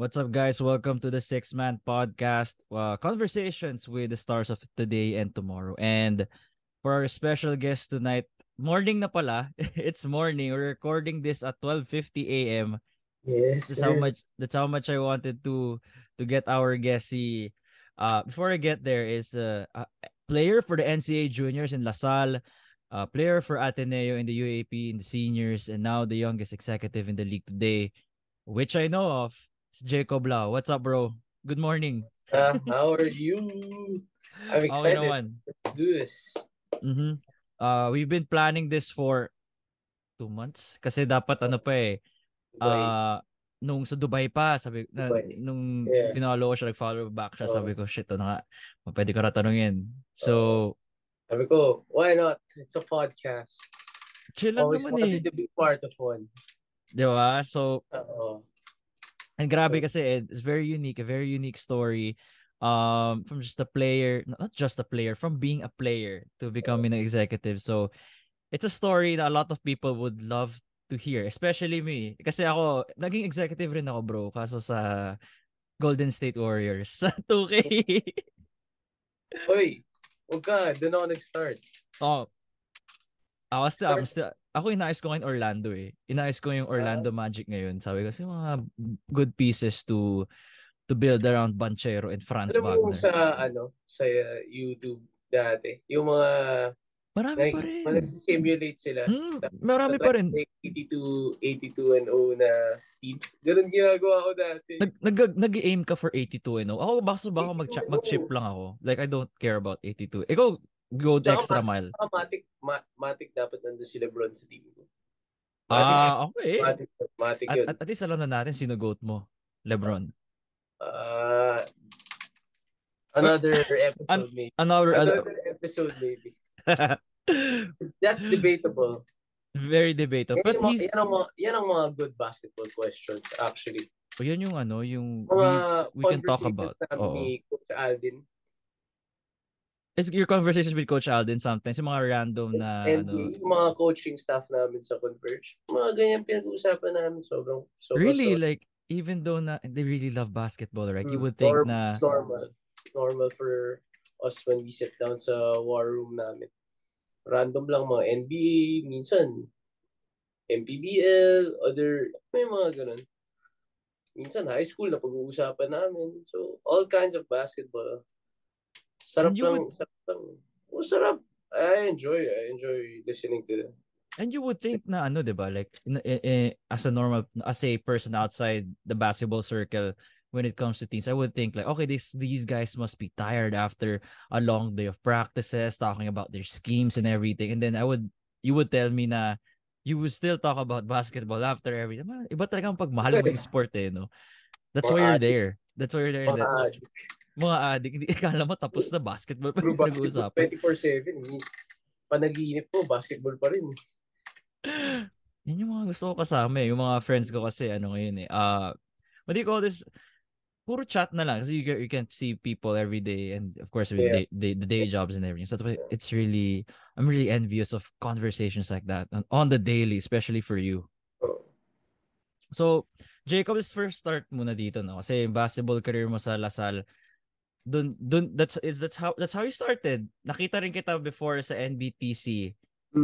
What's up, guys? Welcome to the Six Man Podcast, uh, conversations with the stars of today and tomorrow. And for our special guest tonight, morning na pala. it's morning. We're recording this at 12:50 a.m. Yes. That's how much. That's how much I wanted to to get our guesty. Uh, before I get there, is uh, a player for the NCAA juniors in LaSalle, a player for Ateneo in the UAP in the seniors, and now the youngest executive in the league today, which I know of. It's Jacob Lau. What's up, bro? Good morning. Uh, how are you? I'm Okay excited naman. to do this. Mhm. Uh, we've been planning this for two months kasi dapat ano pa eh ah nung sa Dubai pa sabi na, Dubai. nung Yeah. finalo ko siya nag-follow back siya Oo. sabi ko shit ano nga pwede ko na tanungin so Sabi ko, why not? It's a podcast. chill lang Always naman eh wanted to be part of one. di ba so Oo. And grabe kasi eh, it's very unique a very unique story um from just a player not just a player from being a player to becoming an executive so it's a story that a lot of people would love to hear especially me kasi ako naging executive rin ako bro kaso sa Golden State Warriors sa 2K Hoy, huwag ka. Doon ako nag-start. oh ako still, I'm still ako inayos ko ngayon Orlando eh inayos ko yung Orlando Magic ngayon sabi ko kasi mga good pieces to to build around Banchero and Franz Alam mo Wagner sa, ano, sa uh, YouTube dati, yung mga, marami pa rin mga nag-simulate sila. Hmm, marami pa rin. 82, 82 and 0 na teams. Ganun ginagawa ko dati. Nag, nag, nag-aim ka for 82 eh, no? Ako, basta baka mag, mag-chip lang ako. Like, I don't care about 82. Ikaw, go the extra mile. Saka Matic, ma- Matic dapat nandun si Lebron sa team ko. Ah, okay. Matic, Matic At, yun. at, at least alam na natin sino goat mo. Lebron. Ah, another episode An- maybe. Another, ano, Another episode maybe. That's debatable. very debatable. Yan, But yung he's, yan, ang mga, yan ang mga good basketball questions actually. oh, yun yung ano, yung, Mga we, we can talk about. Oo. ni Coach Aldin. Is your conversations with Coach Alden sometimes, yung mga random na, and ano, yung mga coaching staff namin sa Converge. Mga ganyan pinag-uusapan namin sobrang sobrang really, sobrang- like, even though na, they really love basketball, right? You Mm, would think norm- na, It's normal. Normal for us when we sit down sa war room namin. Random lang mga NBA, minsan MPBL, other, may mga ganun. Minsan high school na pag-uusapan namin. So, all kinds of basketball. Sarap And you lang, sarap lang. Oh, sarap. I enjoy, I enjoy listening to them. And you would think na ano, 'di ba? Like in, eh, eh, as a normal as a person outside the basketball circle when it comes to teams, I would think like, okay, this these guys must be tired after a long day of practices, talking about their schemes and everything. And then I would you would tell me na you would still talk about basketball after everything. Ma- Iba talaga ang pagmahal ng sport eh, no? That's why you're there. That's why you're there. That- mga addict. Hindi akala mo tapos na basketball pa rin nag-uusapan. 24-7. Panaginip po, basketball pa rin. Yan yung mga gusto ko kasama eh. Yung mga friends ko kasi ano ngayon eh. Uh, what do you call this? Puro chat na lang kasi you, you can see people every day and of course with Yeah. day, day, the day jobs and everything. So it's really I'm really envious of conversations like that on, on the daily, especially for you. Oh. So, Jacob, let's first start muna dito no. Kasi yung basketball career mo sa Lasal dun dun that's is that's how that's how you started. Nakita rin kita before sa NBTC.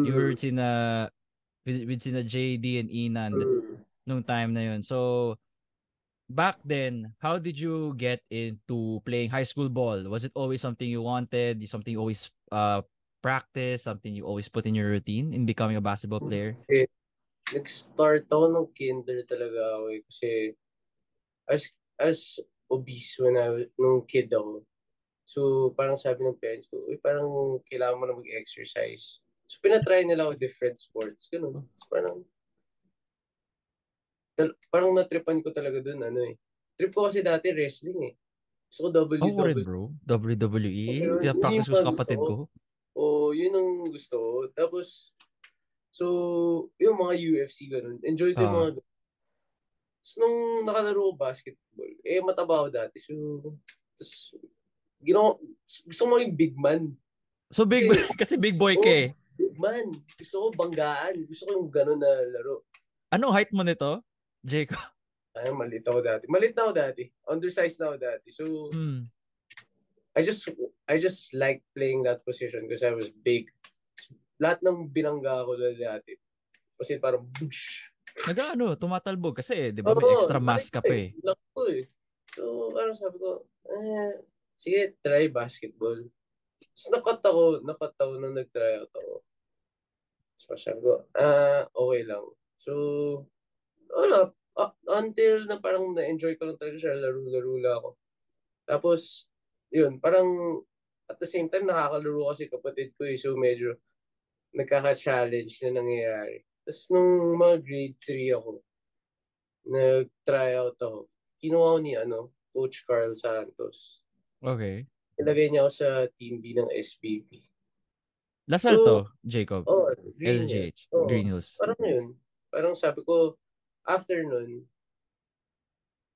You Mm. heard sina with, with sina JD and Inan Mm. nung time na yun. So back then, how did you get into playing high school ball? Was it always something you wanted? Something you always uh practice? Something you always put in your routine in becoming a basketball player? nag-start ako nung kinder talaga ako eh. Kasi as, as obese when I was, nung kid ako. So, parang sabi ng parents ko, uy, parang kailangan mo na mag-exercise. So, pinatry nila ako different sports. Ganun. So, parang, tal- parang natripan ko talaga dun, ano eh. Trip ko kasi dati wrestling eh. Gusto ko WWE. Ako rin bro. WWE. Okay, Kaya yun practice yung ko sa kapatid ko. Oo, yun ang gusto ko. Tapos, so, yung mga UFC, ganun. Enjoy ko yung Ah. mga Tapos, nung nakalaro ko basketball, eh, mataba ako dati. So, tapos, ginawa, gusto mo yung big man. So big Kasi- kasi big boy ka eh. Big man. Gusto ko banggaan. Gusto ko yung ganun na laro. Anong height mo nito? Jacob? Ay, malit ako dati. Malit na ako dati. Undersized na ako dati. So, Hmm. I just I just like playing that position because I was big. Lahat ng binangga ko dati. Kasi parang. Nag-ano, tumatalbog kasi, di ba? May extra mass ka pa eh. Lang ko eh. So, ano sabi ko, eh, sige, try basketball. Tapos nakat ako, nakat ako nung nag-try out ako. So, sabi ko, ah, okay lang. So, wala, uh, until na parang na-enjoy ko lang talaga siya, laro-laro lang ako. Tapos, yun, parang at the same time, nakakalaro kasi kapatid ko eh. So, medyo nagkaka-challenge na nangyayari. Tapos, nung mga grade 3 ako, nag-try out ako. Kinuha ko ni, ano, Coach Carl Santos. Okay. Ilagay niya ako sa Team B ng SPP. Lasal So, to, Jacob. Oh, Green. LGH, Oo. Green Hills. Parang yun. Parang sabi ko, after nun,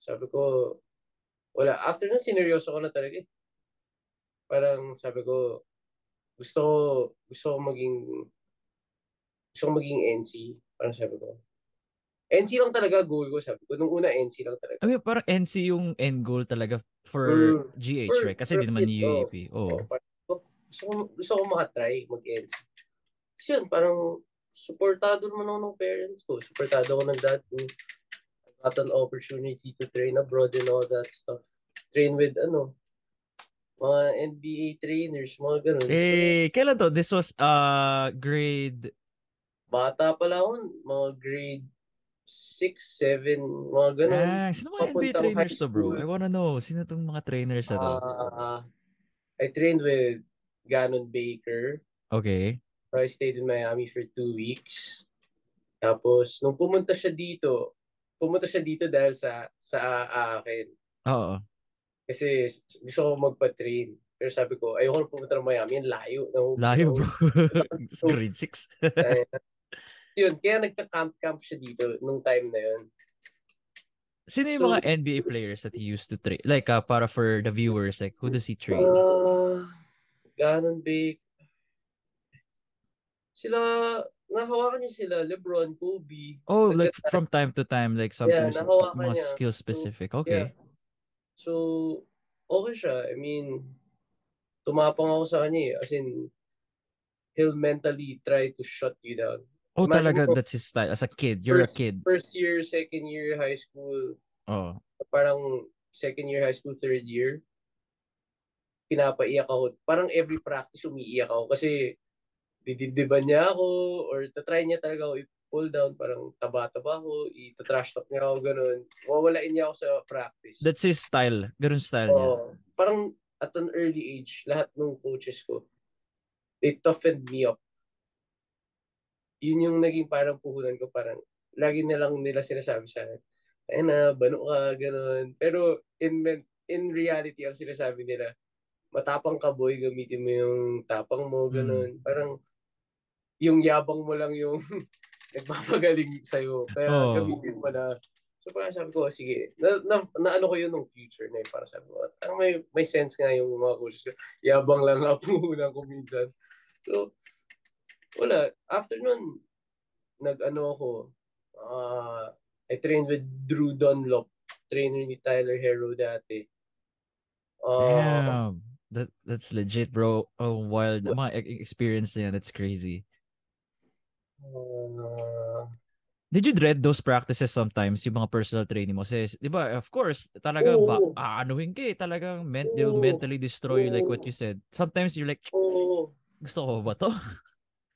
sabi ko, wala. After nun, sineryoso ko na talaga eh. Parang sabi ko, gusto ko, gusto ko maging, gusto ko maging NC. Parang sabi ko. NC lang talaga goal ko, sabi ko. Nung una, NC lang talaga. I mean, parang NC yung end goal talaga for Mm. GH, Per- right? Kasi per di naman UAP. oo. Oo, parang gusto, ko, gusto ko makatry mag-NC. Kasi yun, parang supportado naman ako ng parents ko. Supportado ako ng dad ko. I got an opportunity to train abroad and all that stuff. Train with, ano, mga NBA trainers, mga ganun. So, Eh, kailan to? This was uh grade bata pala ako, mga grade 6, 7, mga ganun. Ah, sino mga NBA trainers to, bro? I wanna know. Sino tong mga trainers na to? Ah, I trained with Gannon Baker. Okay. I stayed in Miami for two weeks. Tapos, nung pumunta siya dito, pumunta siya dito dahil sa sa akin. Oo. Kasi gusto ko magpa-train. Pero sabi ko, ayoko na pumunta ng Miami. Ang layo. No, Layo, bro. Grade 6. Yun, kaya nagka-camp-camp siya dito nung time na yun. Sino yung So- mga NBA players that he used to train? Like, uh, para for the viewers, like, who does he train? Ah, Gannon Baker. Sila, nahawakan niya sila, Lebron, Kobe. oh, like, Nagka- from time to time, like, some Yeah, nahawakan mga niya. skill specific. Yeah. Okay. So, okay siya. I mean, tumapang ako sa kanya eh. As in, he'll mentally try to shut you down. Oh, Imagine talaga, mo, that's his style. As a kid, you're a first, kid. First year, second year high school, Oh. parang second year high school, third year, pinapaiyak ako. Parang every practice umiiyak ako kasi dididiban niya ako or tatry niya talaga ako i-pull down, parang taba-taba ako, i-trash talk niya ako, ganun. Wawalain niya ako sa practice. That's his style. Ganun style niya. Oo. parang at an early age, lahat ng coaches ko, they toughened me up. Yun yung naging parang puhunan ko, parang lagi na lang nila sinasabi sa akin, ay na, bano ka, ganun. Pero in, in reality, ang sinasabi nila, matapang ka boy, gamitin mo yung tapang mo, ganun. Parang yung yabang mo lang yung nagpapagaling sa'yo. Kaya Oo. gamitin mo na. So parang sabi ko, sige, na, na, na ano ko yun nung future na yun. Para sabi ko, parang may, may sense nga yung mga coaches. Yabang lang nga puhunan ko minsan. So, wala. After nun, nag-ano ako, ah, I trained with Drew Dunlop, trainer ni Tyler Hero dati. Ah, Damn. That, that's legit, bro. Oh, wild. Mga e- experience na yan. That's crazy. ah, Did you dread those practices sometimes, yung mga personal training mo? Kasi, di ba, of course, talagang Oo. ba, aanuhin ka eh. Talagang men- they'll Oo. mentally destroy you like what you said. Sometimes you're like, oo. gusto ko ba to?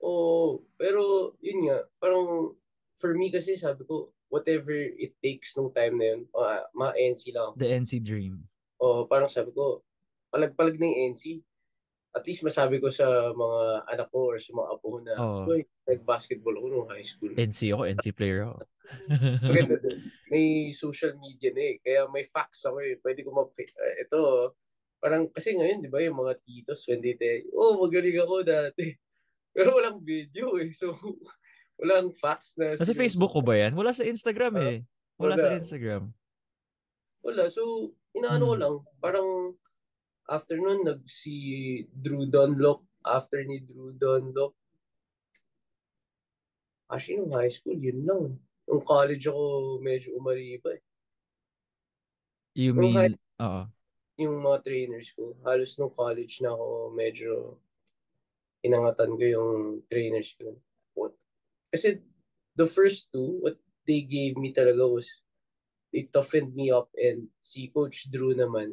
Oo, pero yun nga, parang for me kasi sabi ko, whatever it takes nung time na yun, uh, ma-NC lang. The NC dream. O parang sabi ko, palag-palag na yung NC. At least masabi ko sa mga anak ko or sa mga apo ko na, Oo. "Uy, nag-basketball ako nung high school. NC ako, NC player ako. Maganda din. May social media na eh. Kaya may facts ako eh. Pwede ko map... Uh, ito, parang kasi ngayon, di ba, yung mga titos, when they tell, oh, magaling ako dati. Pero walang video eh. So, walang facts na. Sa Facebook ko ba yan? Wala sa Instagram eh. Wala sa wala. Instagram. Wala. So, inaano ko Hmm. lang. Parang, after nun, nag si Drew Dunlop. After ni Drew Dunlop, actually, nung high school, yun lang. Nung college ako, medyo umariba eh. You Nung mean, oo. yung mga trainers ko, halos nung college na ako medyo inangatan ko yung trainers ko. What? Kasi the first two, what they gave me talaga was they toughened me up and si Coach Drew naman,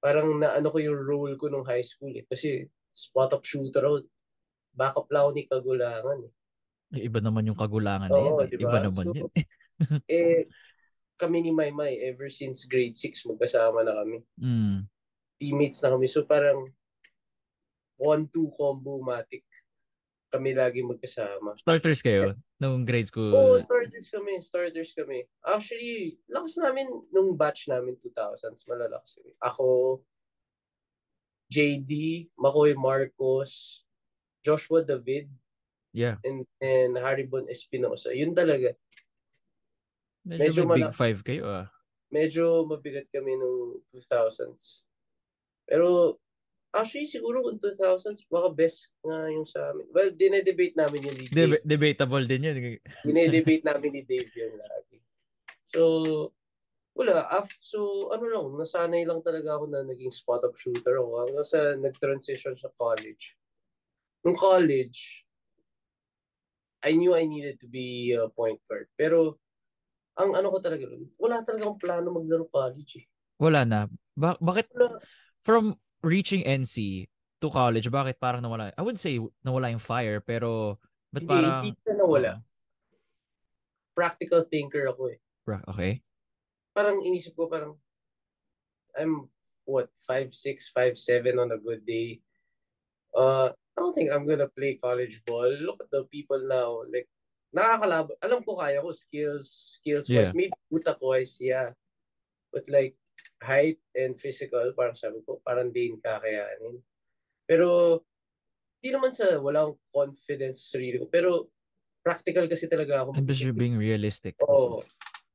parang naano ko yung role ko nung high school eh. Kasi spot-up shooter ako. Backup lang ako ni Kagulangan eh. Eh, Iba naman yung kagulangan na Oo, yan. eh. diba? Iba naman So, yan. Eh, kami ni Maymay, ever since grade 6, magkasama na kami. Mm. teammates na kami. So parang one-two combo matic. Kami lagi magkasama. Starters kayo nung grade school. Oo, starters kami. Starters kami. Actually, lakas namin nung batch namin 2000s. Malalakas kami. Ako, JD, Makoy Marcos, Joshua David, yeah. and, and Harry Bon Espinosa. Yun talaga. Medyo, Medyo may big five kayo ah. Medyo mabigat kami nung 2000s. Pero, actually, siguro kung 2000s, baka best nga yung sa amin. Well, dinedebate namin yun. Deb- debatable din yun. Dinedebate namin ni Dave yun lagi. So, wala. Af- so, ano lang, nasanay lang talaga ako na naging spot-up shooter ako hanggang sa nag-transition sa college. Nung college, I knew I needed to be a point guard. Pero, ang ano ko talaga, wala talaga akong plano maglaro college eh. Wala na. Ba- bakit Wala. from reaching NC to college, bakit parang nawala? I would say nawala yung fire, pero ba't Hindi, parang... hindi na wala. Oo. Practical thinker ako eh. Bra- okay. Parang inisip ko parang I'm what 5'6", 5'7", on a good day. Uh, I don't think I'm gonna play college ball. Look at the people now. Like, nakakalaban. Alam ko kaya ko skills, skills wise. Yeah. Maybe utak wise, yeah. But like, height and physical, parang sabi ko, parang din kakayanin. Pero, di naman sa walang confidence sa sarili ko. Pero, practical kasi talaga ako. I'm just being realistic. Oo.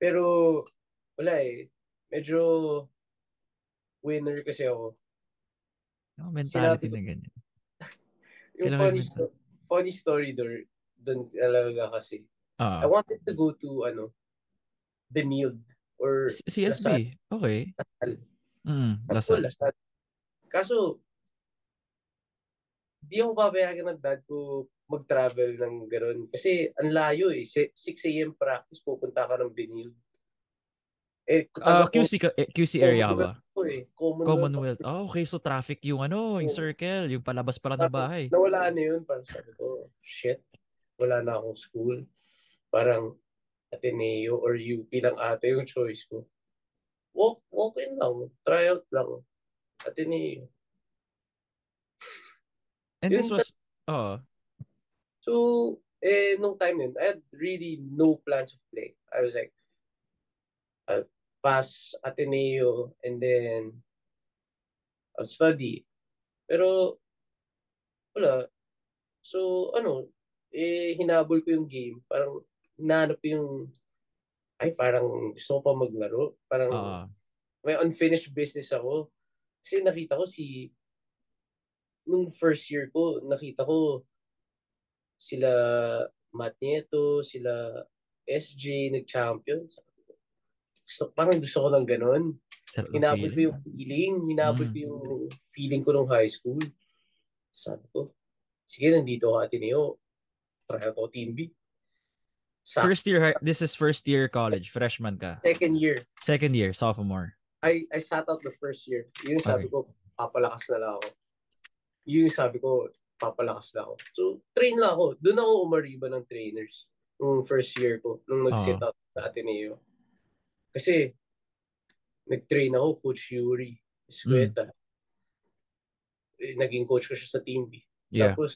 Pero, wala eh. Medyo winner kasi ako. No, mentality Sinabi na ganyan. Yung Kailangan funny, sto- funny story doon, doon talaga kasi. I Ah. wanted to go to, ano, Benilde or CSB. Okay. Lasal. Mm, Lasal. Lasal. Kaso, di ako papayagan ng dad ko mag-travel ng gano'n. Kasi ang layo eh. Si- 6 a.m. practice, pupunta ka ng Benilde. Eh, Ah, taga- QC, ka- eh, QC area ba? ko eh. Commonwealth. Commonwealth. Oh, okay. So traffic yung ano, yung circle, yung palabas pala ng bahay. Nawala na yun. Parang sabi ko, shit, wala na akong school. Parang Ateneo or UP lang ate yung choice ko. Walk, walk in lang. Try out lang. Ateneo. And this was, oh, So, eh, nung time yun, I had really no plans of play. I was like, I'll pass Ateneo and then I'll study. Pero, wala. So, ano, eh, hinabol ko yung game. Parang, nahanap ko yung, ay, parang gusto ko pa maglaro. Parang, ah, may unfinished business ako. Kasi nakita ko si, nung first year ko, nakita ko sila Matt Nieto, sila SJ, nag-champion. Gusto, parang gusto ko ng ganun. Hinabol ko yung feeling. Hinabol Mm. ko yung feeling ko nung high school. Sabi ko, sige, nandito ka, Ateneo. Try ako Team B. Sa First year, hi- this is first year college, freshman ka. second year, Second year, sophomore. I I sat out the first year. Yun sabi Okay. ko, papalakas na lang ako. Yun sabi ko, papalakas na ako. So, train lang ako. Doon ako umariba ng trainers. Nung first year ko, nung nag-sit out sa Ateneo. Kasi, nag-train ako, Coach Yuri Escueta. Eh, Naging coach ko siya sa Team B. Yeah. Tapos,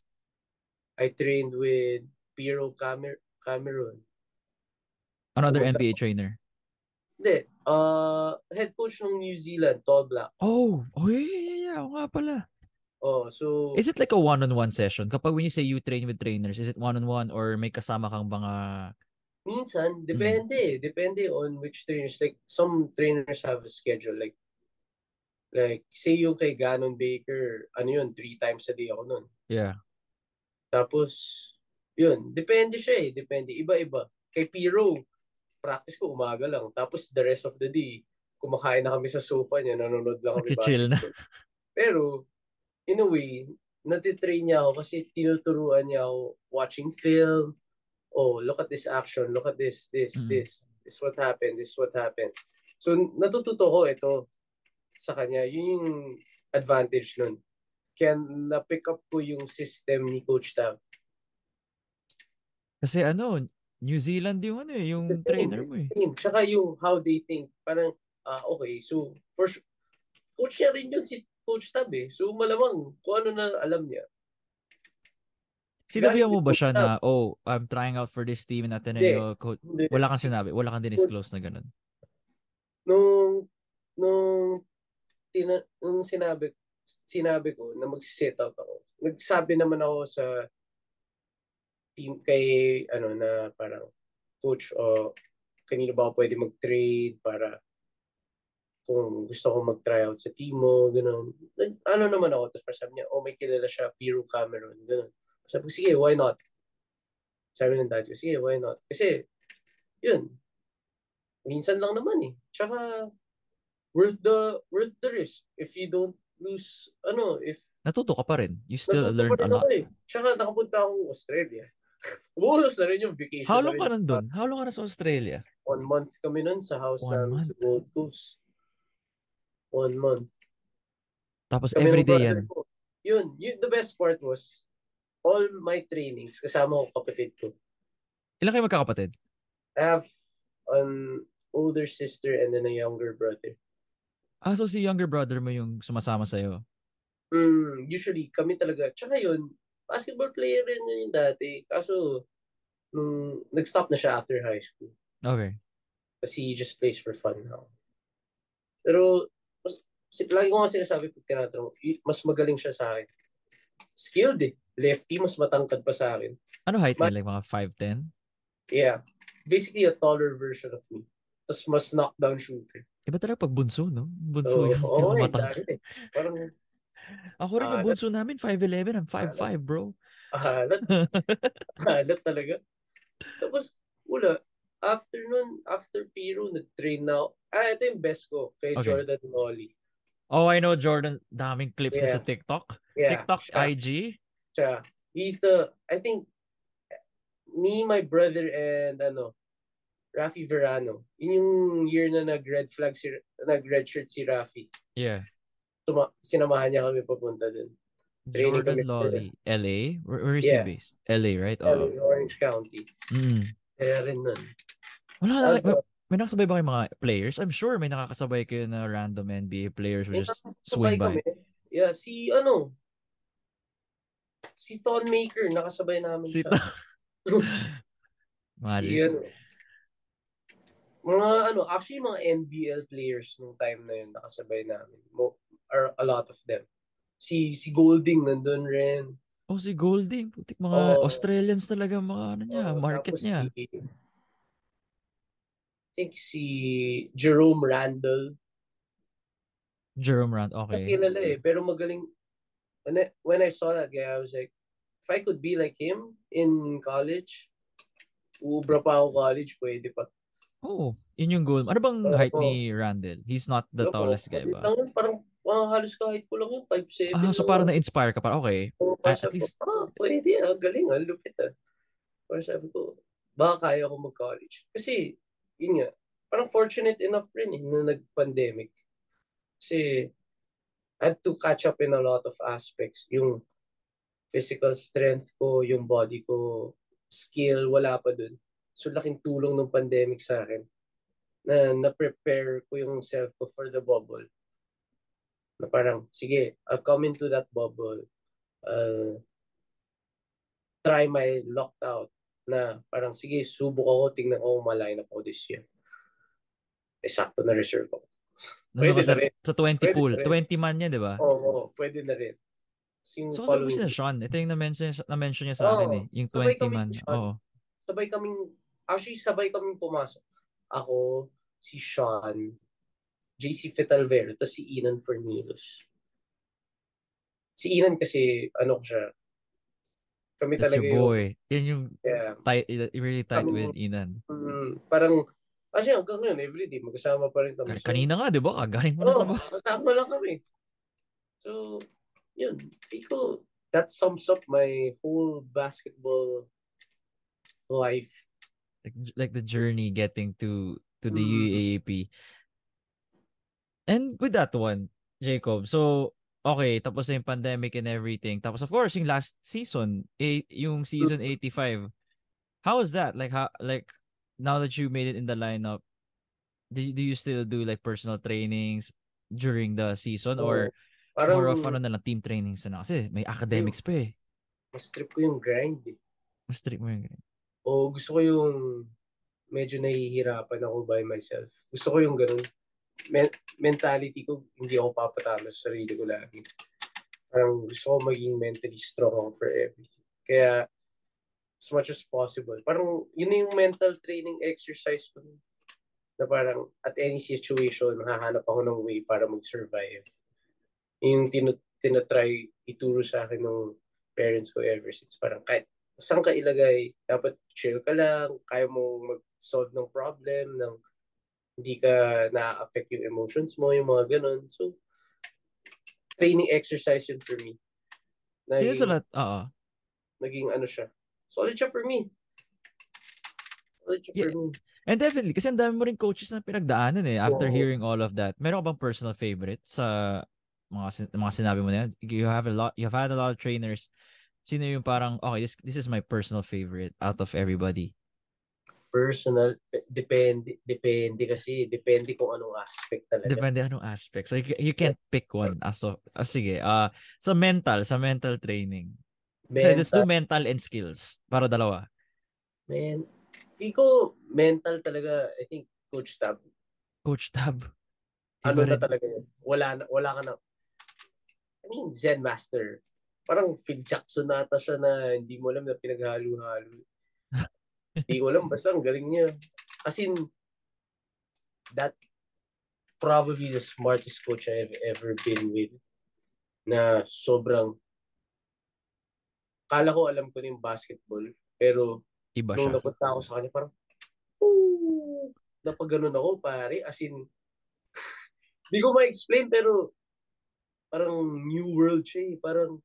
I trained with Piero Camer Cameron. Another pumunta NBA trainer. Hindi, uh, head coach ng New Zealand, Tall Black. Oh, oh yeah, yeah, yeah. Oo nga pala. Oh, so, Is it like a one-on-one session? Kapag when you say you train with trainers, is it one-on-one or may kasama kang mga... Minsan, depende. Depende on which trainers. Like, some trainers have a schedule. Like, like say yung kay Ganon Baker, ano yun, three times a day ako nun. Yeah. Tapos, yun, depende siya eh. Depende. Iba-iba. Kay Piro, practice ko umaga lang. Tapos, the rest of the day, kumakain na kami sa sofa niya, nanonood lang kami Nagchichill na. Pero, in a way, natitrain niya ako kasi tinuturuan niya ako watching film. Oh, look at this action. Look at this, this, Mm. this. This what happened. This what happened. So, natututo ko ito sa kanya. Yun yung advantage nun. Kaya na-pick up ko yung system ni Coach Tav. Kasi ano, New Zealand yung ano eh, yung The trainer mo eh. Same. Tsaka yung how they think. Parang, ah, okay, so, for sure, coach niya rin yun si Coach Tab eh. So, malamang kung ano na alam niya. Sinabihan mo ba siya Coach na, oh, I'm trying out for this team in Ateneo. Coach, Hindi. wala kang sinabi, wala kang dinisclose na ganun. Nung, nung, tina, nung sinabi, sinabi ko na mag-sit out ako, nagsabi naman ako sa team kay, ano, na parang, coach, o kanino ba ako pwede mag-trade para kung gusto ko mag-tryout sa team mo, gano'n. Ano naman ako, tapos parang sabi niya, oh, may kilala siya, Piero Cameron, gano'n. Sabi ko, sige, why not? Sabi ng dad ko, sige, why not? Kasi, yun, minsan lang naman eh. Tsaka, worth the, worth the risk. If you don't lose, ano, if Natuto ka pa rin. You still pa a lot. ako eh. Tsaka nakapunta akong Australia. Bulos na rin yung vacation. How long ka nandun? How long ka na sa Australia? One month kami nun sa house One namin month? sa Gold Coast. One month. Tapos Kami everyday yan. ko. Yun, yun, the best part was, all my trainings, kasama ko kapatid ko. Ilan kayo magkakapatid? I have an older sister and then a younger brother. Ah, so si younger brother mo yung sumasama sa'yo. Mm, usually, kami talaga. Tsaka yun, basketball player rin yun dati. Kaso, nung nag-stop na siya after high school. Okay. Kasi he just plays for fun now. Pero, mas, lagi ko nga sinasabi pag tinatanong, mas magaling siya sa akin. Skilled eh. Lefty, mas matangkad pa sa akin. Ano height niya? Like mga 5'10"? Yeah. Basically a taller version of me. Tapos mas knockdown shooter. Iba talaga pag bunso, no? Bunso Oo, yung, oo, yung eh, matang. dahil eh. Parang, Ako rin yung Ah, bunso namin, 5'11", I'm 5'5", bro. halat. halat talaga. Tapos, wala. After nun, after Piro, nag-train na ako. Ah, ito yung best ko. Kay Okay. Jordan Nolly. Oh, I know Jordan, daming clips Yeah. sa TikTok. Yeah. TikTok, siya. IG. siya. He's the, I think, me, my brother, and ano, Rafi Verano. Yun yung year na nag-red flag si, nag-red shirt si Rafi. Yeah. Suma, sinamahan niya kami papunta dun. Training Jordan Lolly, LA? Where, where is Yeah. he based? LA, right? LA, Oo. Orange County. Mm. Kaya rin nun. Wala na, Tapos, may, may nakasabay ba kayo mga players? I'm sure may nakakasabay kayo na random NBA players who just swing by. kami. Yeah, si ano, si Thon Maker, nakasabay namin Si siya. Mali. Si ano, mga ano, actually mga NBL players nung time na yun nakasabay namin. Mo, are a lot of them. Si si Golding nandun rin. Oh, si Golding. Putik mga Oo. Australians talaga mga ano niya, Oo, market niya. Si, I think si Jerome Randall. Jerome Rand, okay. Kilala eh, pero magaling. When I, when I saw that guy, I was like, if I could be like him in college, ubra pa ako college, pwede pa. Oh, yun yung goal. Ano bang height ni Randall? He's not the Ano tallest guy ba? Lang, parang mga halos kahit ko lang yun, 5'7". Ah, so parang na-inspire ka pa. Okay. Parang at sabi least- ko, ah, pwede ah, galing ah, lupit ah. Parang sabi ko, baka kaya ko mag-college. Kasi, yun nga, parang fortunate enough rin eh, na nag-pandemic. Kasi, I had to catch up in a lot of aspects. Yung physical strength ko, yung body ko, skill, wala pa dun. So, laking tulong ng pandemic sa akin na na-prepare ko yung self ko for the bubble. Na parang, sige, I'll come into that bubble. Uh, try my locked out na parang, sige, subok ako, tingnan ko up ako this year. Eh, sakto na reserve ako. Pwede sa, na rin. sa 20 Pwede pool. na rin. 20 man yan, di ba? Oo, oo, pwede na rin. Yung So, following si week. Sean. Ito yung na-mention, na-mention niya sa Oo, akin eh. Yung sabay 20 kami man. Sean. Oo. sabay kaming, actually sabay kaming pumasok. Ako, si Sean, JC Fitalvero, tapos si Inan Fornilos. Si Inan kasi, ano ko siya, kami That's talaga your boy. Yan yung yung, yeah, tight, really tight Kami- with Inan. mm, parang Kasi hanggang ngayon, everyday, magkasama pa rin kami. Kan- Kanina nga, di ba? Kagaling mo na sa bahay. kasama lang kami. So, yun. Iko, that sums up my whole basketball life. Like, like the journey getting to to the Mm. UAAP. And with that one, Jacob, so okay, tapos na yung pandemic and everything. Tapos of course, yung last season, eh, yung season 85. How was that? Like how like now that you made it in the lineup, do you, do you still do like personal trainings during the season or Parang, more of ano na lang team trainings na? Kasi may academics pa eh. mas trip ko yung grind eh. Mas strict mo yun. O gusto ko yung medyo nahihirapan ako by myself. Gusto ko yung ganun. Men- mentality ko, hindi ako papatalo sa sarili ko lagi. Parang gusto ko maging mentally strong for everything. Kaya, as much as possible. Parang, yun yung mental training exercise ko. Na parang, at any situation, hahanap ako ng way para mag-survive. Yung tin- tinatry ituro sa akin ng parents ko ever since. Parang kahit saan ka ilagay, dapat chill ka lang, kaya mo mag-solve ng problem, ng hindi ka na-affect yung emotions mo, yung mga ganun. So, training exercise yun for me. Naging, sulat? Oo. naging ano siya. Solid siya for me. Solid siya Yeah. for me. And definitely, kasi ang dami mo rin coaches na pinagdaanan eh after Oo. hearing all of that. Meron ka bang personal favorite sa mga sin- mga sinabi mo na yan? You have a lot, you have had a lot of trainers. Sino yung parang, okay, this, this is my personal favorite out of everybody? Personal, pe- depende, depende kasi, depende kung anong aspect talaga. Depende anong aspect. So you, you can't pick one. Ah, so, ah, sige. Ah, sa mental, sa mental training. So let's do mental and skills para dalawa. Man, di ko mental talaga, I think, Coach Tab. Coach Tab. Ano na talaga yun? Wala, na, wala ka na. I mean, Zen Master. Parang Phil Jackson nata siya na hindi mo alam na pinaghalo-halo. Hindi ko alam, basta ang galing niya. As in, that probably the smartest coach I've ever been with. Na sobrang, kala ko alam ko na yung basketball, pero Iba nung siya. napunta ako sa kanya, parang, ooh, napaganon ako, pare. As in, hindi ko ma-explain, pero parang new world siya eh. Parang,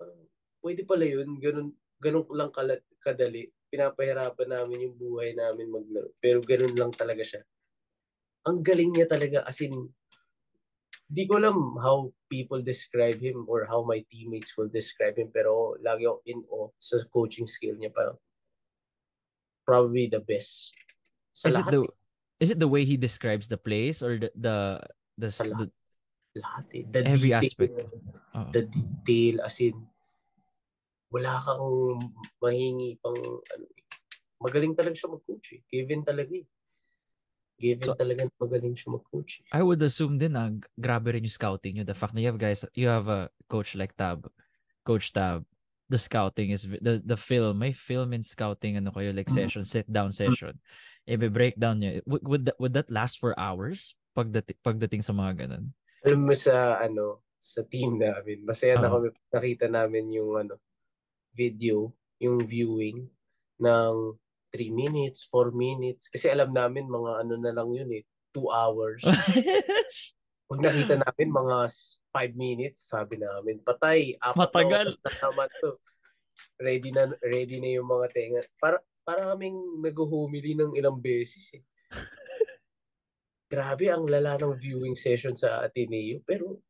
parang pwede pala yun. Ganun, ganun lang kala, kadali. Pinapahirapan namin yung buhay namin maglaro. Pero ganun lang talaga siya. Ang galing niya talaga. As in, di ko alam how people describe him or how my teammates will describe him. Pero lagi ako in awe sa coaching skill niya. Parang, probably the best. Sa Is it lahat, the is it the way he describes the place or the the the, Sa the lahat eh. The Every detail, aspect. Oo. The detail, as in, wala kang mahingi pang, ano, magaling talaga siya mag-coach eh. Given talaga eh. Given So- talaga magaling siya mag-coach eh. I would assume din na g- grabe rin yung scouting nyo. The fact na you have guys, you have a coach like Tab, Coach Tab, the scouting is, the the film, may film and scouting, ano kayo, like Mhm. session, sit down session. I-breakdown nyo. Would, would, that, would that last for hours? Pagdating, pagdating sa mga ganun? Alam mo sa, ano, sa team namin, masaya na Oo. kami, nakita namin yung, ano, video, yung viewing ng 3 minutes, 4 minutes. Kasi alam namin, mga ano na lang yun eh, 2 hours. Pag nakita namin mga 5 minutes, sabi namin, patay, apat Matagal. na naman to. Ready na, ready na yung mga tenga. Para, para kaming nag-humili ng ilang beses eh. Grabe, ang lala ng viewing session sa Ateneo. Pero,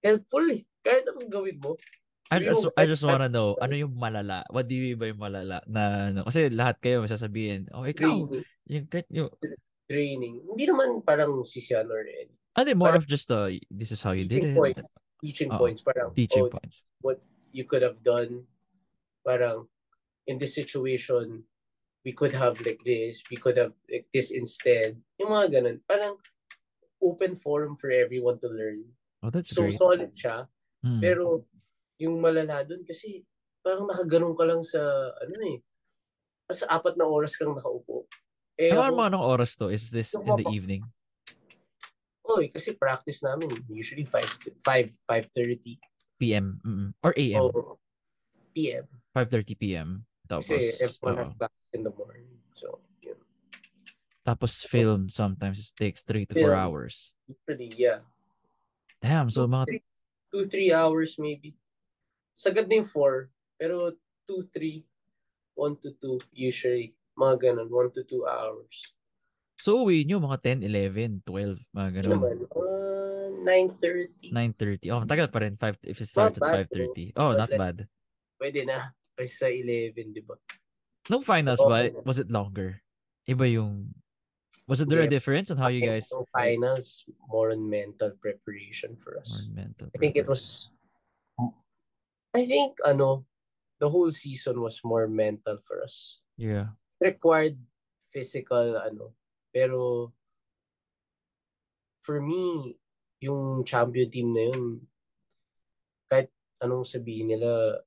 helpful eh. Kahit anong gawin mo. I mo, I just wanna know, ano yung malala? What do you mean by malala? Na, ano, kasi lahat kayo sasabihin, oh, ikaw, yung, yung, training. Hindi naman parang si Sian or any. ano, more of just, uh, this is how you did it. points. Teaching Oo. points. Parang, Teaching oh, points. what you could have done. Parang, in this situation, we could have like this, we could have like this instead. Yung mga ganun. Parang, open forum for everyone to learn. Oh, that's So, great. solid siya. Hmm. Pero, yung malala dun kasi, parang nakaganon ka lang sa, ano eh, sa apat na oras kang nakaupo. Eh, Ano mga anong oras to? Is this in the evening? oy, kasi practice namin, usually 5, 5, 5.30 PM? Mm-mm. Or AM? PM. 5.30 PM. Tapos, Kasi everyone has oo. class in the morning. So, yun. Tapos film sometimes it takes three to four Film. hours. Usually, yeah. Damn, so mga three, two, three hours maybe. Sagad na yung four. Pero two, three, one to two usually. Mga ganun, one to two hours. So uwi nyo mga 10, 11, 12, mga Ano ganun. naman, uh, 9.30. 9.30. Oh, tagal pa rin. 5, if it Not starts at bad, 5.30. Oh, not like- bad. Pwede na. Kasi sa 11, di ba? No finals ba? Okay. Was it longer? Iba yung... Was it there a Yeah. difference on how you guys... Yung finals, more on mental preparation for More us. mental I think it was, I think, ano, the whole season was more mental for us. Yeah. required physical ano pero for me yung champion team na yun kahit anong sabihin nila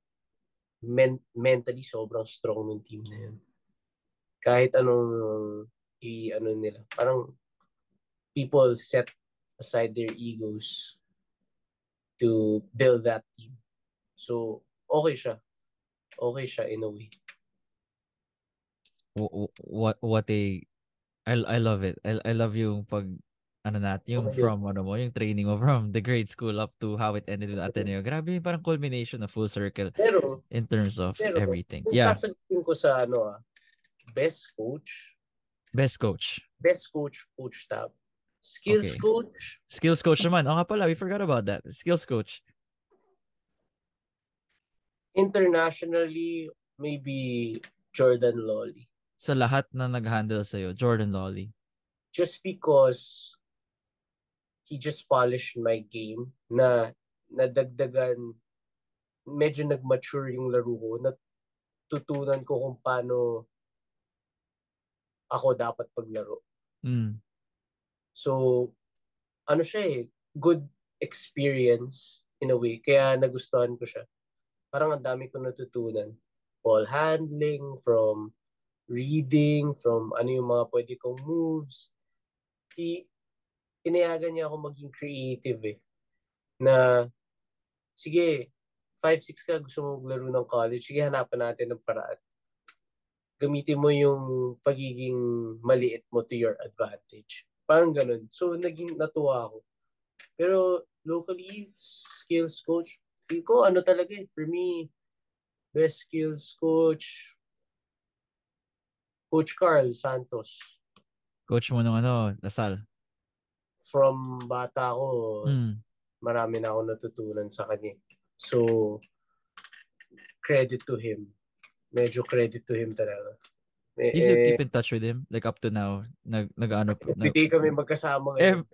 men- mentally sobrang strong ng team na yun kahit anong i ano nila parang people set aside their egos to build that team so okay siya okay siya in a way Wh- wh- What what a I I love it. I I love yung pag ano nat, yung Okay. from ano mo, yung training mo from the grade school up to how it ended with Ateneo. Grabe parang culmination of full circle pero in terms of Pero, everything. Yeah, sasagutin ko sa ano ah, best coach, best coach. best coach, coach tab. Skills Okay. coach, Skills coach naman. Oh nga pala, we forgot about that. Skills coach. Internationally, maybe Jordan Lolly. Sa lahat na nag-handle sa'yo, Jordan Lawley. Just because he just polished my game na nadagdagan, medyo nag-mature yung laro ko, natutunan ko kung paano ako dapat paglaro. Mm. So, ano siya eh, good experience in a way. Kaya nagustuhan ko siya. Parang ang dami ko natutunan. Ball handling, from reading, from ano yung mga pwede kong moves. I, inayagan niya ako maging creative eh. Na, sige, 5-6 ka gusto mo maglaro ng college, sige hanapan natin ng paraan. Gamitin mo yung pagiging maliit mo to your advantage. Parang ganun. So, naging natuwa ako. Pero, locally, skills coach, feel ko, ano talaga eh, for me, best skills coach, Coach Carl Santos. Coach mo nung ano, Lasal. From bata ako, Mm. marami na ako natutunan sa kanya. So, credit to him. Medyo credit to him talaga. Eh, You still eh, keep in touch with him? Like up to now? Nag, nag-ano? every Nag, day kami magkasama ngayon. ev-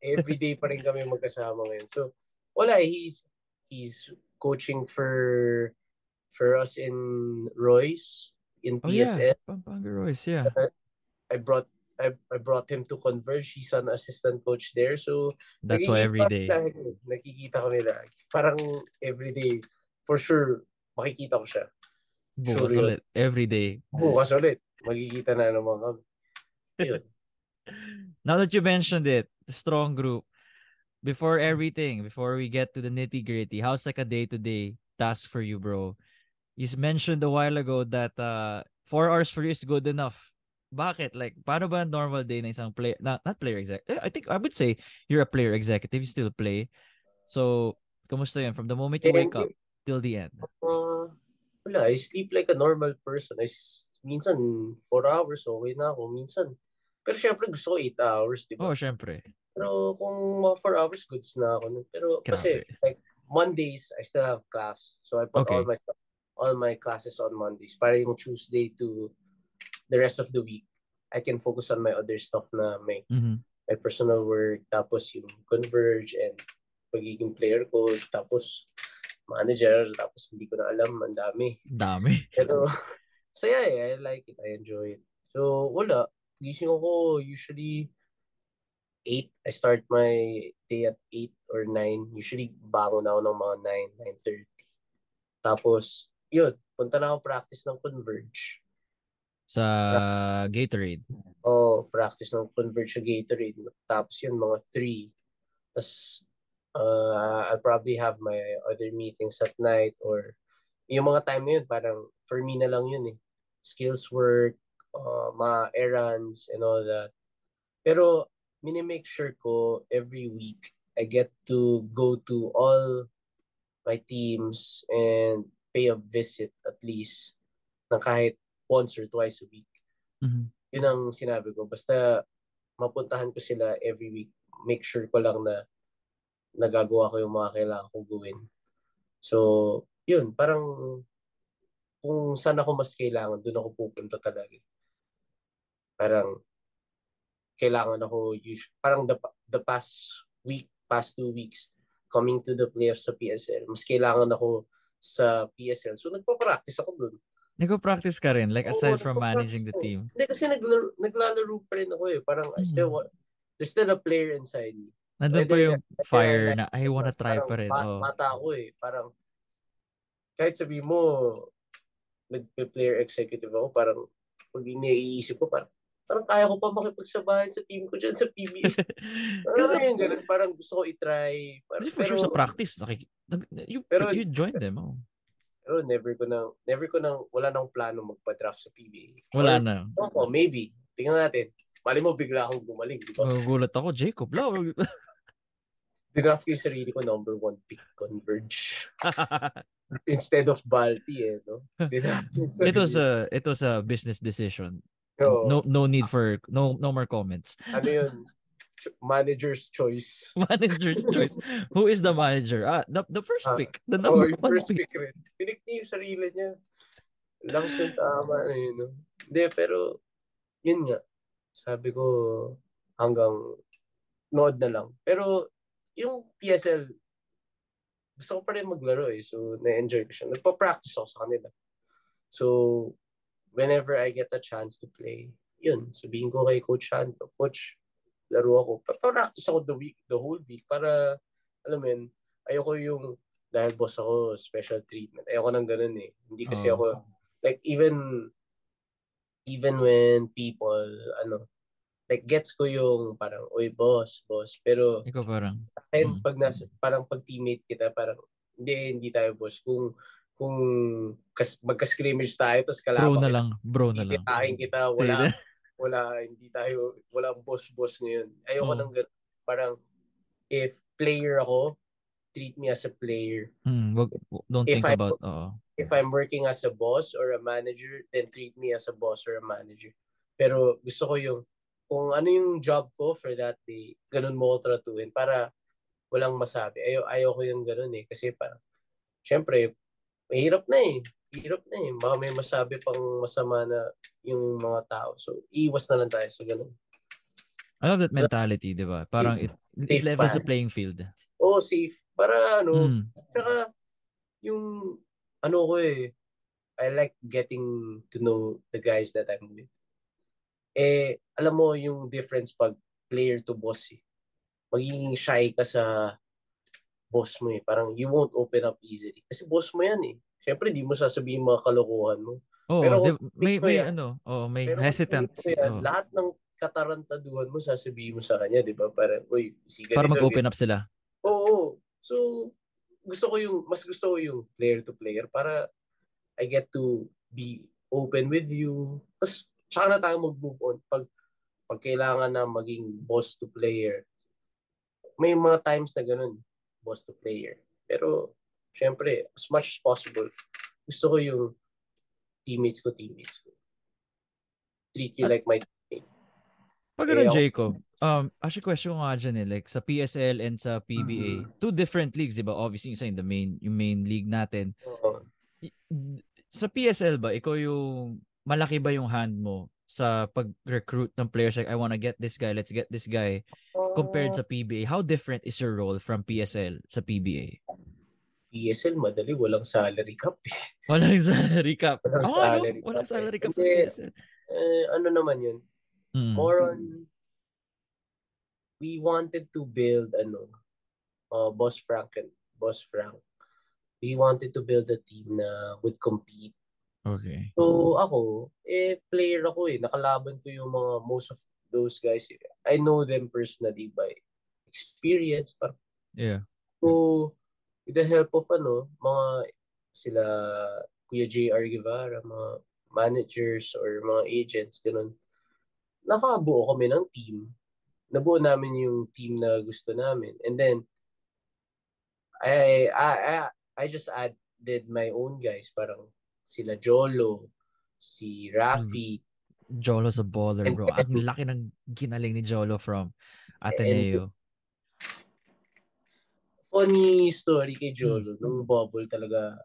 every day pa rin kami magkasama ngayon. So, wala, eh, he's he's coaching for for us in Royce in oh yeah, Pampanga Royce, yeah. Uh, I brought I, I brought him to Converge. He's an assistant coach there. So, That's why every day. Lagi. Nakikita kami lagi. Eh. Parang every day, for sure, makikita ko siya. Bukas Sure ulit. Every day. Bukas ulit, magkikita na naman kami. Now that you mentioned it, strong group. Before everything, before we get to the nitty gritty, how's like a day to day task for you, bro? You mentioned a while ago that uh, four hours for you is good enough. Bakit? Like, paano ba normal day na isang player, not, not player exec, eh, I think, I would say, you're a player executive, you still play. So, kamusta yun? From the moment you wake up till the end. Uh, wala, I sleep like a normal person. I, minsan, 4 hours, okay na ako. Minsan. Pero syempre, gusto ko 8 hours, di ba? Oh, syempre. Pero kung mga 4 hours, goods na ako. nun. Pero kasi, Grabe. like, Mondays, I still have class. So I put Okay. all my all my classes on Mondays. Para yung Tuesday to the rest of the week, I can focus on my other stuff na may, Mhm. my personal work, tapos yung Converge and pagiging player coach, tapos manager, tapos hindi ko na alam, ang dami. Dami. Pero, saya eh. I like it. I enjoy it. So, wala. Gising ako usually 8. I start my day at 8 or 9. Usually, bangon ako ng mga 9, 9.30. Tapos, yun. Punta na ako practice ng Converge. Sa Gatorade. O, practice ng Converge sa Gatorade. Tapos yun, mga 3. Tapos, uh, I'll probably have my other meetings at night or yung mga time na yun, parang for me na lang yun eh. Skills work, uh, mga errands and all that. Pero minimake sure ko every week I get to go to all my teams and pay a visit at least ng kahit once or twice a week. Mhm. Yun ang sinabi ko. Basta mapuntahan ko sila every week. Make sure ko lang na nagagawa ko yung mga kailangan kong gawin. So, yun, parang kung saan ako mas kailangan, doon ako pupunta talaga. Parang kailangan ako us- parang the, the past week, past two weeks coming to the playoffs sa PSL, mas kailangan ako sa PSL. So, nagpa-practice ako doon. Nagpo-practice ka rin, like aside Oo, from nagpa-practice managing the team. Hindi, kasi naglalaro, naglalaro pa rin ako eh. Parang I still Mhm. want, there's still a player inside me. Nandun pa yung fire na, I wanna try parang pa rin. Oh. Bata ako eh. Parang, kahit sabi mo, nagpe-player executive ako, parang, pag iniisip ko, parang, parang kaya ko pa makipagsabahan sa team ko dyan sa PBA. Kasi, Ano sa- yung ganun? Parang gusto ko itry. Parang, kasi for sure sa practice, nag- you, Pero- you join them. Oh. Pero never ko nang, never ko nang, wala nang plano magpa-draft sa PBA. Wala Or, na. Ako, maybe. Tingnan natin. Mali mo, bigla akong gumaling. Di ba? Magugulat ako, Jacob. Lao. Didraft ko yung sarili ko number one pick, Converge. Instead of Balti eh, no? Didraft ko yung sarili it was a it was a business decision. No no need for no no more comments. Ano yun? Manager's choice. Manager's choice. Who is the manager? Ah, the the first Ah, pick. The Oh, number yung one first pick. pick rin. Pinik niya yung sarili niya. Lakas yung tama na yun, no? Hindi, pero, yun nga. Sabi ko, hanggang nood na lang. Pero, yung PSL, gusto ko pa rin maglaro eh. So, na-enjoy ko siya. Nagpa-practice ako sa kanila. So, whenever I get a chance to play, yun, sabihin ko kay Coach Hando, Coach, laro ako. Pa-practice ako the week, the whole week para, alam mo yun, ayoko yung, dahil boss ako, special treatment. Ayoko nang ganun eh. Hindi kasi Oo. ako, like, even, even when people, ano, like, gets ko yung parang, uy, boss, boss. Pero, Ikaw parang. and Mm. pag nasa, parang pag teammate kita, parang, hindi, hindi tayo boss. Kung, kung kas, magka-scrimmage tayo, tapos Bro kalaban na kita, lang. Bro na lang. titirahin kita, wala, wala, hindi tayo, wala boss-boss ngayon. Ayoko nang ganun. Parang, if player ako, treat me as a player. Hmm, wag, don't If think I- about, oo. If I'm working as a boss or a manager, then treat me as a boss or a manager. Pero gusto ko yung, kung ano yung job ko for that day, ganun mo ko tratuin para walang masabi. Ayaw, ayaw ko yung ganun eh. Kasi parang, syempre, mahirap na eh. Hirap na eh. Baka may masabi pang masama na yung mga tao. So, iwas na lang tayo sa ganun. I love that mentality, di ba? Parang it, it levels the playing field. Oo, safe. Para ano, Hmm. Tsaka, yung, ano ko eh, I like getting to know the guys that I'm with. Eh, alam mo yung difference pag player to boss eh. Magiging shy ka sa boss mo eh. Parang you won't open up easily. Kasi boss mo yan eh. Siyempre, di mo sasabihin mga kalokohan mo. Oo, Pero di- may, may yan- ano, oh, may Pero hesitant. yan, oo. lahat ng katarantaduhan mo, sasabihin mo sa kanya, di ba? Parang, uy, si para mag-open up sila. Oo. So, gusto ko yung, mas gusto ko yung player to player para I get to be open with you. Tapos, tsaka na tayo mag-move on. Pag, pag kailangan na maging boss to player, may mga times na ganun, boss to player. Pero, syempre, as much as possible, gusto ko yung teammates ko, teammates ko. Treat you like my teammate. Pag ganun, Jacob, um, actually question ko nga dyan eh, like sa PSL and sa PBA, Mhm. two different leagues, di ba? Obviously, isa in the main, yung main league natin. I- Sa PSL ba, ikaw yung, malaki ba yung hand mo sa pag-recruit ng players like, I wanna get this guy, let's get this guy, compared sa PBA? How different is your role from PSL sa PBA? PSL, madali, walang salary cap eh. Walang salary cap. Walang Oo, ano? salary Walang cap eh. salary cap sa Kasi- PSL. Eh, ano naman yun? Mm. more on we wanted to build ano uh, Boss Frank and Boss Frank we wanted to build a team na would compete Okay. so ako eh player ako eh nakalaban ko yung mga most of those guys eh. I know them personally by experience parang Yeah. So, with the help of ano, mga sila Kuya JR Guevara, mga managers or mga agents, ganun, nakabuo kami ng team. Nabuo namin yung team na gusto namin. And then, I, I, I, I just added my own guys. Parang sila Jolo, si Rafi. Jolo's a baller, And- bro. Ang laki ng ginaling ni Jolo from Ateneo. Funny story kay Jolo. Hmm. Nung bubble talaga,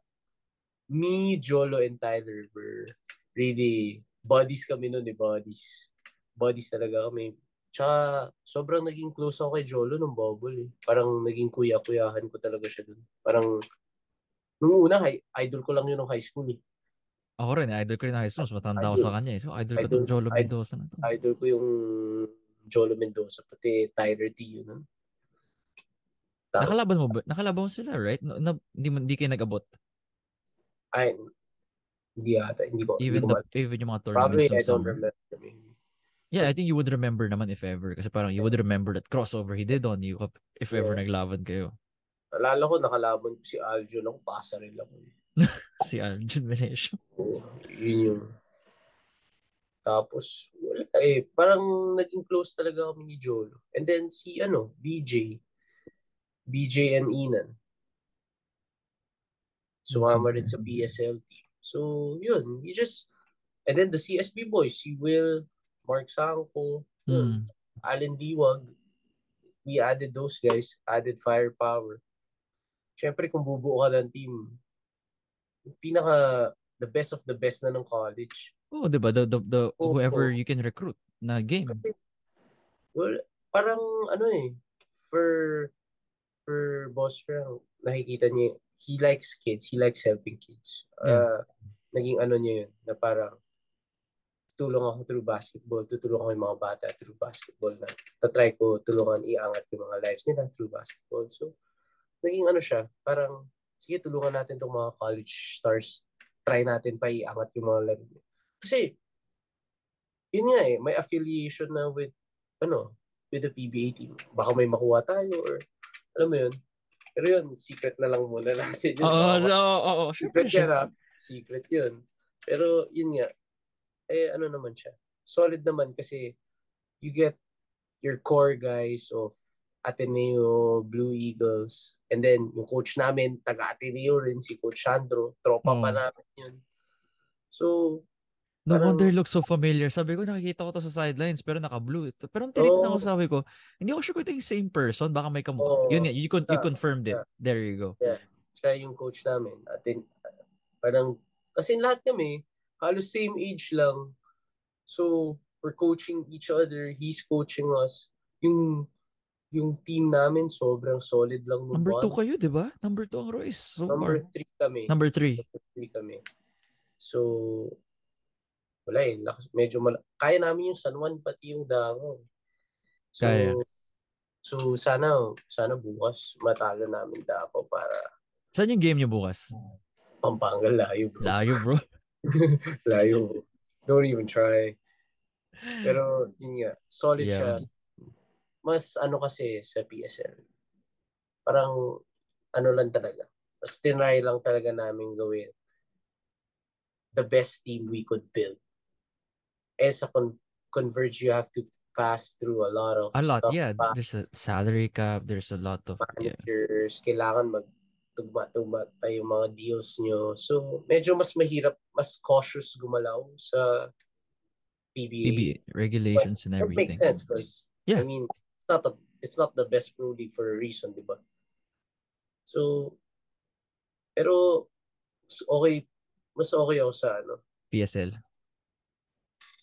me, Jolo, and Tyler were really, buddies kami noon eh, buddies. Buddies talaga kami. Tsaka, sobrang naging close ako kay Jolo nung bubble eh. Parang naging kuya-kuyahan ko talaga siya dun. Parang, nung una, hi- idol ko lang yun nung high school eh. Ako rin, idol ko rin na high school. Mas matanda ako sa kanya eh. So, idol ko Idol. tong Jolo Idol. Mendoza na to. Idol ko yung Jolo Mendoza, pati Tyler T yun. Tama. Nakalaban mo ba? Nakalaban mo sila, right? Na, na, hindi, hindi kayo nag-abot. Ay, hindi ata. Hindi ko, Even, hindi ko the, even yung mga ma- Probably, tournaments I don't summer. remember. Maybe. Yeah, I think you would remember naman if ever. Kasi parang you would remember that crossover he did on you if ever Yeah. naglaban kayo. Alala ko, nakalaban ko si Aljo lang, pasa rin lang. eh. Si Aljun Venecio. Oo, yun yung... Tapos, wala eh. Parang naging close talaga kami ni Jolo. And then si, ano, BJ. BJ and Inan. Sumama rin sa PSL team. So, yun. You just... And then the CSB boys, si Will, Mark Sanko, Hmm. Allen Diwag. We added those guys, added firepower. Siyempre, kung bubuo ka ng team, pinaka the best of the best na ng college. Oh, di ba? The, the, the, Oo. whoever you can recruit na game. Kasi, well, parang ano eh, for for Boss Frank, nakikita niya, he likes kids, he likes helping kids. Uh, naging ano niya yun, na parang tulong ako through basketball, tutulong ako yung mga bata through basketball na tatry ko tulungan iangat yung mga lives nila through basketball. So, naging ano siya, parang sige, tulungan natin tong mga college stars. Try natin pa iangat yung mga laro. Kasi, yun nga eh, may affiliation na with, ano, with the PBA team. Baka may makuha tayo or, alam mo yun. Pero yun, secret na lang muna natin. Oo, oo, oo. Secret yan ah. Secret yun. Pero yun nga, eh ano naman siya. Solid naman kasi you get your core guys of Ateneo, Blue Eagles, and then yung coach namin, taga Ateneo rin, si Coach Sandro. Tropa pa Oo. namin yun. So, No Parang- wonder it looks so familiar. Sabi ko, nakikita ko to sa sidelines, pero naka-blue. Pero ang tinignan ko, Oo. sabi ko, hindi ako sure kung ito yung same person. Baka may kamukha. Oo. Yun nga, you, con- you Yeah. confirmed it. Yeah. There you go. siya yung coach namin. Atin, parang, kasi lahat kami, halos same age lang. So, we're coaching each other. He's coaching us. Yung yung team namin sobrang solid lang nung Number two buwan. kayo, di ba? Number two ang Royce. So Number far. three kami. Number three. Number three kami. So, wala eh. Lakas, medyo mal- Kaya namin yung San Juan pati yung Davao. So, Kaya. so sana, sana bukas matalo namin Davao para Saan yung game niyo bukas? Pampanga layo bro. Layo, bro. Layo. Don't even try. Pero, yun nga, solid Yeah. siya. Mas ano kasi sa PSL. Parang, ano lang talaga. Mas tinry lang talaga namin gawin the best team we could build. Eh sa con- Converge, you have to pass through a lot of A lot, stuff. yeah. pa- There's a salary cap. There's a lot of, yeah. managers, kailangan magtugma-tugma pa yung mga deals nyo. So, medyo mas mahirap, mas cautious gumalaw sa PBA. PB regulations and That everything. makes sense because Yeah. I mean, it's not a, it's not the best pro league for a reason, di ba? So, pero mas okay, mas okay ako sa ano. PSL.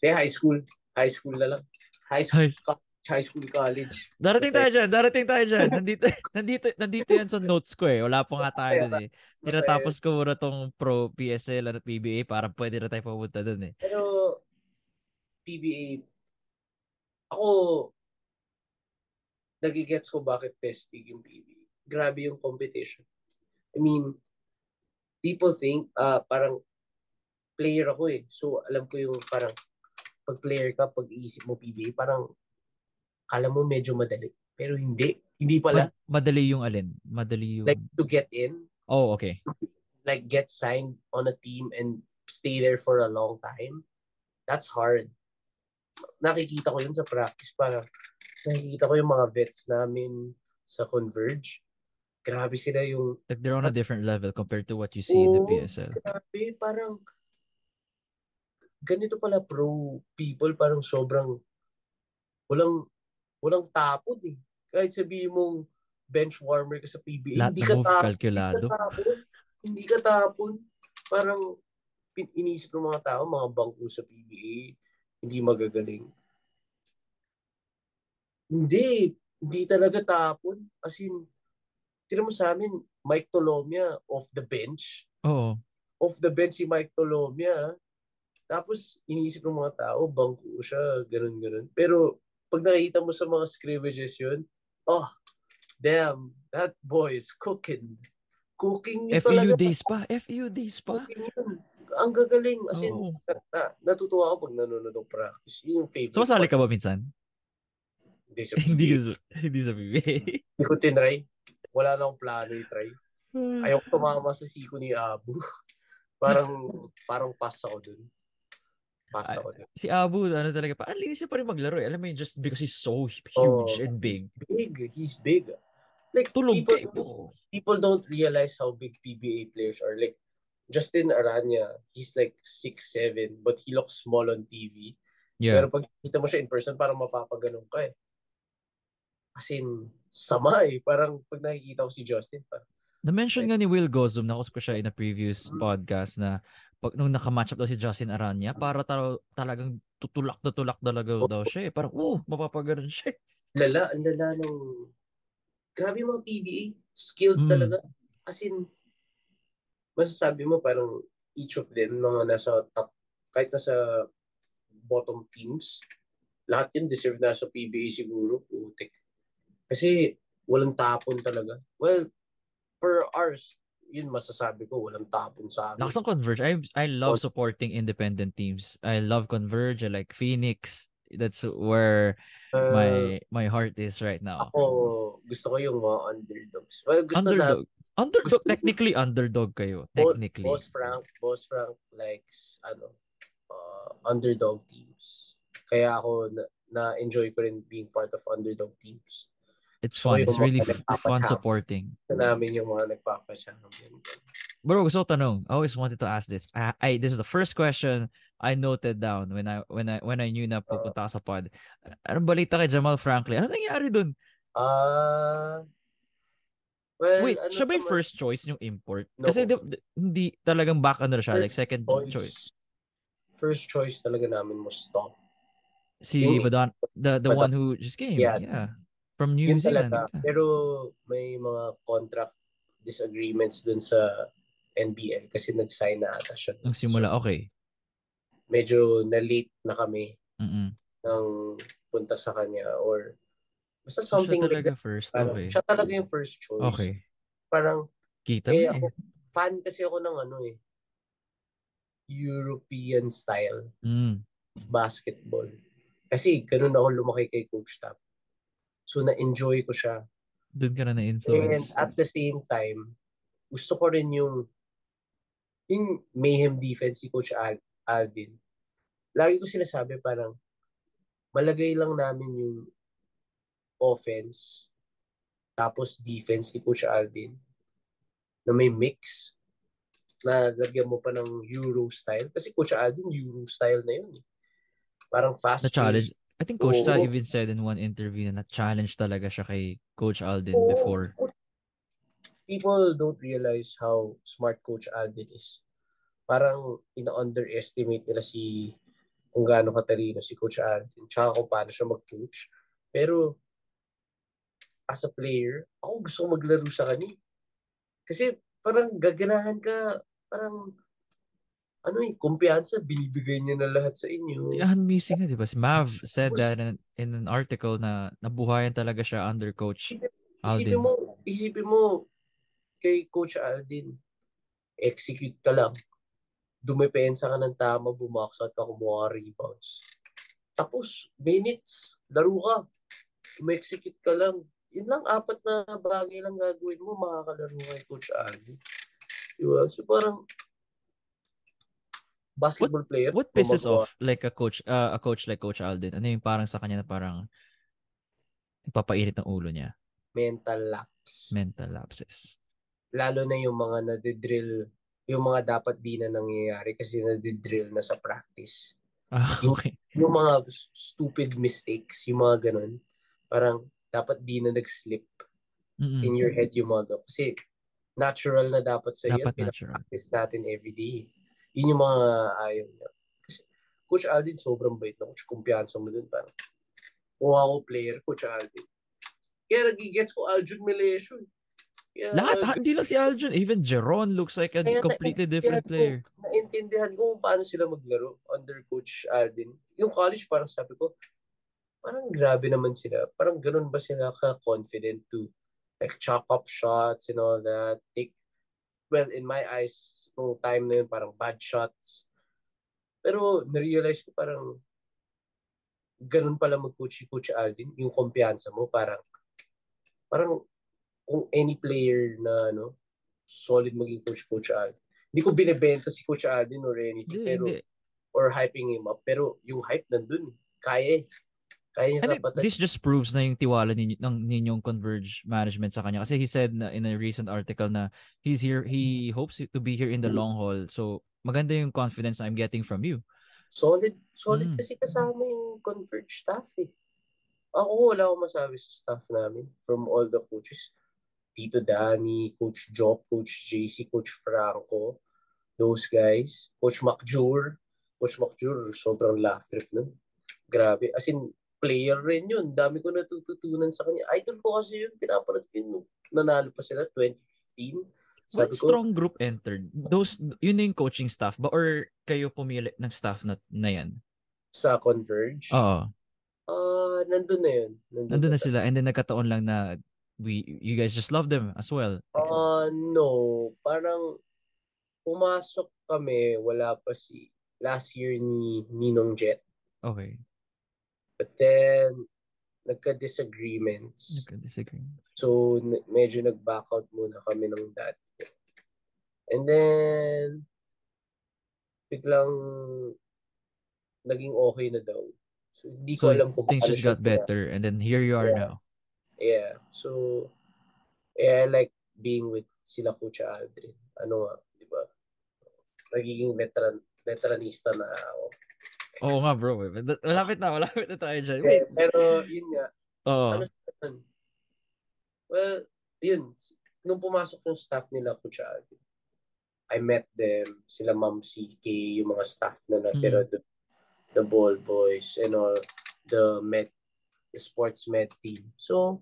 Kaya high school, high school na lang. High school, High- co- high school college. Darating tayo dyan, darating tayo dyan. Nandito, nandito, nandito yan sa notes ko eh. Wala pa nga tayo dun eh. Tinatapos ko muna tong pro PSL at PBA para pwede na tayo pumunta dun eh. Pero PBA, ako nagigets ko bakit best league yung PBA. Grabe yung competition. I mean, people think ah parang player ako eh. So alam ko yung parang pag player ka, pag iisip mo PBA, parang kala mo medyo madali. Pero hindi. Hindi pala. Ma- madali yung alin? Madali yung... Like to get in, oh, okay. like get signed on a team and stay there for a long time, that's hard. Nakikita ko yun sa practice. Parang nakikita ko yung mga vets namin sa Converge. Grabe sila yung... Like they're on a different level compared to what you see in the PSL. Grabe, parang ganito pala pro people, parang sobrang walang walang tapon eh. Kahit sabihin mong bench warmer ka sa PBA, Lahat hindi ka tapon. kalkulado. Hindi ka tapon. Hindi ka tapon. Parang inisip ng mga tao, mga bangko sa PBA, hindi magagaling. Hindi. Hindi talaga tapon. As in, tira mo sa amin, Mike Tolomia off the bench. Oo. Off the bench si Mike Tolomia. Tapos, iniisip ng mga tao, bangko siya, ganun, ganun. Pero, pag nakita mo sa mga scrimmages yun, oh, damn, that boy is cooking. Cooking yun FEU talaga. days pa. FEU days pa. Cooking yun. Ang gagaling. As in, Oo. na, na- natutuwa ako pag nanonood ng practice. Yun yung favorite. So, masali ka ba minsan? Hindi sa hindi, hindi sa PBA. Hindi ko tinry. Wala na akong plano i-try. Ayoko tumama sa siko ni Abu. parang, parang pass ako dun. Pass ako dun. si Abu, ano talaga pa, ang linis pa rin maglaro eh. Alam mo yun, just because he's so huge Oh, and big. Big. He's big. Like, Tulog people, ka po. people don't realize how big PBA players are. Like, Justin Aranya, he's like 6'7", but he looks small on TV. Yeah. Pero pag kita mo siya in person, parang mapapaganon ka eh. As in, sama eh. Parang pag nakikita ko si Justin, parang, Na-mention nga ni Will Gozum, nakus ko siya in a previous Mm. podcast na pag nung nakamatch up daw si Justin Aranya, para talo, talagang tutulak na tulak talaga daw siya eh. Parang, oh, mapapaganon siya. eh. lala, ang lala ng... Grabe yung mga PBA. Skilled Mm. talaga. As in, masasabi mo parang each of them, mga nasa top, kahit nasa bottom teams, lahat yun deserve na sa PBA siguro. Putik. Kasi walang tapon talaga. Well, for ours, yun masasabi ko, walang tapon sa amin. Lakas ng Converge. I, I love supporting independent teams. I love Converge. I like Phoenix. That's where Uh, my my heart is right now. ako, gusto ko yung mga underdogs. Well, gusto na, Underdog. Underdog. gusto- Technically, underdog kayo. Technically. Boss Frank, Boss Frank likes ano, uh, underdog teams. Kaya ako na, na-enjoy ko rin being part of underdog teams. It's fun. It's really fun nagpapacham. supporting. Sa namin yung mga nagpapachampion. Bro, gusto ko tanong. I always wanted to ask this. I, I this is the first question I noted down when I when I when I knew na pupunta ka sa pod. Anong balita kay Jamal Franklin? Ano nangyari dun? Ah, well, Wait, ano siya ba yung naman, first choice yung import? No. Kasi di- di- hindi talagang back under siya, like second choice. First choice talaga namin was Tom. Si Badon, the the Badon. one who just came. Yeah. Yeah. From New Yun Zealand. talaga. Pero may mga contract disagreements dun sa NBL kasi nag-sign na ata siya. Nung simula, okay. medyo na-late na kami Mm-mm. ng punta sa kanya or basta So, siya something like talaga that. first. Parang, Okay. Siya talaga yung first choice. Okay. Parang, Kita eh, ako, eh. fan kasi ako ng ano eh, European style Mm. basketball. Kasi ganun ako lumaki kay Coach Tap. So na-enjoy ko siya. Doon ka na And na-influence. at the same time, gusto ko rin yung yung mayhem defense si Coach Al- Alvin. Lagi ko sinasabi parang malagay lang namin yung offense tapos defense ni Coach Alvin na may mix na lagyan mo pa ng Euro style. Kasi Coach Alvin, Euro style na yun. eh. Parang fast na challenge. I think Coach Ta even said in one interview na na-challenge talaga siya kay Coach Alden Oo. before. People don't realize how smart Coach Alden is. Parang ina-underestimate nila si kung gaano katalino si Coach Alden tsaka kung paano siya mag-coach. Pero as a player, ako gusto ko maglaro sa kanya. Kasi parang gaganahan ka, parang ano eh, kumpiyansa, binibigay niya na lahat sa inyo. Si Missing nga, di ba? Si Mav said that in, in an article na nabuhayan talaga siya under Coach Isipin Alden. mo, isipin mo kay Coach Aldin, execute ka lang. Dumepensa ka ng tama, bumaksat ka, kumuha rebounds. Tapos, minutes, laro ka. Umexecute ka lang. Yun lang, apat na bagay lang gagawin mo, makakalaro kay Coach Aldin. Diba? So parang, basketball player. What pisses gumagawa. off like a coach uh, a coach like Coach Alden? Ano yung parang sa kanya na parang ipapainit ng ulo niya? Mental lapse. Mental lapses. Lalo na yung mga nadidrill, yung mga dapat di na nangyayari kasi nadidrill na sa practice. Ah, okay. Yung mga stupid mistakes, yung mga ganun, parang dapat di na nag-slip Mm-mm. in your head yung mga ganun. Kasi natural na dapat sa Dapat iyo, natural. practice natin every day. Yun yung mga ayaw niya. Kasi Coach Aldin, sobrang bait na coach. Kumpiyansa mo dun. Parang, kung ako player, Coach Aldin. Kaya nagigets ko Aljun Melesio. Kaya, Lahat, ha, hindi lang si Aljun. Even Jeron looks like a completely different ko- player. Naintindihan ko kung paano sila maglaro under Coach Aldin. Yung college, parang sabi ko, parang grabe naman sila. Parang ganun ba sila ka-confident to like chop up shots and all that. Take, well, in my eyes, nung time na yun, parang bad shots. Pero narealize ko parang ganun pala mag-coach si Coach Aldin. Yung kumpiyansa mo, parang parang kung any player na ano, solid maging coach Coach Aldin. Hindi ko binebenta si Coach Aldin or anything, Hindi, pero hindi. or hyping him up. Pero yung hype nandun. Kaya eh. Kaya niya dapat. this just proves na yung tiwala ninyo, ng ninyong Converge management sa kanya. Kasi he said na in a recent article na he's here, he hopes to be here in the Mm. long haul. So, maganda yung confidence I'm getting from you. Solid. Solid Mm. kasi kasama yung Converge staff eh. Ako wala akong masabi sa staff namin from all the coaches. Tito Danny, Coach Job, Coach JC, Coach Franco, those guys. Coach McJur. Coach McJur, sobrang laugh trip nun. Grabe. As in, player rin yun. Dami ko natututunan sa kanya. Idol ko kasi yun. Pinapanood ko yun. Nanalo pa sila 2015. What Sabi ko, strong group entered? Those, yun na yung coaching staff ba? Or kayo pumili ng staff na, na yan? sa Converge. Oo. Ah, nandun na yun. Nandun na sila. And then nagkataon lang na we you guys just love them as well. Ah, no. Parang pumasok kami, wala pa si last year ni Ninong Jet. Okay. But then, nagka-disagreements. Nagka-disagree. So, medyo nag-back out muna kami ng dad. ko. And then, biglang naging okay na daw. So, hindi ko So alam kung things just got better and then here you are Yeah. now. Yeah. So, yeah, I like being with sila Coach Aldrin. Ano nga, di ba? Nagiging veteran, veteranista na ako. Oo nga bro. eh. Malapit na, malapit na tayo dyan. Eh, Wait. pero, yun nga. Oo. Ano? Well, yun. Nung pumasok yung staff nila, Aldrin, I met them, sila Ma'am CK, yung mga staff na natira, the, the ball boys, and all, the med, the sports med team. So,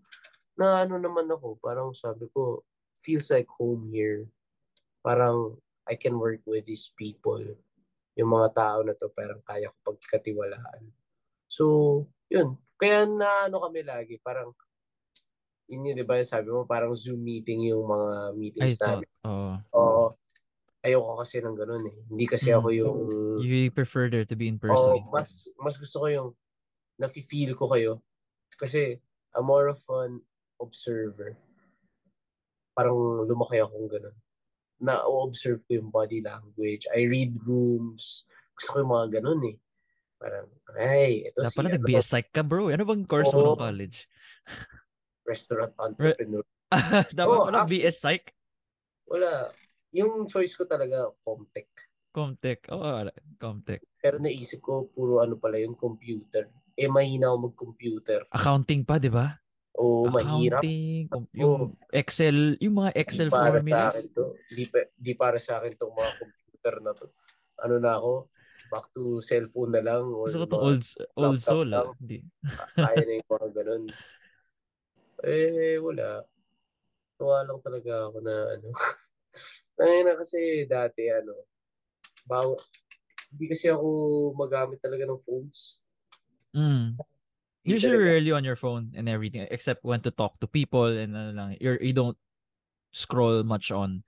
na ano naman ako, parang sabi ko, feels like home here. Parang I can work with these people. Yung mga tao na to, parang kaya ko pagkatiwalaan. So, yun. Kaya na ano kami lagi, parang yun yun, di ba, sabi mo, parang Zoom meeting yung mga I meetings thought, namin. oo. Oo. Ayoko kasi ng ganun eh. Hindi kasi Mm. ako yung... You really prefer there to be in Oo, person. mas, mas gusto ko yung nafe-feel ko kayo. Kasi I'm more of an observer. Parang lumaki akong ganun. Na-observe ko yung body language. I read rooms. Gusto ko yung mga ganun eh. Parang, ay, ito Dapat si pala ano, nag-BS Psych ka bro. Ano bang course mo Oo. ng college? restaurant entrepreneur. Dapat Oo, pala BS Psych. Wala. Yung choice ko talaga, Comtech. Comtech. Oo, Comtech. Pero naisip ko, puro ano pala yung computer. Eh, mahina ako mag-computer. Accounting pa, di ba? Oo, mahirap. Yung Excel, yung mga Excel Di para sa formulas. akin to. Di, pa- di para sa akin tong mga computer na to. Ano na ako, back to cellphone na lang. Or Gusto ko itong old, old soul. lang. Ah. Hindi. Kaya na yung mga ganun. Eh, wala. Tuwa lang talaga ako na ano. Ngayon na kasi dati ano, bawa, hindi kasi ako magamit talaga ng phones. Mm. Usually talaga. rarely on your phone and everything except when to talk to people and ano lang you're you don't scroll much on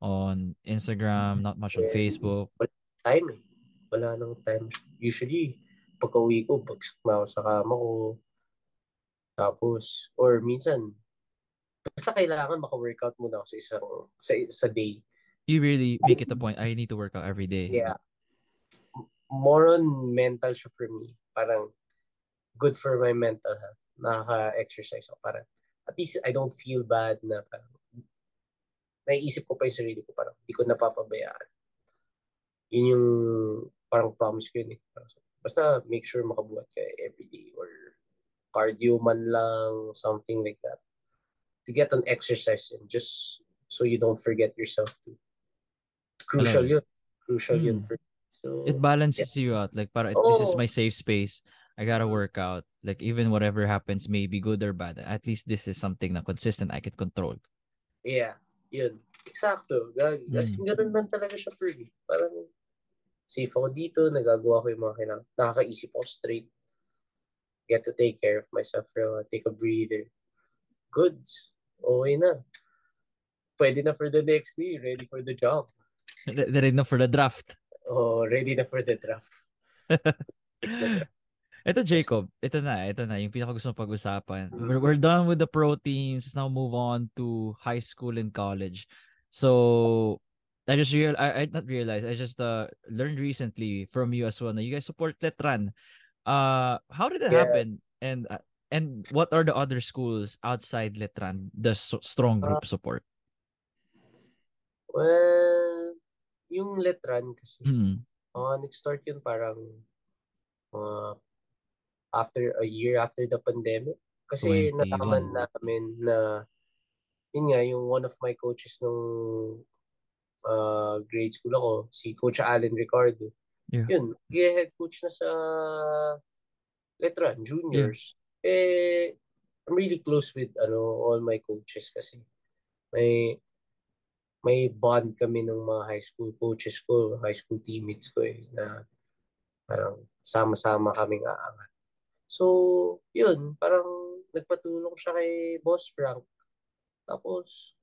on Instagram, not much on Yeah. Facebook. Time eh. Wala nang time. Usually, pagka uwi ko, bagsak na ako sa kama ko. Tapos, or minsan, basta kailangan maka-workout muna ako sa isang, sa, sa day. You really make it a point. I need to work out every day. Yeah. more on mental siya for me. Parang good for my mental health. Nakaka-exercise ako. Parang at least I don't feel bad na parang naiisip ko pa yung sarili ko. Parang hindi ko napapabayaan. Yun yung parang promise ko yun eh. Basta make sure makabuhat ka everyday or cardio man lang, something like that. To get an exercise in just so you don't forget yourself too. Crucial yun. Crucial mm. yun for So it balances yeah. you out. Like para oh. this is my safe space. I gotta work out. Like even whatever happens may be good or bad. At least this is something na consistent I can control. Yeah. Yun. Eksakto. Gag mm. Ganun lang talaga siya for me. Parang safe ako dito, nagagawa ko yung mga kailangan. Nakakaisip ako straight. Get to take care of myself for Take a breather. Goods. Okay na. Pwede na for the next day. Ready for the job. Ready na for the draft. Oh, ready na for the draft. ito Jacob, ito na, ito na yung pinaka gusto pag-usapan. We're, we're done with the pro teams. Let's now move on to high school and college. So I just real I, I not realized I just uh learned recently from you as well that you guys support Letran. Uh how did it yeah. happen and uh, and what are the other schools outside Letran the so, strong group uh, support? Well, yung Letran kasi, mm. uh, nag-start yun parang uh, after a year after the pandemic. Kasi 21. nalaman namin na yun nga, yung one of my coaches nung uh, grade school ako, si Coach Allen Ricardo. Yeah. Yun, head coach na sa Letran, juniors. Yeah. Eh, I'm really close with ano all my coaches kasi may may bond kami ng mga high school coaches ko, high school teammates ko eh, na parang sama-sama kaming aangat. So, yun, parang nagpatulong siya kay Boss Frank. Tapos,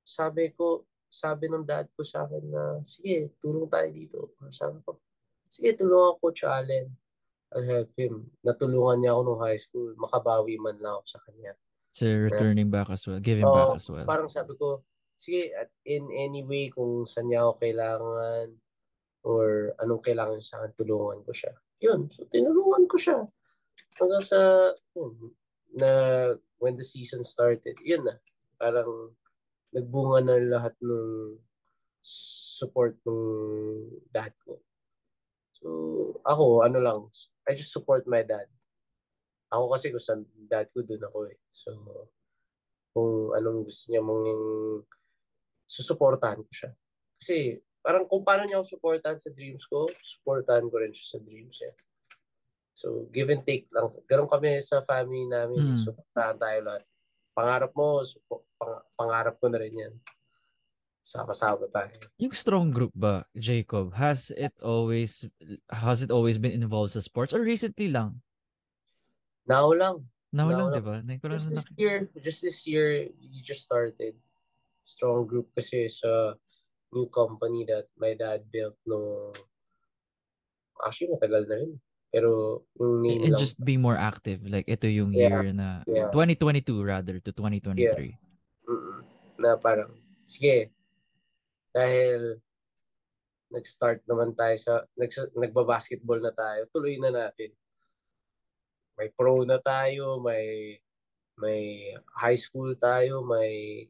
sabi ko, sabi ng dad ko sa akin na, sige, tulong tayo dito. Sabi ko, sige, tulungan ko Coach Allen. I'll help him. Natulungan niya ako nung high school. Makabawi man lang ako sa kanya. So, returning back as well. Giving oh, back as well. Parang sabi ko, sige, at in any way, kung saan niya ako kailangan or anong kailangan sa akin, tulungan ko siya. Yun, so tinulungan ko siya. Hanggang sa, yun, na when the season started, yun na, parang nagbunga na lahat ng support ng dad ko. So, ako, ano lang, I just support my dad. Ako kasi kung saan dad ko, dun ako eh. So, kung anong gusto niya mong susuportahan ko siya. Kasi parang kung paano niya ako suportahan sa dreams ko, suportahan ko rin siya sa dreams niya. So, give and take lang. Ganun kami sa family namin. Mm. Suportahan tayo lahat. Pangarap mo, pang, pangarap ko na rin yan. Sama-sama tayo. Yung strong group ba, Jacob, has it always has it always been involved sa sports or recently lang? Now lang. Now, now lang, di ba? Just this year, just this year, you just started strong group kasi sa new company that my dad built no actually matagal na rin pero yung name And lang, just be more active like ito yung yeah, year na yeah. 2022 rather to 2023 yeah. na parang sige dahil nag-start naman tayo sa nag, nagba-basketball na tayo tuloy na natin may pro na tayo may may high school tayo may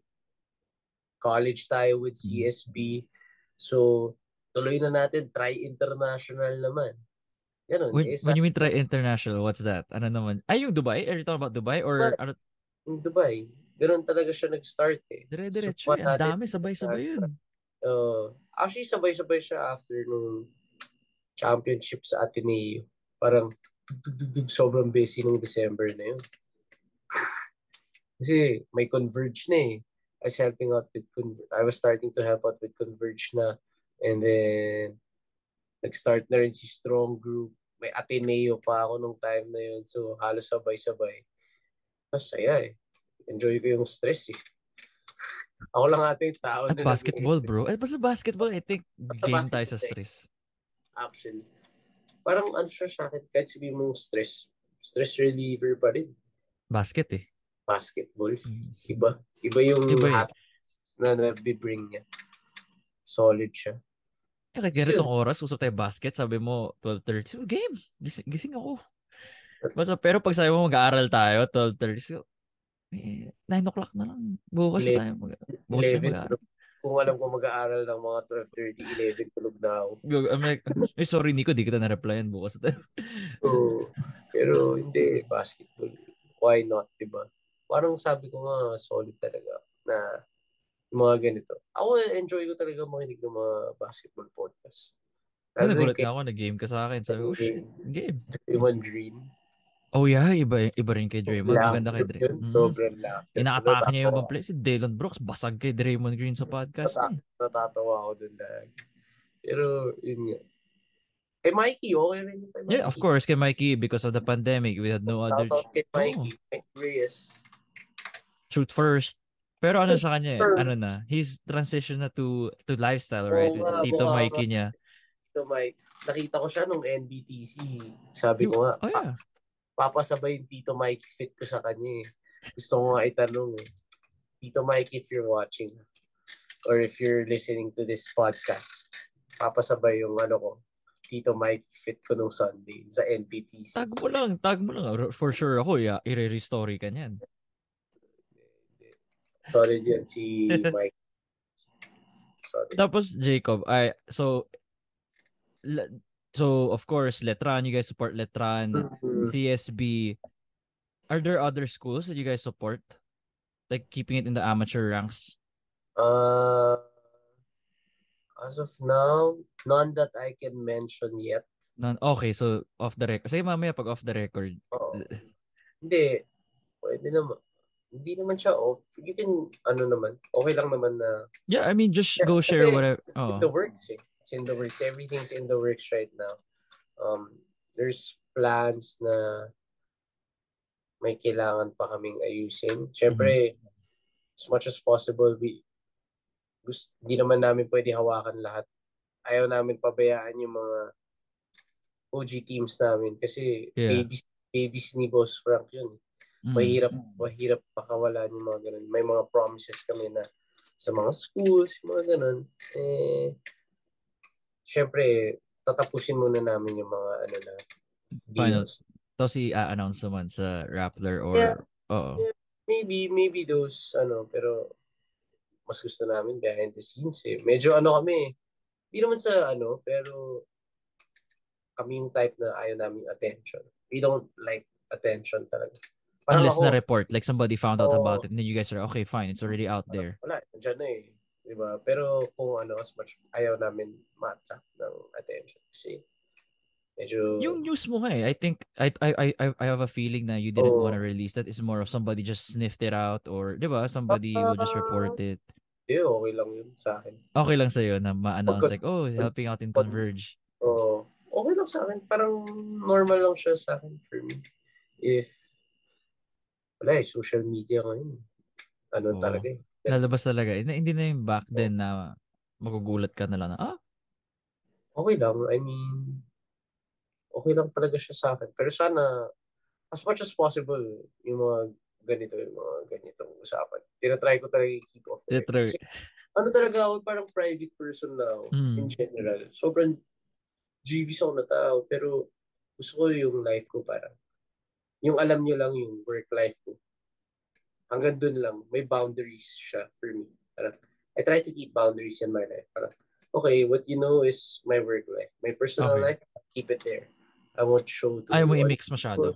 college tayo with mm-hmm. CSB. So, tuloy na natin, try international naman. Ganun. When, Isa, when you mean try international, what's that? Ano naman? Ay, yung Dubai? Are you talking about Dubai? Or ano? Yung Dubai. Ganun talaga siya nag-start eh. Dire-diretso. So, ang dami, sabay-sabay yun. Uh, actually, sabay-sabay siya after nung championship sa Ateneo. Parang dug, sobrang busy nung December na yun. Kasi may converge na eh. I was helping out with I was starting to help out with Converge na and then nag-start na rin si Strong Group may Ateneo pa ako nung time na yun. So halos sabay-sabay. Masaya eh. Enjoy ko yung stress eh. Ako lang ating tao at basketball bro. At basta basketball I think game tayo sa stress. Actually. Parang ano siya sa akin kahit sabihin mong stress stress reliever pa rin. Basket eh. Basketball. Mm. iba. Iba yung Iba hat na nabibring niya. Solid siya. Eh, kahit ganitong oras, usap tayo basket, sabi mo, 12.30. So, game! Gising, gising ako. Basta, pero pag sabi mo mag-aaral tayo, 12.30, so, eh, 9 o'clock na lang. Bukas 11, tayo. Mag- bukas 11, tayo mag-aaral. Kung alam ko mag-aaral ng mga 12.30, 11, tulog na ako. I'm like, eh, sorry Nico, di kita na-replyan bukas tayo. pero hindi, basketball. Why not, diba? Parang sabi ko nga, solid talaga na mga ganito. Ako, enjoy ko talaga makinig ng mga basketball podcast. Ano, nagulat na ako, nag-game ka sa akin. Sabi oh, shit, game. Draymond Green. Oh yeah, iba iba rin kay Draymond. Maganda kay Draymond. Mm. Sobrang laughter. Inaatake niya yung mga play. Si Dalen Brooks, basag kay Draymond Green sa podcast. Nat- natatawa ako dun dahil. Pero, yun nga. Kay Mikey, okay rin yung kay Mikey. Yeah, of course, kay Mikey, because of the pandemic, we had no other... Shout kay Mikey, oh. Reyes. Shoot first. Pero ano sa kanya, first. ano na, he's transition na to to lifestyle, right? Oh, Tito uh, Mikey niya. Tito Mike. Nakita ko siya nung NBTC. Sabi ko nga, oh, yeah papasabay yung Tito Mike fit ko sa kanya eh. Gusto ko nga itanong eh. Tito Mike, if you're watching or if you're listening to this podcast, papasabay yung ano ko, Tito Mike fit ko nung Sunday sa NPTC. Tag mo lang, tag mo lang. For sure ako, yeah, i-re-story ka niyan. Sorry dyan, si Mike. Sorry. Tapos, Jacob, I, so, So, of course, Letran, you guys support Letran, mm-hmm. CSB. Are there other schools that you guys support? Like keeping it in the amateur ranks? Uh, as of now, none that I can mention yet. None. Okay, so off the record. Sige mamaya pag off the record. Oo. Hindi. Pwede naman. Hindi naman siya off. You can, ano naman, okay lang naman na. Yeah, I mean, just go share whatever. Oh. The works eh it's in the works. Everything's in the works right now. Um, there's plans na may kailangan pa kaming ayusin. Siyempre, mm-hmm. as much as possible, we gusto, di naman namin pwede hawakan lahat. Ayaw namin pabayaan yung mga OG teams namin kasi yeah. babies, babies ni Boss Frank yun. Mm. Mahirap, mahirap pakawalan yung mga ganun. May mga promises kami na sa mga schools, mga ganun. Eh, syempre, tatapusin muna namin yung mga ano na deals. Tapos i-announce naman sa Rappler or yeah, oo. Yeah, maybe maybe those ano pero mas gusto namin behind the scenes eh. Medyo ano kami, hindi naman sa ano, pero kami yung type na ayaw namin attention. We don't like attention talaga. Unless ako, na report, like somebody found out oh, about it and then you guys are, okay, fine, it's already out there. Wala, dyan na eh. Diba? Pero kung ano, as much, ayaw namin ma-attract ng attention. Kasi medyo... Yung news mo eh, I think, I, I, I, I have a feeling na you didn't oh. want to release that. It's more of somebody just sniffed it out or, di ba, somebody uh, will just report it. Yeah, okay lang yun sa akin. Okay lang sa'yo na ma-announce like, oh, helping out in Converge. Oo. Oh, okay lang sa akin. Parang normal lang siya sa akin for me. If, wala eh, social media ngayon. Ano oh. talaga eh. Lalabas talaga. Hindi, hindi na yung back then na magugulat ka na lang na, ah? Okay lang. I mean, okay lang talaga siya sa akin. Pero sana, as much as possible, yung mga ganito, yung mga ganitong usapan. Tinatry ko talaga i-keep off. Tinatry. ano talaga ako, parang private person na ako, mm. in general. Sobrang GVs ako na tao, pero gusto ko yung life ko parang, yung alam nyo lang yung work life ko hanggang dun lang, may boundaries siya for me. Parang, I try to keep boundaries in my life. Parang, okay, what you know is my work life. My personal okay. life, keep it there. I won't show to Ayaw mo i-mix masyado.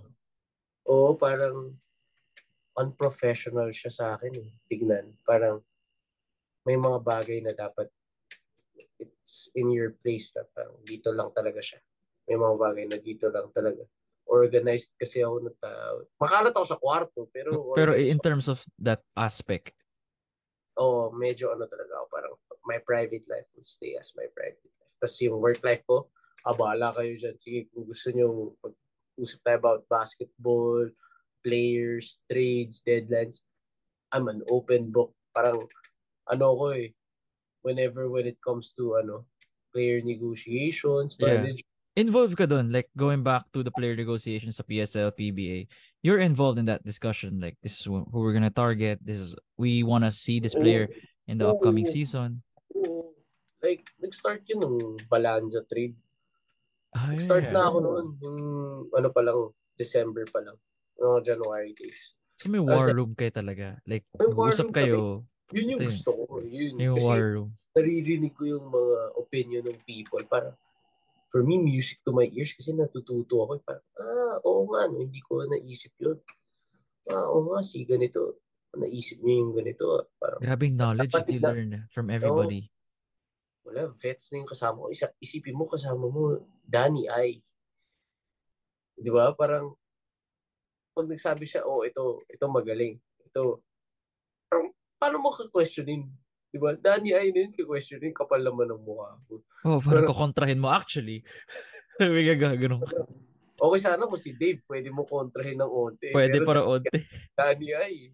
Oo, parang unprofessional siya sa akin eh. Tignan. Parang may mga bagay na dapat it's in your place na parang dito lang talaga siya. May mga bagay na dito lang talaga organized kasi ako na tao. Makalat ako sa kwarto, pero... Pero in terms of that aspect? Oo, oh, medyo ano talaga ako, parang my private life will stay as my private life. Tapos yung work life ko, abala kayo dyan. Sige, kung gusto nyo mag-usap tayo about basketball, players, trades, deadlines, I'm an open book. Parang, ano ko eh, whenever when it comes to, ano, player negotiations, yeah involved ka doon like going back to the player negotiations sa PSL PBA you're involved in that discussion like this is who we're gonna target this is we want to see this player in the upcoming season Like, nag-start yun nung Balanza trade. Ay, Nag-start na ako noon. Yung ano pa lang, December pa lang. No, January days. So may war room kayo talaga. Like, usap kayo. Yun yung gusto ko. Yun. Yung war room. naririnig ko yung mga opinion ng people. Para, for me, music to my ears kasi natututo ako. Parang, ah, oo nga, no, hindi ko naisip yun. Ah, oo nga, si ganito. Naisip niyo yung ganito. Parang, Grabe yung knowledge that you na- learn from everybody. wala, vets na yung kasama ko. Isa, isipin mo, kasama mo, Danny I. Di ba? Parang, pag nagsabi siya, oh, ito, ito magaling. Ito, parang, paano mo ka-questionin? Di ba? Danny I na yun, ka-questionin, kapal naman ng mukha ko. Oh, parang Pero- kukontrahin mo actually. May gagano. Okay sana kung si Dave, pwede mo kontrahin ng onte. Pwede Pero para onte. Danny I.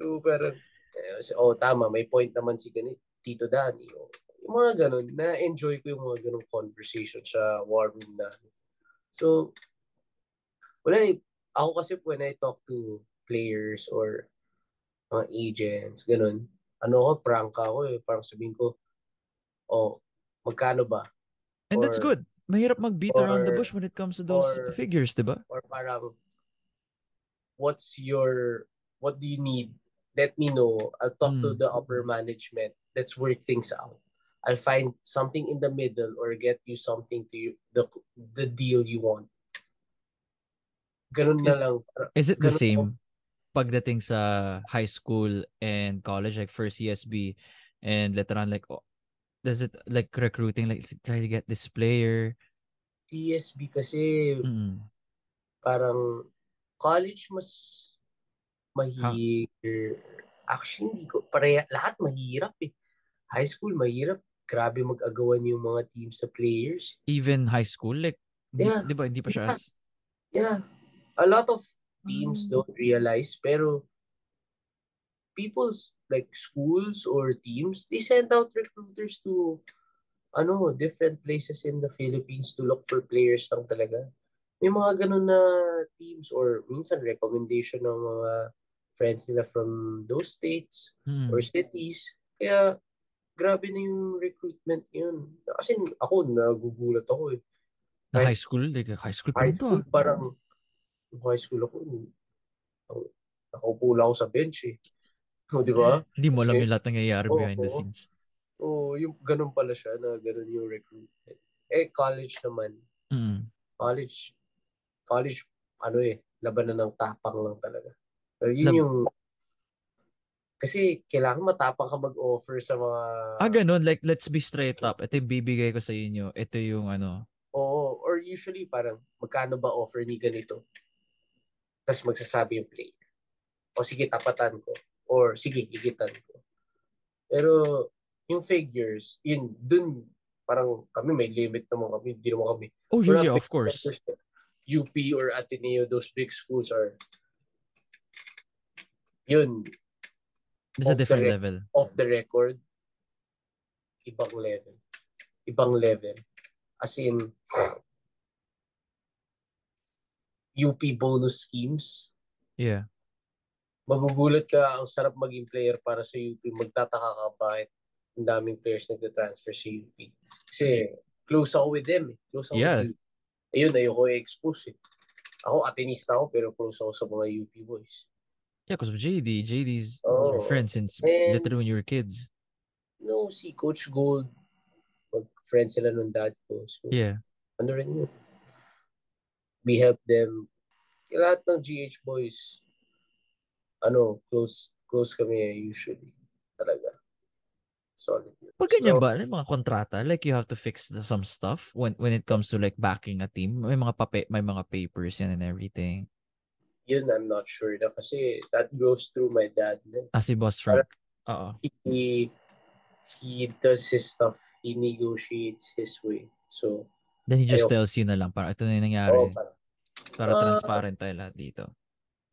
So, eh, oh, tama, may point naman si ganito, Tito Danny. Oh. Yung mga ganun, na-enjoy ko yung mga ganun conversation sa war room na. So, wala eh. Ako kasi when I talk to players or mga agents, ganun, ano ko, prank ako eh. Parang sabihin ko, oh, magkano ba? And that's Or- good. Mahirap mag-beat around the or- bush when it comes to those or- figures, di ba? or parang what's your what do you need let me know i'll talk to Mm. the upper management let's work things out i'll find something in the middle or get you something to you the the deal you want ganun na lang Is it the Ganun same pagdating sa high school and college, like first CSB and later on, like, oh, does it like recruiting, like try to get this player? CSB kasi Mm. parang college mas mahirap actually hindi ko pareha lahat mahirap eh high school mahirap grabe mag-agawan yung mga teams sa players Even high school, like, di, Yeah. di ba, hindi pa siya Yeah. as, Yeah. A lot of teams Mm. don't realize, pero people's like schools or teams, they send out recruiters to ano, different places in the Philippines to look for players lang talaga. May mga ganun na teams or minsan recommendation ng mga friends nila from those states Mm. or cities. Kaya grabe na yung recruitment yun. Kasi ako, nagugulat ako eh. na high school, like, high school pa high rin to, school, ah. parang high school ako, ako- nakaupo lang ako sa bench eh. O, di ba? Hindi mo alam yung lahat nangyayari Oo, behind the oo. scenes. O, yung ganun pala siya, na ganun yung recruitment. Eh, college naman. Mm. College, college, ano eh, labanan ng tapang lang talaga. So, yun Lab- yung, kasi kailangan matapang ka mag-offer sa mga, Ah, ganun. Like, let's be straight up. Ito yung bibigay ko sa inyo. Ito yung ano. oo, or usually parang, magkano ba offer ni ganito? Tapos magsasabi yung player. O sige, tapatan ko. Or sige, gigitan ko. Pero, yung figures, yun, dun, parang kami may limit naman kami. Hindi naman kami. Oh, yeah, yeah, of course. UP or Ateneo, those big schools are, yun, It's a the different rec- level. off the record, ibang level. Ibang level. As in, UP bonus schemes. Yeah. Magugulat ka, ang sarap maging player para sa UP. Magtataka ka bakit ang daming players nagta-transfer sa UP. Kasi close ako with them. Eh. Close ako Yeah. with UP. Ayun, ayoko i-expose eh. Ako, atenista ako, pero close ako sa mga UP boys. Yeah, because of JD. JD's Oh. your friend since And- literally when you were kids. No, si Coach Gold, mag-friend sila nung dad ko. So, Yeah. ano rin yun. We help them. Lahat ng GH boys, ano, close close kami usually. Talaga. Solid yun. Pag ganyan So, ba, like mga kontrata, like you have to fix the, some stuff when when it comes to like backing a team. May mga pape, may mga papers yan and everything. Yun, I'm not sure na kasi that goes through my dad. na. Ah, si Boss Frank. Oo. He, he does his stuff. He negotiates his way. So, Then he just Ayoko. tells you na lang, parang ito na yung nangyari. oh, parang, para Ah. transparent tayo lahat dito.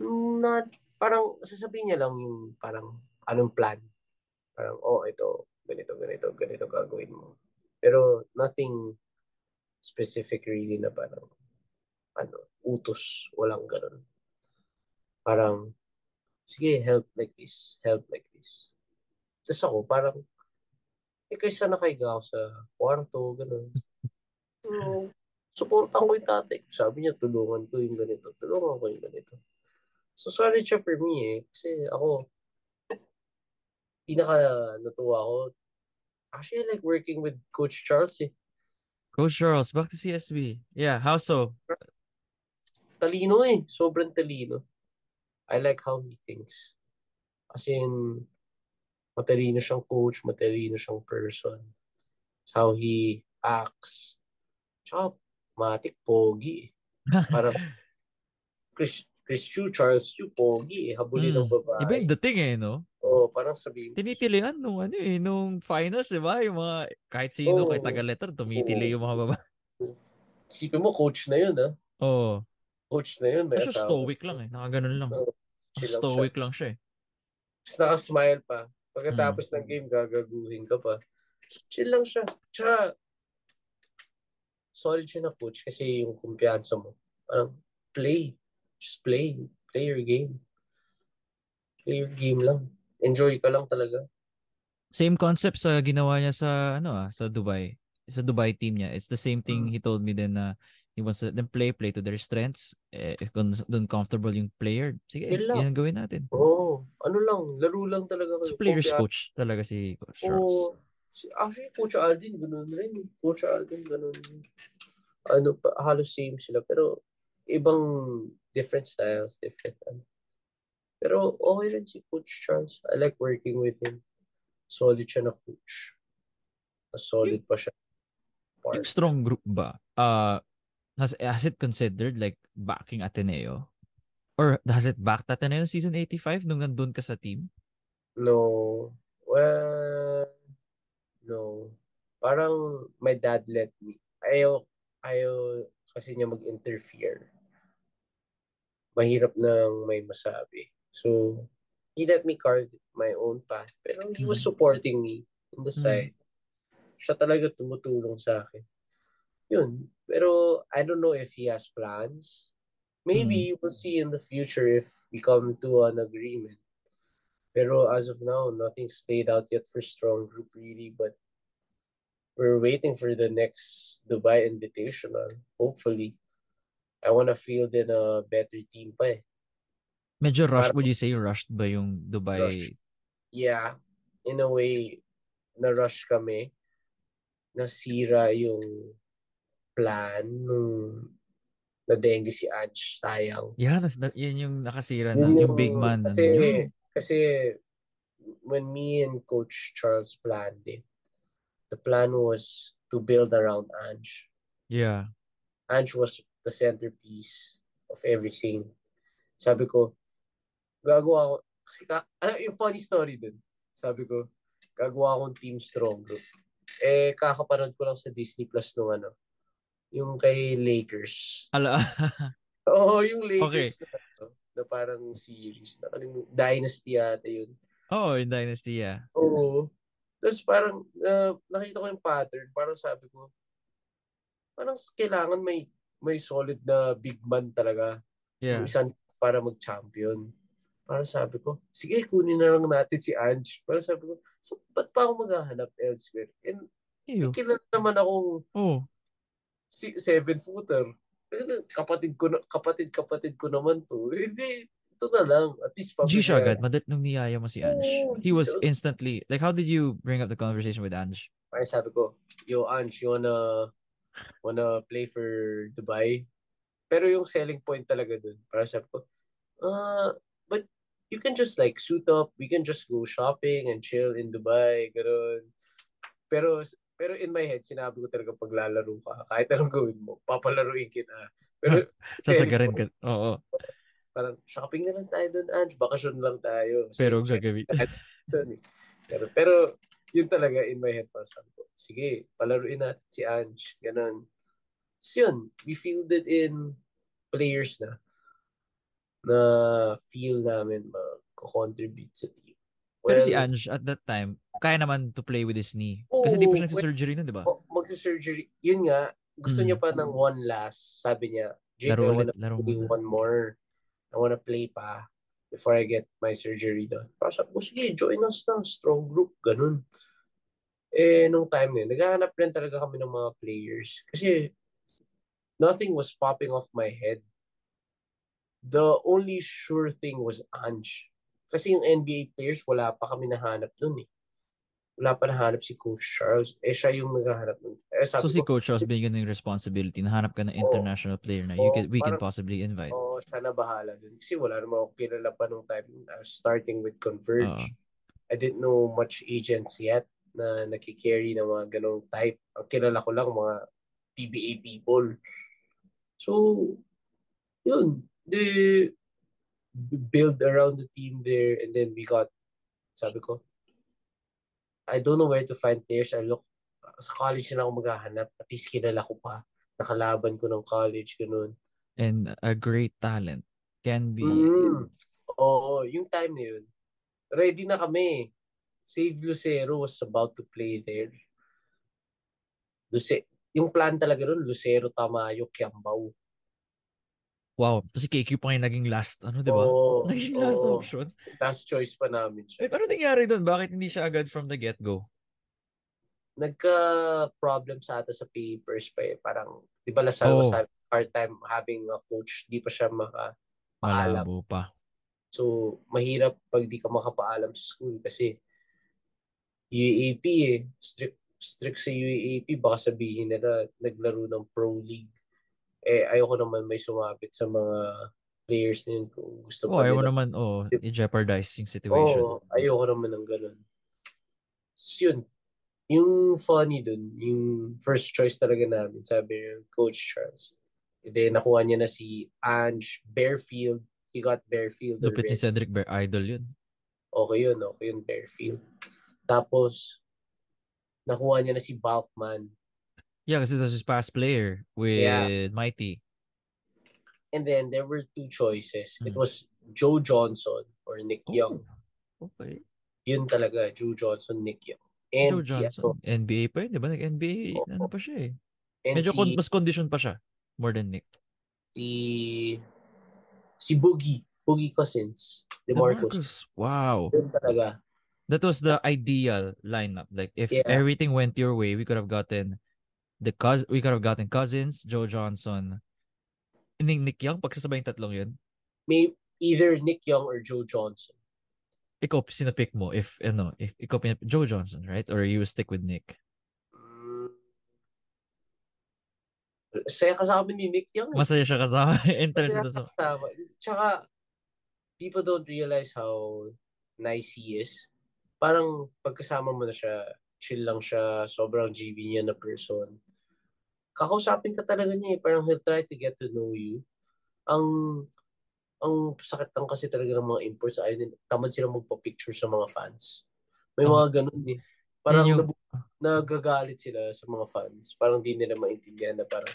not, parang sasabihin niya lang yung parang anong plan. Parang, oh, ito, ganito, ganito, ganito gagawin mo. Pero nothing specific really na parang, ano, utos, walang ganun. Parang, sige, help like this, help like this. Tapos ako, parang, Eh, kaysa nakahiga ako sa kwarto, gano'n. So, supportan ko yung tatay. Sabi niya, tulungan ko yung ganito. Tulungan ko yung ganito. So, solid siya for me eh. Kasi ako, pinaka natuwa ako. Actually, I like working with Coach Charles eh. Coach Charles, back to CSB. Yeah, how so? Talino eh. Sobrang talino. I like how he thinks. As in, matalino siyang coach, matalino siyang person. It's how he acts. Tsaka, matik, pogi. eh. Parang, Chris, Chris Chu, Charles Chu, pogi eh. Habulin ng Mm. babae. Iba yung dating eh, no? Oo, parang sabihin, Tinitilian nung ano eh, nung finals, di ba? Yung mga, kahit sino, Oo. kahit taga-letter, tumitili yung mga babae. isipin mo, coach na yun ah. Oo. Coach na yun. Kasi stoic lang eh, nakaganon lang. Chill lang siya. Stoic lang siya eh. Tapos nakasmile pa. Pagkatapos Mm. ng game, gagaguhin ka pa. Chill lang siya. Tsaka, solid siya na coach kasi yung kumpiyansa mo. Parang, play. Just play. Play your game. Play your game lang. Enjoy ka lang talaga. Same concept sa ginawa niya sa ano ah, sa Dubai. Sa Dubai team niya. It's the same thing Mm. he told me then na he wants them play play to their strengths. Eh, if kung doon comfortable yung player, sige, Yun lang. yan gawin natin. Oo. ano lang, laro lang talaga So kayo. players Kumpiyansa. coach talaga si Coach Charles. Oo. Si- Actually, Coach Aldin, ganun rin. Coach Aldin, ganun. Ano pa, halos same sila. Pero, ibang different styles, different. Ano. Pero, okay rin si Coach Charles. I like working with him. Solid siya na coach. Mas solid pa siya. Yung Part. strong group ba? Uh, has, has it considered like backing Ateneo? Or has it backed Ateneo season 85 nung nandun ka sa team? No. Well, no. Parang my dad let me. Ayaw, ayaw kasi niya mag-interfere. Mahirap nang may masabi. So, he let me carve my own path. Pero he was Mm. supporting me on the Mm. side. Siya talaga tumutulong sa akin. Yun. Pero I don't know if he has plans. Maybe we'll see in the future if we come to an agreement. Pero as of now, nothing's laid out yet for Strong Group really, but we're waiting for the next Dubai Invitational. Hopefully. I wanna field in a better team pa eh. Medyo rush, Parang- would you say rushed ba yung Dubai? Rushed. Yeah, in a way, na-rush kami. Nasira yung plan nung na-dengue si Ange. Sayang. Yeah, nas, na, yun yung nakasira na. Yun Yung big man. Kasi, nandun. Kasi when me and Coach Charles planned it, the plan was to build around Ange. Yeah. Ange was the centerpiece of everything. Sabi ko, gagawa ako, kasi ka, ano yung funny story dun? Sabi ko, gagawa akong team strong group. Eh, kakapanood ko lang sa Disney Plus nung ano, yung kay Lakers. Ala, Oo, yung Lakers na, ano, na parang series. Nakalimu- Dynasty yata yun. oh, yung Dynasty, yeah. Oo. Tapos parang, uh, nakita ko yung pattern. Parang sabi ko, parang kailangan may may solid na big man talaga. Yeah. Yung isang para mag-champion. Para sabi ko, sige, kunin na lang natin si Ange. Para sabi ko, so, ba't pa ako maghahanap elsewhere? And Ew. kilala naman akong Oh, si seven footer. Eh, Kapatid ko na, kapatid kapatid ko naman to. Hindi, ito na lang. At least G siya agad. Madal nung niyaya mo si Ange. He was instantly, like how did you bring up the conversation with Ange? Ay, sabi ko, yo Ange, you wanna wanna play for Dubai? Pero yung selling point talaga dun, para sabi ko, uh, but you can just like suit up, we can just go shopping and chill in Dubai, gano'n. Pero pero in my head, sinabi ko talaga pag lalaro ka, kahit anong gawin mo, papalaruin kita. Pero Sasagarin ka. Oo. parang shopping na lang tayo dun, Ange, bakasyon lang tayo. Pero gagawin. Sorry. Pero, pero yun talaga in my head para sabi ko, sige, palaruin natin si Ange. Ganon. So yun, we fielded in players na na feel namin mag-contribute sa team. Pero si Ange at that time, kaya naman to play with his knee. Kasi di pa siya Oo, nagsa-surgery nun, di ba? oh, magsa-surgery, yun nga, gusto Mm. niya pa ng one last. Sabi niya, Jake, Laro I wanna laro play muna. one more. I wanna play pa before I get my surgery done. Para sabi ko, sige, join us na, strong group, ganun. eh, nung time na yun, naghahanap rin talaga kami ng mga players. Kasi, nothing was popping off my head. The only sure thing was Ange. Kasi yung NBA players, wala pa kami nahanap dun eh. Wala pa nahanap si Coach Charles. Eh, siya yung naghahanap dun. Eh, So si ko, Coach Charles bigyan ng responsibility. Nahanap ka ng international player na you Oo, can, we can parang- possibly invite. Oo, siya na bahala dun. Kasi wala naman ako kilala pa nung time. I was starting with Converge. Oo. I didn't know much agents yet na nakikarry ng mga ganong type. Ang kilala ko lang mga PBA people. So, yun. They build around the team there and then we got, sabi ko, I don't know where to find players. I look, sa college na ako maghahanap. At least kilala ko pa. Nakalaban ko ng college, ganun. And a great talent can be Mm. Oo, yung time na yun. Ready na kami. Save Lucero was about to play there. Luce yung plan talaga nun, Lucero, Tamayo, Kiambao. Wow. Tapos si KQ pa yung naging last, ano, di ba? Oo, Naging last oo. option. Last choice pa namin siya. Eh, ano nangyari doon? Bakit hindi siya agad from the get-go? Nagka-problem sa ata sa papers pa eh. Parang, di ba Lasal was Oh. having a hard time having a coach. Di pa siya maka paalam. Malabo pa. So, mahirap pag di ka makapaalam sa school kasi UAP eh. Strict, strict sa UAP. Baka sabihin nila naglaro ng Pro League. Eh, ayoko naman may sumabit sa mga players na yun kung gusto Oh, pa ayaw nila. naman, oh, i-jeopardize yung situation. Oo, ayoko naman ng ganun. So, yun. Yung funny dun, yung first choice talaga namin, sabi niya, Coach Charles. And then, nakuha niya na si Ange Bearfield. He got Bearfield Lupit ni already. Cedric Bear, idol yun. Okay yun, okay yun, Bearfield. Tapos, nakuha niya na si Balkman. Yeah, kasi that's his past player with Yeah. Mighty. And then, there were two choices. It Hmm. was Joe Johnson or Nick Young. Oh, okay. Yun talaga, Joe Johnson, Nick Young. Joe And si, Johnson. ano, NBA pa yun, di ba? Nag-NBA, Oo. ano pa siya eh. and Medyo si, con- mas condition pa siya. More than Nick. si, si Boogie. Boogie Cousins. DeMarcus. DeMarcus. Wow. Yun talaga. That was the ideal lineup. Like if Yeah. everything went your way, we could have gotten the cous we could have gotten Cousins, Joe Johnson, then Nick Young. Pagsasabay yung tatlong yun. May either Nick Young or Joe Johnson. Ikaw, sino pick mo? If, ano, if ikaw pinap- Joe Johnson, right? Or you stick with Nick? Mm. Saya kasama ni Nick Young. Eh. Masaya siya kasama. Masaya dun sa... kasama. Tsaka, people don't realize how nice he is. Parang pagkasama mo na siya, chill lang siya, sobrang GB niya na person. Kakausapin ka talaga niya eh. Parang he'll try to get to know you. Ang ang sakit lang kasi talaga ng mga imports ay tamad sila magpa-picture sa mga fans. May Oh. mga ganun eh. Parang yung- nabu- nagagalit sila sa mga fans. Parang di nila maintindihan na parang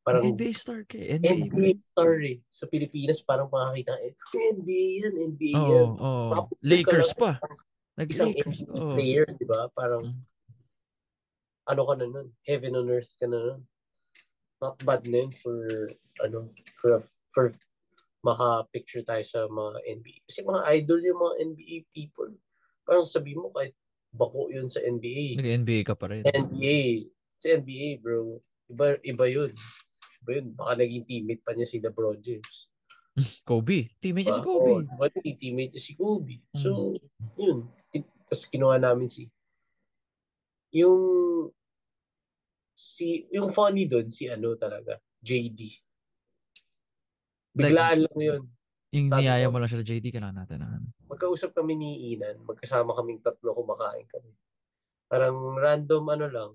parang NBA star ka eh. NBA. NBA story sa Pilipinas parang makakita eh NBA yan NBA Oo, yan ka Lakers lang. pa. isang Nag-Lakers. NBA Oo. player di ba parang Mm. Ano ka na nun? Heaven on earth ka na nun. Not bad na yun for ano for for maka-picture tayo sa mga NBA kasi mga idol yung mga NBA people. Parang sabi mo kahit bako yun sa NBA Nag-NBA ka pa rin. NBA sa NBA bro iba iba yun. Iba yun. Baka naging teammate pa niya si LeBron James. Kobe. Teammate niya si Kobe. diba, yung teammate niya si Kobe. So, yun. Tapos kinuha namin si yung si yung funny doon si ano talaga JD biglaan lang yun Yung Sabi niyaya ko- mo lang siya, JD, kailangan natin na ano. magkausap kami ni Inan magkasama kaming tatlo kumakain kami parang random ano lang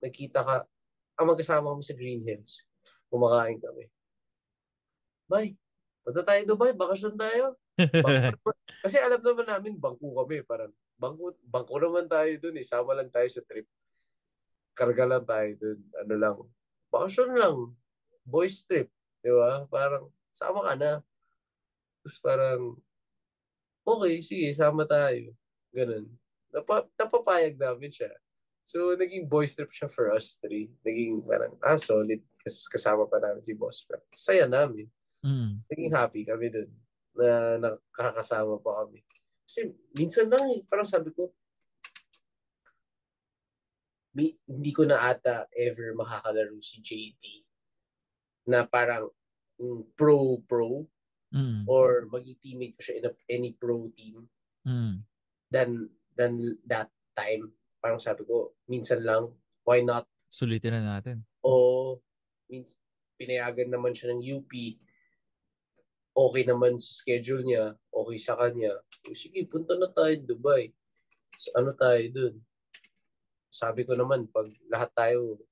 nagkita ka ah, magkasama kami sa Green Hills kumakain kami Bay, punta tayo Dubai, bakasyon tayo. Bangko Kasi alam naman namin, bangko kami. Parang, bangko, bangko naman tayo dun eh. Sama lang tayo sa trip. Karga lang tayo dun. Ano lang. Bakasyon lang. Boys trip. Di ba? Parang, sama ka na. Tapos parang, okay, sige, sama tayo. Ganun. Napa, napapayag namin siya. So, naging boys trip siya for us three. Naging parang, ah, solid. Kas kasama pa namin si Boss Frank. Saya namin Mm. naging happy kami dun na nakakasama pa kami. Kasi minsan lang eh, parang sabi ko, hindi ko na ata ever makakalaro si JT na parang mm, pro-pro Mm. or maging teammate ko siya in a, any pro team Mm. than than that time. Parang sabi ko, minsan lang, why not? Sulitin na natin. O means pinayagan naman siya ng UP. Okay naman sa schedule niya, okay sa kanya. O, sige, punta na tayo Dubai. So, ano tayo dun? Sabi ko naman, pag lahat tayo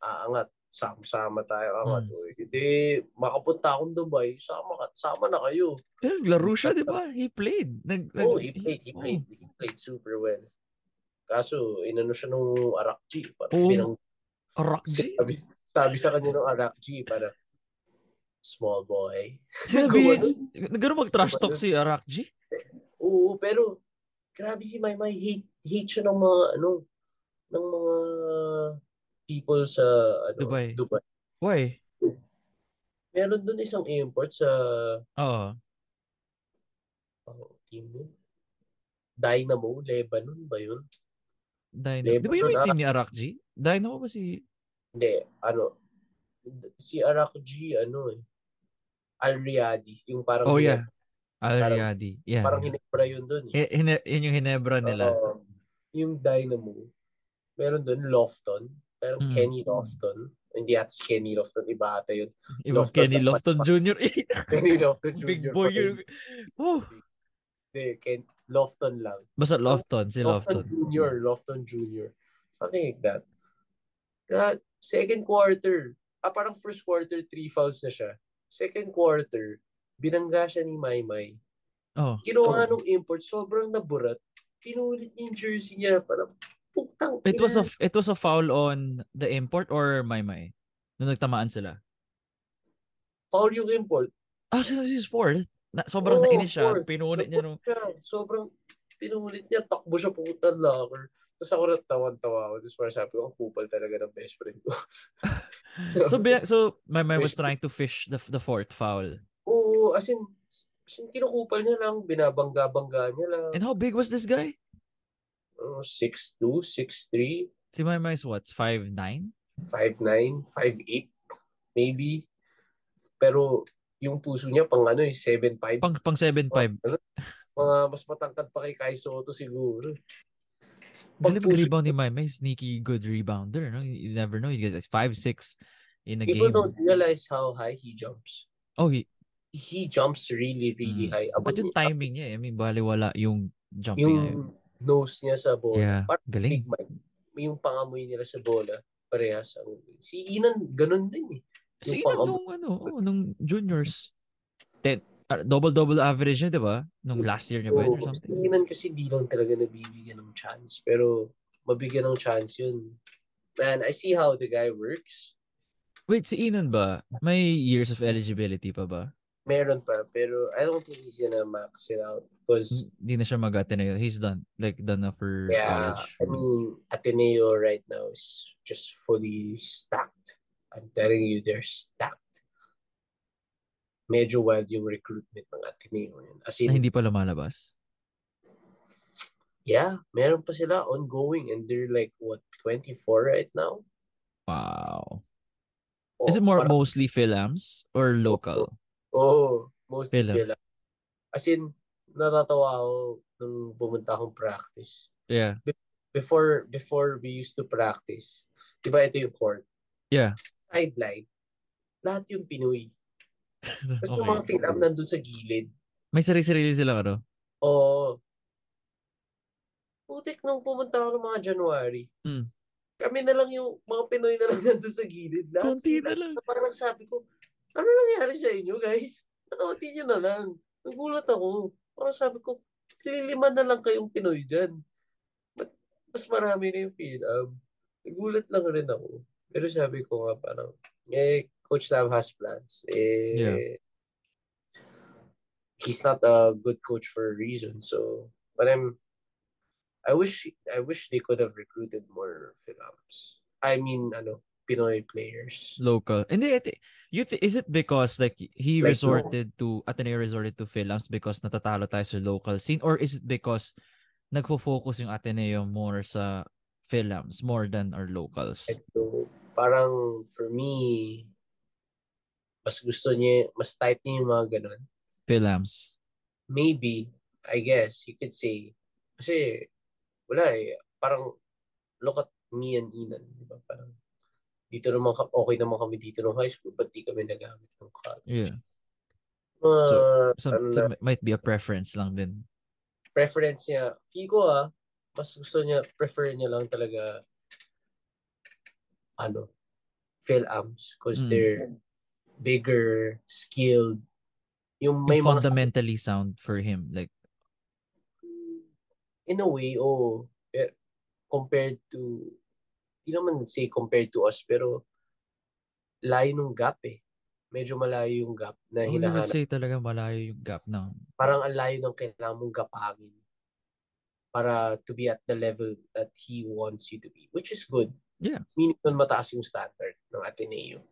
aangat, sama-sama tayo angat. Hmm. Hindi, makapunta akong Dubai, sama, ka, sama na kayo. Laro siya, di ba? He played. Nag, nag- Oh, he played, he oh. played, he played super well. Kaso, inano siya nung Arakji. Parang Oo. pinang, G. sabi, sabi sa kanya nung Arakji, para small boy. Sinabi, Gumano. nagkaroon mag-trash talk si Arak G. Oo, pero grabe si Maymay, hate, hate siya ng mga, ano, ng mga people sa, ano, Dubai. Dubai. Why? Meron doon isang import sa, Oo. oh, team yun. Dynamo, Lebanon ba yun? Dynamo. Lebanon, Di ba yung may team ni Arak G? Dynamo ba si... Hindi, ano, si Arakji, ano eh, Al Riyadi, yung parang, Oh, yeah. Al-Riyadi. Yeah. parang hinebra yun doon eh. Hine, yun yung Hinebra nila. Oo. yung Dynamo, meron doon Lofton, parang Mm. Kenny Lofton, hindi at Kenny Lofton, iba ata yun. Iba Lofton Kenny Lofton pa. Jr. Kenny Lofton Jr. Big boy yun. Oh, Hindi, Ken, Lofton lang. basta Lofton. Si Lofton Lofton. Jr., Lofton Jr. Something like that. Kaya, second quarter, ah, parang first quarter, three fouls na siya. Second quarter, binangga siya ni Maymay. Oh. Kinuha nung import, sobrang naburat. Pinulit niya yung jersey niya. Parang, It was a it was a foul on the import or Maymay? Nung nagtamaan sila. Foul yung import. Ah, so this is fourth. Na, sobrang Oo, nainis siya. fourth. Pinulit niya nung... Siya, sobrang pinulit niya. Takbo siya pumunta locker. Tapos ako natawan-tawa ako. Tapos parang sabi ko, ang kupal talaga ng best friend ko. So, so Maymay was trying to fish the the fourth foul. Oo, as in, as in kinukupal niya lang, binabangga-bangga niya lang. And how big was this guy? Uh, 6'2", 6'3", Si Maymay is what? 5'9"? 5'9", 5'8", maybe. Pero yung puso niya pang ano eh, 7'5". Pang, pang 7'5". Ano? Mga mas matangkad pa kay Kai Soto siguro. Pag puso- mag-rebound ni Maymay. Sneaky good rebounder. No? You never know. He gets like 5'6" in a People game. don't realize how high he jumps. Oh, he, He jumps really, really Mm. high. at yung timing niya eh. I mean, baliwala yung jumping Yung niya. Nose niya sa bola. Yeah, Parang galing. Big Mike. Yung pangamoy nila sa bola. Parehas. Ang, si Inan, ganun din eh. Si Inan nung, ano, oh, nung juniors. Ten, ah, double-double average niya, di ba? Nung last year niya ba yun or something? Si Inan kasi di lang talaga nabibigyan ng chance. Pero mabigyan ng chance yun. Man, I see how the guy works. Wait, si Inan ba? May years of eligibility pa ba? Meron pa, pero I don't think he's gonna max it out. Because, Hindi na siya mag Ateneo. He's done. Like, done na for yeah, college. I mean, Ateneo right now is just fully stacked. I'm telling you, they're stacked. Medyo wild yung recruitment ng Ateneo. Yun. As in, na hindi pa lumalabas. yeah, meron pa sila ongoing and they're like, what, 24 right now? Wow. Oh, Is it more parang- mostly Philams or local? Oo, mostly Philip. Philip. As in, natatawa ako nung pumunta akong practice. Yeah. Before before we used to practice, di ba ito yung court? Yeah. Sideline, lahat yung Pinoy. Tapos yung mga okay. Philip nandun sa gilid. May sarili-sarili sila, ano? Oo. Putik nung pumunta ako ng mga January. Mm. Kami na lang yung mga Pinoy na lang nandun sa gilid. Lahat Philip. na lang. Parang sabi ko, ano nangyari sa inyo guys? Nakauti nyo na lang. Nagulat ako. Parang sabi ko, lilima na lang kayong Pinoy dyan. Ba't mas marami na yung Philab? Nagulat lang rin ako. Pero sabi ko nga parang, eh, Coach Lam has plans. Eh, Yeah. he's not a good coach for a reason. So, but I'm, I wish, I wish they could have recruited more Philabs. I mean, ano, Pinoy players. Local. Hindi, iti- you thi- is it because like he Like, resorted to, Ateneo resorted to Philams because natatalo tayo sa local scene or is it because nagfo-focus yung Ateneo more sa Philams more than our locals? So, parang for me, mas gusto niya, mas type niya yung mga ganun. Philams. Maybe, I guess, you could say. Kasi, wala eh. Parang, look at me and Inan. Di ba? Parang, dito naman, okay naman kami dito ng high school, but di kami nagamit ng college. Yeah. Uh, so, so, ano so na, might be a preference lang din. preference niya, feel ko ah, mas gusto niya, prefer niya lang talaga, ano, Phil-Amps. Because Mm. they're bigger, skilled. Yung may Yung mga fundamentally sound for him. Like, in a way, oh, compared to, di naman say compared to us, pero layo nung gap eh. Medyo malayo yung gap na oh, you would hinahanap. say talaga malayo yung gap ng Parang ang layo ng kailangan mong gapangin para to be at the level that he wants you to be, which is good. Yeah. Meaning nun mataas yung standard ng Ateneo.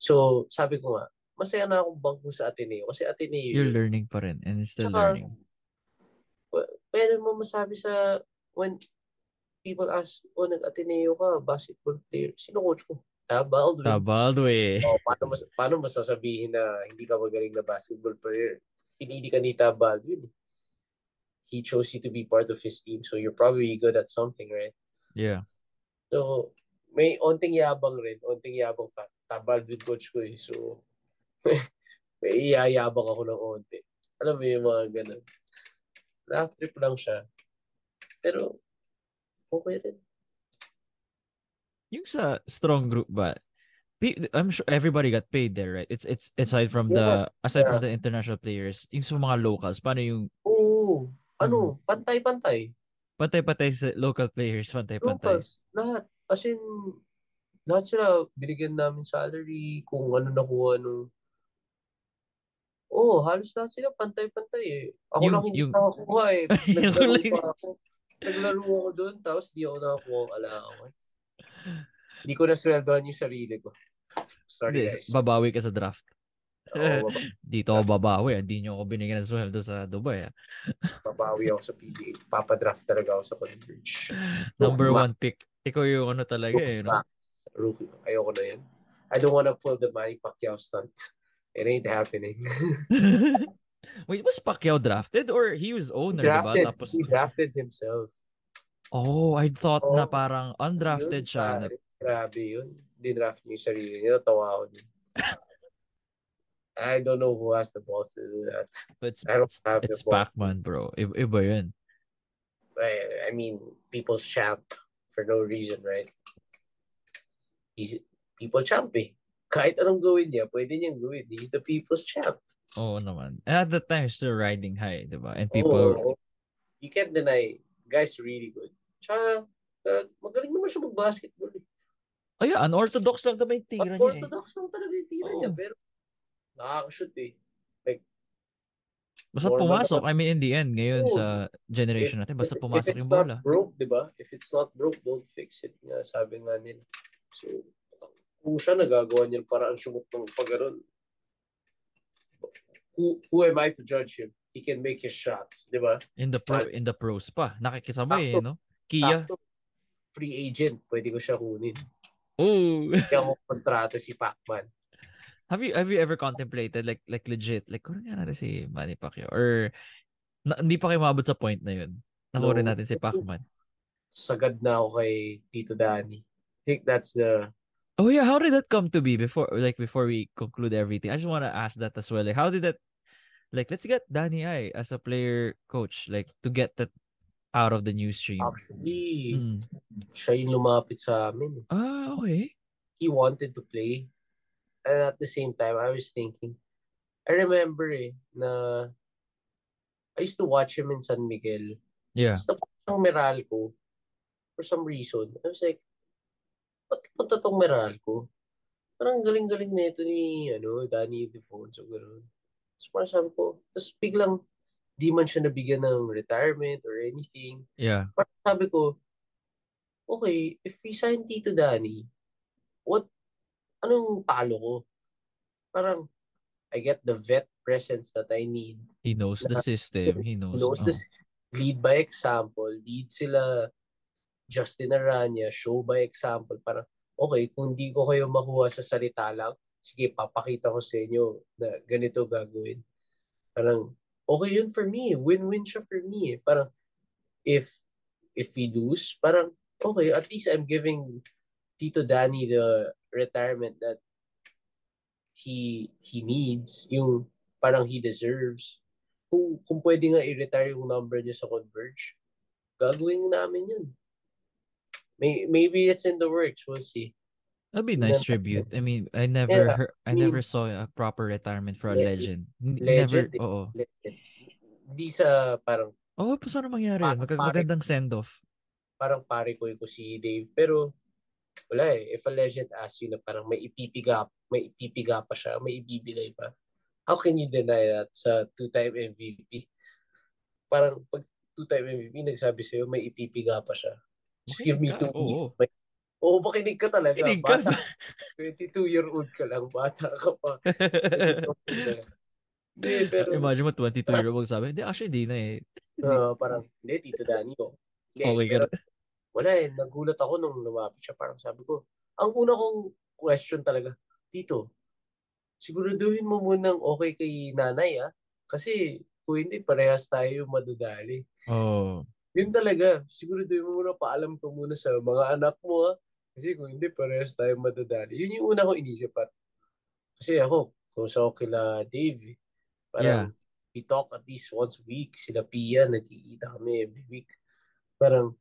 So, sabi ko nga, masaya na akong bangko sa Ateneo kasi Ateneo you're learning pa rin and still Tsaka, learning. Pwede mo masabi sa when people ask, oh, nag-Ateneo ka, basketball player. Sino coach ko? Tabaldwin. Tabaldwe. Oh, paano, mas, paano mo sasabihin na hindi ka magaling na basketball player? Pinili ka ni Tabaldwin. He chose you to be part of his team, so you're probably good at something, right? Yeah. So, may onting yabang rin. Onting yabang fa. Tabaldwin coach ko eh. So, may iyayabang ako ng onti. Alam mo yung mga ganun. Laugh trip lang siya. Pero, okay rin. Yung sa strong group ba? I'm sure everybody got paid there, right? It's it's aside from the aside from the international players, yung sa mga locals, paano yung Oo. Hmm. Ano, pantay-pantay. pantay-pantay sa local players, pantay-pantay? Locals, lahat. As in, lahat sila, binigyan namin salary, kung ano nakuha nung... Oo, oh, halos lahat sila pantay-pantay eh. Ako Yung- lang hindi yung- nakakuha eh. Like- pa ako. Naglaro ako doon, tapos di ako nakakuha ang allowance. Hindi ko nasweldohan yung sarili ko. Sorry Hindi, guys. babawi ka sa draft. Oo, baba- Dito ako babawi, hindi nyo ako binigyan ng sweldo sa Dubai. ah. babawi ako sa PBA. Papadraft talaga ako sa Converge. Number Ma- one pick. Ikaw yung ano talaga eh, no? Rookie. Ayoko na yan. I don't wanna pull the Manny Pacquiao stunt. It ain't happening. Wait, was Pacquiao drafted or he was owner, drafted, diba? Tapos, he drafted himself. oh, I thought na Oh, parang undrafted Yun, siya. Na, pare, Grabe yun. Di-draft niya yung sarili niya. Natawa ako din. I don't know who has the balls to do that. but it's, I don't have it's. Pac-Man, bro. I- iba yun. I, I mean, people's champ for no reason, right? He's people champ eh. Kahit anong gawin niya, pwede niyang gawin. He's the people's champ. Oo naman. And at the time, still riding high, diba? And people, Oo. you can't deny, guy's really good. Tsaka, uh, magaling naman siya mag-basketball. Eh. oh yeah, unorthodox lang naman yung tira niya eh. Orthodox lang talaga yung tira Oo. niya, pero nakakashoot eh. Basta normal pumasok. I mean, in the end, ngayon sa generation natin, basta pumasok if yung it's bola. not broke, di ba? If it's not broke, don't fix it. Nga, sabi nga nila. So, kung siya nagagawa niya parang sumot ng pagkaroon, who, who am I to judge him? He can make his shots, di ba? In the pro, in the pros pa. Nakikisabay eh, no? Kia. Free agent, pwede ko siya kunin. Oh. Kaya ako kontrata si Pacman. have you have you ever contemplated like like legit like kunin nga natin si Manny Pacquiao or na, hindi pa kayo mabot sa point na yun. Nakuha No. natin si Pacman. Sagad na ako kay Tito Danny. I think that's the Oh yeah, how did that come to be before like before we conclude everything? I just want to ask that as well. Like how did that like let's get Danny I as a player coach like to get that out of the news stream. actually, Mm. siya yung lumapit sa amin. Ah, okay. he wanted to play. And at the same time, I was thinking, I remember eh, na I used to watch him in San Miguel. Yeah. Tapos siyang Meralco for some reason. I was like, ba't punta tong Meralco? Parang galing-galing na ito ni ano, Danny Defonso. Gano'n. Tapos parang sabi ko, tapos biglang di man siya nabigyan ng retirement or anything. Yeah. Parang sabi ko, okay, if we sign Tito Danny, what, anong talo ko? Parang, I get the vet presence that I need. He knows the system. He knows. Knows oh. this, lead by example, lead sila Justin Aranya, show by example. Parang, okay, kung di ko kayo makuha sa salita lang, sige, papakita ko sa inyo na ganito gagawin. Parang, okay yun for me. Win-win siya for me. Parang, if if we lose, parang, okay, at least I'm giving Tito Danny the retirement that he he needs, yung parang he deserves. Kung, kung pwede nga i-retire yung number niya sa Converge, gagawin namin yun. May, maybe it's in the works. We'll see. That'd be a nice tribute. I mean, I never Yeah, heard, I I mean- never saw a proper retirement for a Le- legend. Legend, Never, oo. Di sa parang Oo, pa sana mangyari Pa- yun? Mag- magandang send-off. parang pare ko ko si Dave. Pero wala eh. If a legend asks you na parang may ipipiga, may ipipiga pa siya, may ibibigay pa. How can you deny that sa two-time MVP? Parang pag two-time MVP, nagsabi sa'yo, may ipipiga pa siya. Just give me two oo. weeks. May- Oo, makinig ka talaga. Kinig ka. Bata, 22-year-old ka lang. Bata ka pa. Hindi, pero Imagine mo, 22 year old sabi, hindi, actually, di na eh. ah, parang, hindi, Tito Danny ko. Hindi, Okay ka pero wala eh. Nagulat ako nung lumapit siya. Parang sabi ko, ang una kong question talaga, Tito, siguraduhin mo munang okay kay nanay ah. Kasi kung hindi, parehas tayo yung madadali. Oh. Yun talaga. Siguraduhin mo muna, paalam ko muna sa mga anak mo ah. Kasi kung hindi, parehas tayo madadali. Yun yung una ko inisip. Par. Kasi ako, kung sa ako kila Dave, eh, parang we talk at least once a week. Sila Pia, nagkikita kami every week. Parang,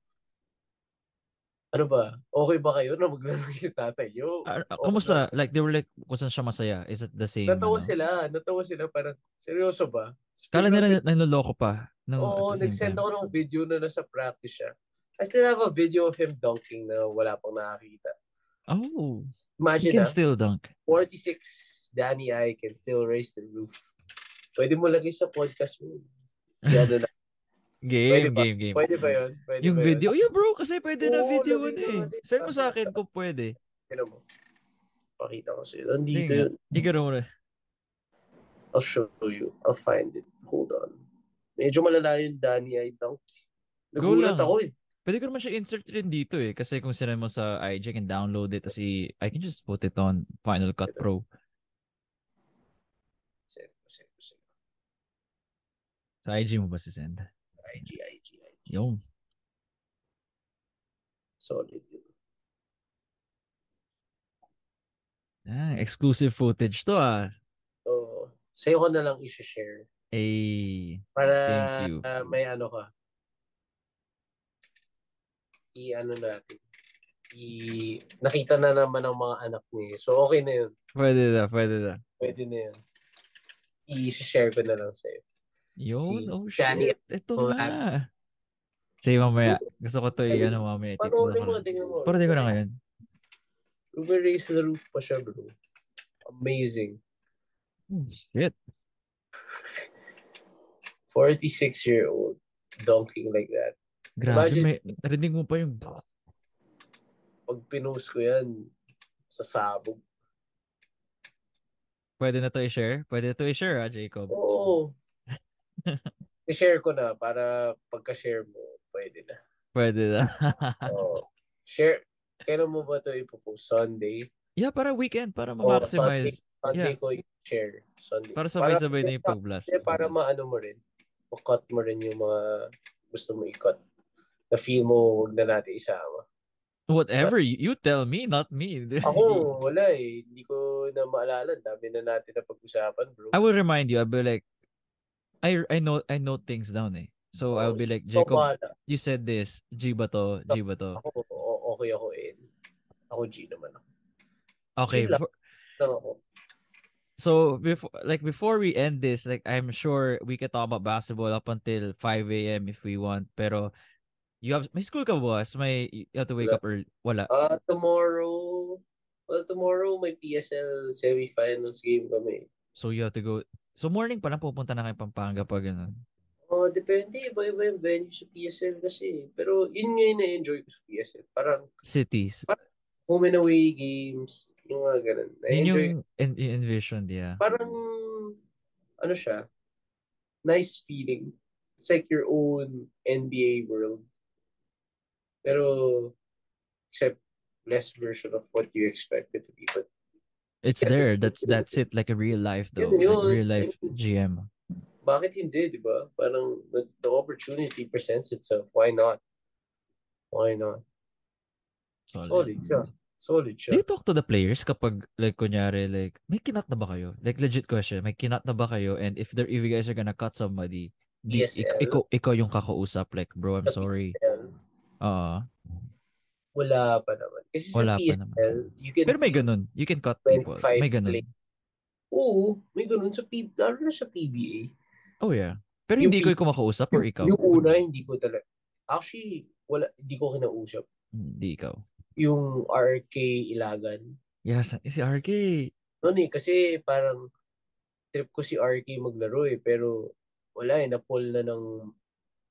ano ba? Okay ba kayo na maglaro yung tatay nyo? Ah, Okay? Like, they were like, kung saan siya masaya? Is it the same? Natawa ano? sila. Natawa sila. Parang, seryoso ba? Kala Biglang- nila nanloloko pa. No, Oo, nag-send ako ng video na nasa practice siya. I still have a video of him dunking na wala pang nakakita. Oh, he Imagine can na, still dunk. 46 Danny I can still raise the roof. Pwede mo lagay sa podcast mo. Yan na. Game, Pwede ba? game, game. Pwede ba yun? Pwede Yung ba yun? video, yeah bro, kasi pwede na Oo, video yun eh. natin. Send mo sa akin kung pwede. Tignan mo. Pakita ko sa'yo. Nandito Sige yun. Igaro mo na. I'll show you. I'll find it. Hold on. Medyo malala yung Danny I dunk. Nagulat ako eh. Pwede ko naman siya insert rin dito eh. Kasi kung sinend mo sa IG, I can download it. Kasi I can just put it on Final Cut Pro. Send ko, send ko, send ko. Sa IG mo ba si send? IG, IG, IG. Yung. Solid yun. Ah, exclusive footage to ah. So, sa'yo ko na lang i-share. Eh, Para Thank you. ah, may ano ka. I-ano natin. I nakita na naman ng mga anak niya. So, okay na yun. pwede na, pwede na. Pwede na yun. I-share ko na lang sa'yo. Yun, Si oh Danny shit. Ito Collab. na. Sige mamaya. Gusto ko to i ano mamaya. Panoorin mo, na. tingnan mo. Pero ko na ngayon. Uber-race the roof pa siya, bro. Amazing. Oh, shit. 46-year-old dunking like that. Grabe, Imagine- may, narinig mo pa yung Pag pinost ko yan, sa sabog. Pwede na to i-share? Pwede na to i-share ah, Jacob. Oo. I-share ko na para pagka-share mo, pwede na. Pwede na. Oo. Share. Kailan mo ba ito ipopost? Sunday? yeah, para weekend. Para ma-maximize. Sunday Yeah. ko i-share. Sunday. Para sabay-sabay na yung pag-blast. Para, para maano mo rin. Ma-cut mo rin yung mga gusto mo i-cut. Na feel mo, wag na natin isama. Whatever, you, you tell me, not me. Ako, wala eh. Hindi ko na maalala. Dami na natin na pag-usapan, bro. I will remind you. I'll be like, I I know I note things down eh. So I'll be like, Jacob, you said this. G ba to? G ba to? Ako, okay ako in. Ako G naman ako. Okay. For- ako. So before like before we end this, like I'm sure we can talk about basketball up until 5 a.m. if we want. Pero you have may school ka boss? May you have to wake Wala. up early. Wala. Ah, tomorrow, well, tomorrow may PSL semifinals game kami. So you have to go. So morning pa lang pupunta na kayo Pampanga pag ganun. Oh, depende. Iba-iba yung venue sa PSL kasi. Pero yun nga yung na-enjoy ko sa PSL. Parang Cities. Home and away games, yung mga ganun. Yun Na-enjoy. yung en- envisioned, yeah. Parang, ano siya, nice feeling. It's like your own NBA world. Pero, except less version of what you expect it to be. But It's Yeah, there. that's- That's it. Like a real life though. Yun Like real life GM. bakit hindi, di ba? Parang the, the opportunity presents itself. Why not? Why not? Solid. Solid siya. Solid Do siya. you talk to the players kapag like kunyari like may kinat na ba kayo? Like legit question, may kinat na ba kayo and if there if you guys are gonna cut somebody, di, Yes, ik- ikaw ikaw yung kakausap like bro, I'm sorry. PSL, Oo. Wala pa naman. Kasi Wala sa pa naman. PSL, you can Pero may ganun. You can cut people. 25 May ganun. play. Oo, may ganun sa P, lalo na sa PBA. Oh yeah. Pero Yung hindi ko P- yung kumakausap or ikaw? Yung una, hindi ko talaga. Actually, wala, hindi ko kinausap. Hindi ikaw. Yung RK Ilagan. Yes, si RK. Noon eh, kasi parang trip ko si RK maglaro eh. Pero wala eh, na-pull na ng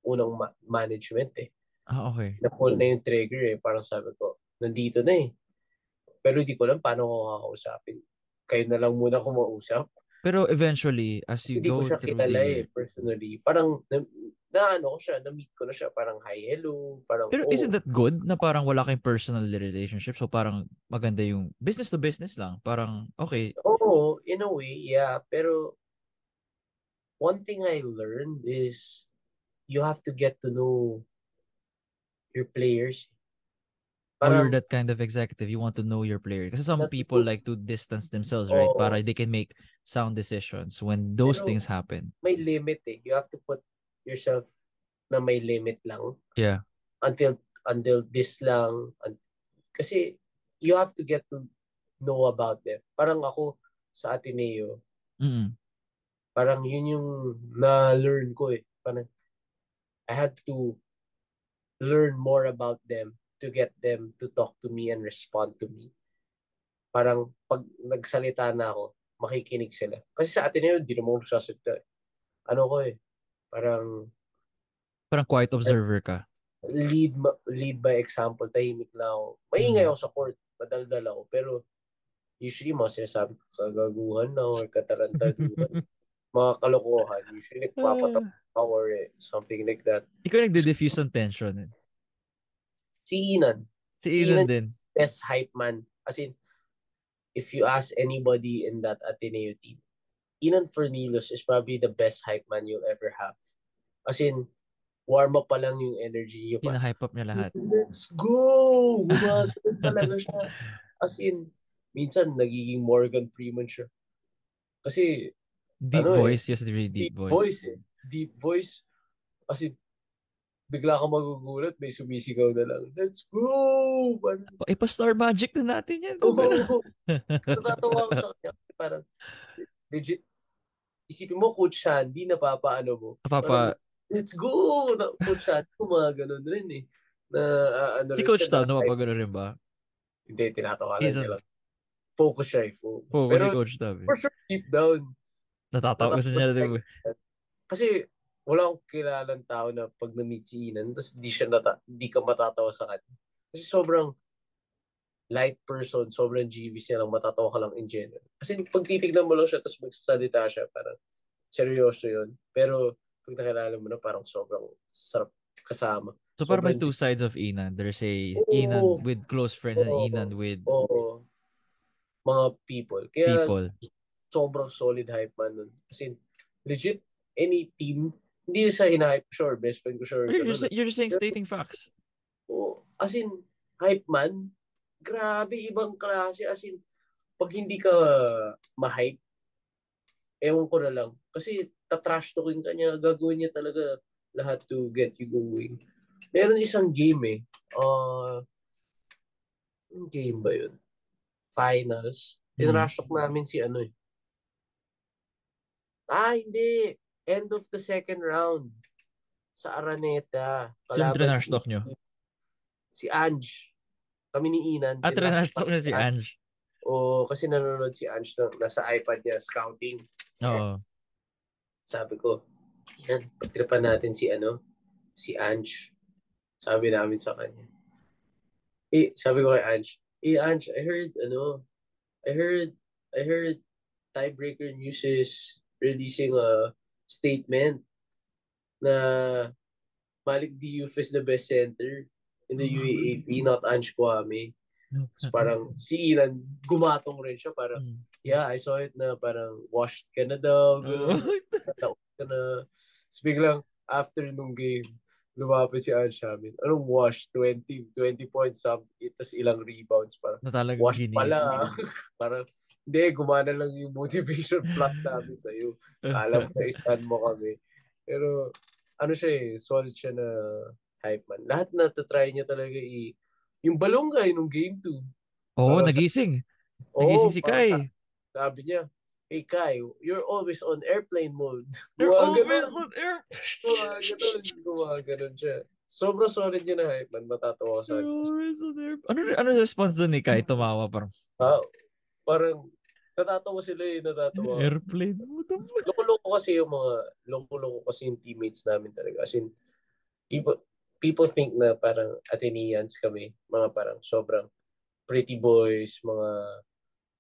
unang ma- management eh. Ah, okay. Na-pull na yung trigger eh. Parang sabi ko, nandito na eh. Pero hindi ko alam paano ko kakausapin. Kayo na lang muna kumausap. Pero eventually, as you Hindi go ko siya through kilala the... eh, personally. Parang, na, na ano ko siya, na-meet ko na siya, parang hi, hello, parang, Pero oh, isn't that good na parang wala kayong personal relationship? So parang maganda yung business to business lang. Parang, okay, Oo, in a way, yeah. Pero, one thing I learned is, you have to get to know your players. Oh, you're that kind of executive. You want to know your player. Kasi some people like to distance themselves, right? Oo. Para they can make sound decisions when those things happen. may limit eh. You have to put yourself na may limit lang. Yeah. Until, until this lang. Kasi, you have to get to know about them. Parang ako, sa Ateneo, Mm-mm. parang yun yung na-learn ko eh. Parang, I had to learn more about them to get them to talk to me and respond to me. Parang, pag nagsalita na ako, makikinig sila. Kasi sa atin yun, di naman nagsasalita eh. Ano ko eh, parang Parang quiet observer ka. lead lead by example, tahimik lang ako. Maingay Mm. ako sa court, madaldal ako, pero usually mga sinasabi ko, kagaguhan na or katarantaduhan. mga kalokohan. Usually nagpapatawa or eh, something like that. Ikaw nagde-diffuse ng tension. eh. Si Inan, Si Si Ilan- din. best hype man. As in, if you ask anybody in that Ateneo team, Inan Fernillos is probably the best hype man you'll ever have. As in, warm up pa lang yung energy. Yung Pina-hype up niya lahat. Let's go! Gumagano talaga siya. As in, minsan nagiging Morgan Freeman siya. Kasi Deep Ano eh, voice. Yes, really deep, deep, voice. voice. eh. Deep voice. As in, bigla ka magugulat, may sumisigaw na lang. Let's go! Parang, Eh, pa-star magic na natin yan. Oo. Natatawa ako sa kanya. Parang, legit, isipin mo, Coach Shandy, napapaano mo. Papa, Parang, Let's go! Na, Coach Shandy, mga ganun rin eh. Na, ah, ano si Coach na- napapagano rin ba? Hindi, tinatawanan He's a- niya lang. Focus siya eh, focus. Oo, Pero, si Coach Tal. eh. for sure, deep down, Natatawa gusto niya din. kasi wala akong kilalang tao na pag na-meet si Inan, tapos di siya nata- di ka matatawa sa kanya. Kasi sobrang light person, sobrang GV siya lang, matatawa ka lang in general. Kasi pag titignan mo lang siya, tapos magsasalita siya, parang seryoso yun. Pero pag nakilala mo na, parang sobrang sarap kasama. So parang may Sobrang two sides of Inan. There's a Oo. Inan with close friends and Oo. Inan with Oo. Mga people. Kaya people. sobrang solid hype man nun. Kasi legit, any team, hindi sa hina-hype, sure, best friend ko, sure. You're just, you're just saying stating facts. Oo. as in, hype man, grabe, ibang klase. As in, pag hindi ka ma-hype, ewan ko na lang. Kasi tatrash talking ka niya, gagawin niya talaga lahat to get you going. Meron isang game eh. Uh, yung game ba yun? Finals. Hmm. Tinrash talk namin si ano eh. Ah, hindi. End of the second round. Sa Araneta. Sino Kalaban trash si- talk nyo? Si Ange. Kami ni Inan. At trash talk na si Ange. O, kasi nanonood si Ange na, nasa iPad niya, scouting. Oo. Sabi ko, yan, pagtripan natin si ano, si Ange. Sabi namin sa kanya. Eh, sabi ko kay Ange, eh Ange, I heard, ano, I heard, I heard Tiebreaker News is releasing a statement na Malik Diouf is the best center in the UAAP, not Ange Kwame. Tapos parang si Ian, gumatong rin siya. Parang, Mm. yeah, I saw it na parang washed ka na daw. Gano'n. Ka na. Tapos biglang, after nung game, lumapit si Ange Hamin. Anong wash? 20, 20 points sub, tapos ilang rebounds. Parang, Na talagang wash ginis. pala. parang, hindi, gumana lang yung motivation plot namin sa'yo. Alam ko, stand mo kami. Pero, ano siya eh, solid siya na hype man. Lahat na try niya talaga i... Yung balonggay nung game 2. Oo, sa- nagising. Oo, Nagising si parang Kai. sa- Sabi niya, Hey Kai, you're always on airplane mode. You're always on air. Gumaganon. Gumaganon siya. Sobrang solid niya na hype man. Matatawa ko sa You're always on air. Ano, ano response doon ni Kai? Tumawa parang, Ah, Parang, natatawa sila eh. Natatawa. airplane. Loko-loko kasi yung mga loko-loko kasi yung teammates namin talaga. As in, people, people think na parang Athenians kami. Mga parang sobrang pretty boys, mga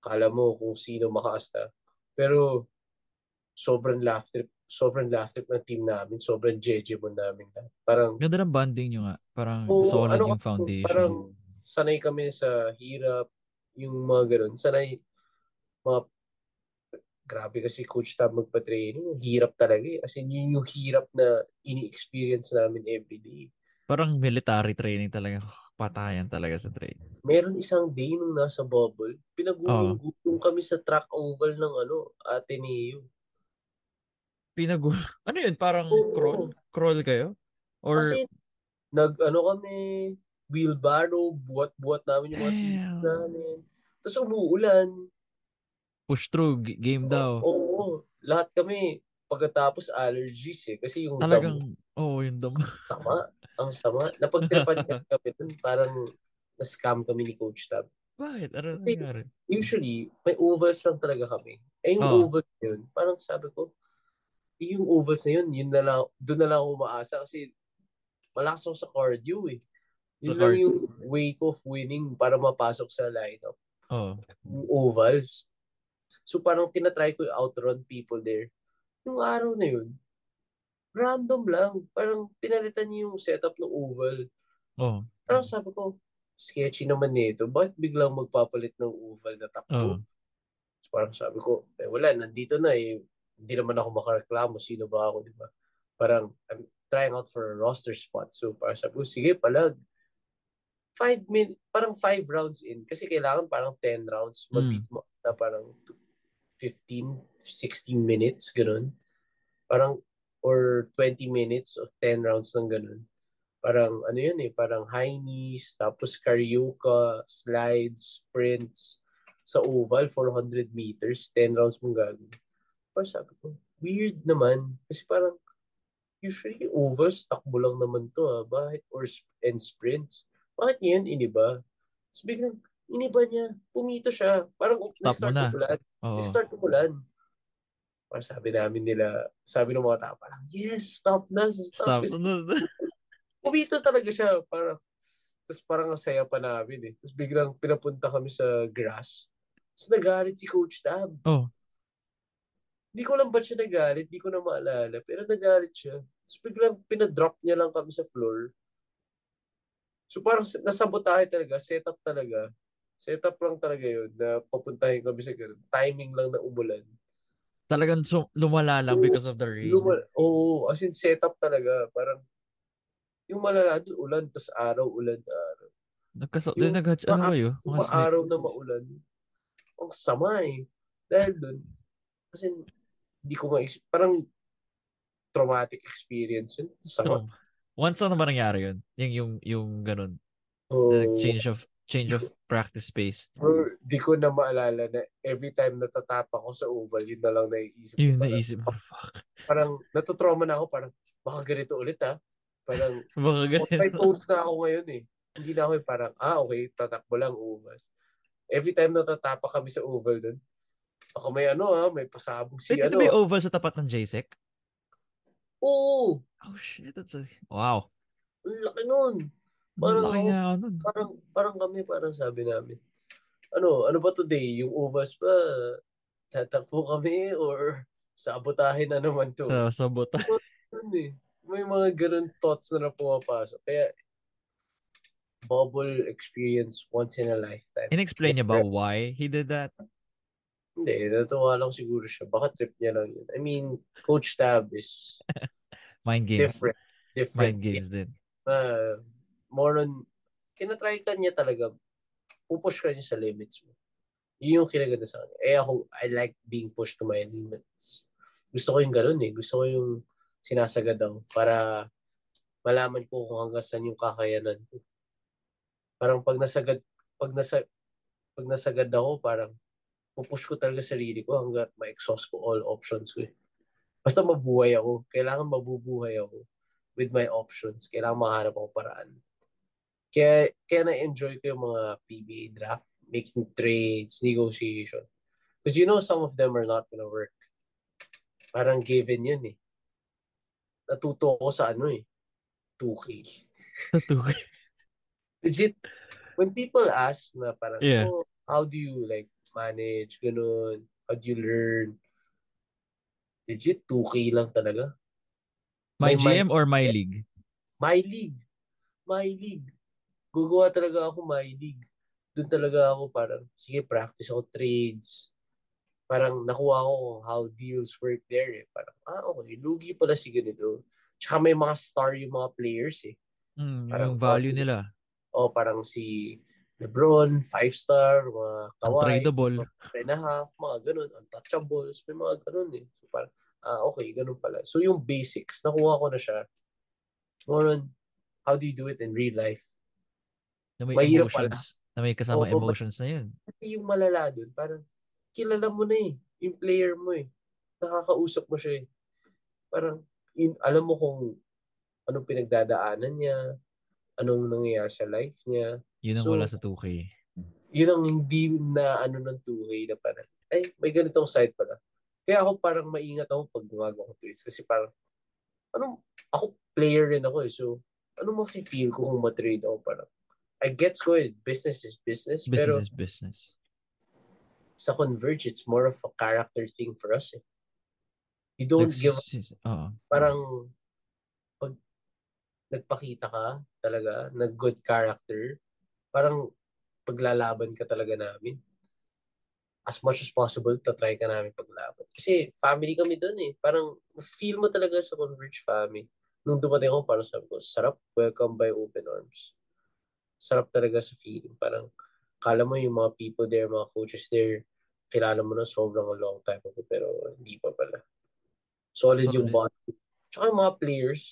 kala mo kung sino makaasta. Pero sobrang laugh trip, sobrang laugh trip ng team namin, sobrang jeje mo namin. Parang Ganda ng banding nyo nga. Parang Oo, solid ano yung foundation. Parang sanay kami sa hirap, yung mga ganun. Sanay, mga, grabe kasi coach Tab magpa-training. Hirap talaga eh. As in, yun yung hirap na ini-experience namin everyday. Parang military training talaga. Patayan talaga sa training. Meron isang day nung nasa bubble, pinagugulong kami sa track oval ng ano, Ateneo. Pinag Ano yun? Parang Oo. crawl? Crawl kayo? Or Kasi nag ano kami, wheelbarrow, buhat-buhat namin yung mga Damn. namin. Tapos umuulan. push through game daw? Oo, lahat kami pagkatapos allergies eh. Kasi yung damo, Talagang, oo, oh, yung dam. sama. Ang sama. Napagtripan niya kami dun, parang na-scam kami ni Coach Tab. Bakit? Ano nangyari? Usually, may ovals lang talaga kami. Eh yung Oo. ovals na yun, parang sabi ko, eh, yung ovals na yun, yun na lang, doon na lang ako umaasa kasi malakas ako sa cardio eh. Yun lang card- yung way of winning para mapasok sa lineup. Oo. Yung ovals. So parang tinatry ko yung outrun people there. Yung araw na yun, random lang. Parang pinalitan niyo yung setup ng oval. Oo. Parang sabi ko, sketchy naman nito. Bakit biglang magpapalit ng oval na takbo? So parang sabi ko, eh wala, nandito na eh. Hindi naman ako makareklamo. Sino ba ako, di ba? Parang, I'm trying out for a roster spot. So parang sabi ko, sige, palag. Five min, parang five rounds in. Kasi kailangan parang 10 rounds. Mm. Mabit mo na parang 15, 16 minutes, ganun. Parang, or 20 minutes of 10 rounds ng ganun. Parang, ano yun eh, parang high knees, tapos karaoke, slides, sprints, sa oval, 400 meters, 10 rounds mong gagawin. Parang sabi ko, weird naman. Kasi parang, usually ovals, takbo lang naman to ah. Bakit? Or, and sprints. Bakit niya yun iniba? Tapos biglang, iniba niya. Pumito siya. Parang, Stop mo nag-start na. umulan. Oo. Nag-start umulan. Parang sabi namin nila, sabi ng mga tao, parang, yes, stop na, stop. Stop. Pumito talaga siya. Parang, tapos parang ang saya pa namin eh. Tapos biglang pinapunta kami sa grass. Tapos nagalit si Coach Tab. Oh. Hindi ko alam ba't siya nagalit, hindi ko na maalala. Pero nagalit siya. Tapos biglang pinadrop niya lang kami sa floor. So parang nasabotahe talaga, setup talaga. Setup lang talaga yun na papuntahin kami sa ganun. Timing lang na umulan. Talagang sum- lumala lang Oo. because of the rain. Lumal, oo, as in setup talaga. Parang yung malala doon, ulan, tapos araw, ulan, araw. Nagkaso, Yung nag, ano kayo? Yung Mga araw na maulan, ang sama eh. Dahil doon, kasi hindi ko ma parang traumatic experience yun. Sama. Oh. Once ano ba nangyari yun? Yung, yung, yung ganun. So, The change of, change of practice space. bro, di ko na maalala na every time natatapa ko sa oval, yun na lang naiisip ko. Yun Parang- naisip mo. Fuck. Parang natutrauma na ako, parang baka ganito ulit ha. Parang Baka may ganun. post na ako ngayon eh. Hindi na ako yung parang, ah okay, tatakbo lang ovals. Every time natatapa kami sa oval dun, baka may ano ha, may pasabog si Wait, dito ano. ba yung oval sa tapat ng JSEC? Oo, Oh shit, that's a... Wow. ang laki nun. Ang Parang laki nga nun. Parang, parang kami, parang sabi namin, ano, ano ba today? Yung ovals ba, tatakbo kami or sabotahin na naman to? Uh, sabota. Ano eh, may mga ganun thoughts na na pumapasok. Kaya, bubble experience once in a lifetime. In-explain niya ba why he did that? Hindi, natuwa lang siguro siya. Baka trip niya lang yun. I mean, Coach Tab is Mind games. different. Different. Mind games din. Uh, more on, kinatry ka niya talaga, pupush ka niya sa limits mo. Yun yung kinaganda sa kanya. Eh ako, I like being pushed to my limits. Gusto ko yung ganun eh. Gusto ko yung sinasagad ako para malaman ko kung hanggang saan yung kakayanan ko. Parang pag nasagad, pag nasa, pag nasagad ako, parang pupush ko talaga sarili ko hanggang ma-exhaust ko all options ko eh. Basta mabuhay ako. Kailangan mabubuhay ako with my options. Kailangan makahanap ako paraan. Kaya, kaya na-enjoy ko yung mga PBA draft, making trades, negotiation. Because you know some of them are not gonna work. Parang given yun eh. Natuto ko sa ano eh. 2K. Tutukoy. Legit, when people ask na parang, Yeah. oh, how do you like manage, ganun, how do you learn? Legit, 2K lang talaga. My may- GM or my league? My league. My league. Gugawa talaga ako my league. Doon talaga ako parang, sige, practice ako trades. Parang nakuha ko how deals work there eh. Parang, ah, okay, lugi pala si ganito. Tsaka may mga star yung mga players eh. Mm, Parang yung value possible. nila. O parang si LeBron, five star, mga Kawhi, Untradeable. three and a half, mga ganun, untouchables, may mga ganun eh. So parang, ah, okay, ganun pala. So yung basics, nakuha ko na siya. More on, how do you do it in real life? Na may Mahirap pala. emotions. Na may kasama Oo, emotions na yun. Kasi yung malala dun, parang, kilala mo na eh, yung player mo eh. Nakakausap mo siya eh. Parang, yun, alam mo kung anong pinagdadaanan niya, anong nangyayari sa life niya. Yun ang So, wala sa 2K. yun ang hindi na ano ng 2K na parang, ay, may ganitong side pala. Kaya ako parang maingat ako pag gumagawa ko trades kasi parang, ano, ako player rin ako eh. So, ano mo feel ko kung matrade ako parang, I get ko business is business, pero Business is business. sa Converge, it's more of a character thing for us eh. You don't give, Nagsis- Oo. parang, pag nagpakita ka talaga, na good character, parang paglalaban ka talaga namin. As much as possible, tatry ka namin paglaban. Kasi family kami doon eh. Parang feel mo talaga sa Converge family. Nung dumating ako, parang sabi ko, sarap, welcome by open arms. Sarap talaga sa feeling. Parang, kala mo yung mga people there, mga coaches there, kilala mo na sobrang long time ago, pero hindi pa pala. Solid, yung Solid. bond. Tsaka yung mga players,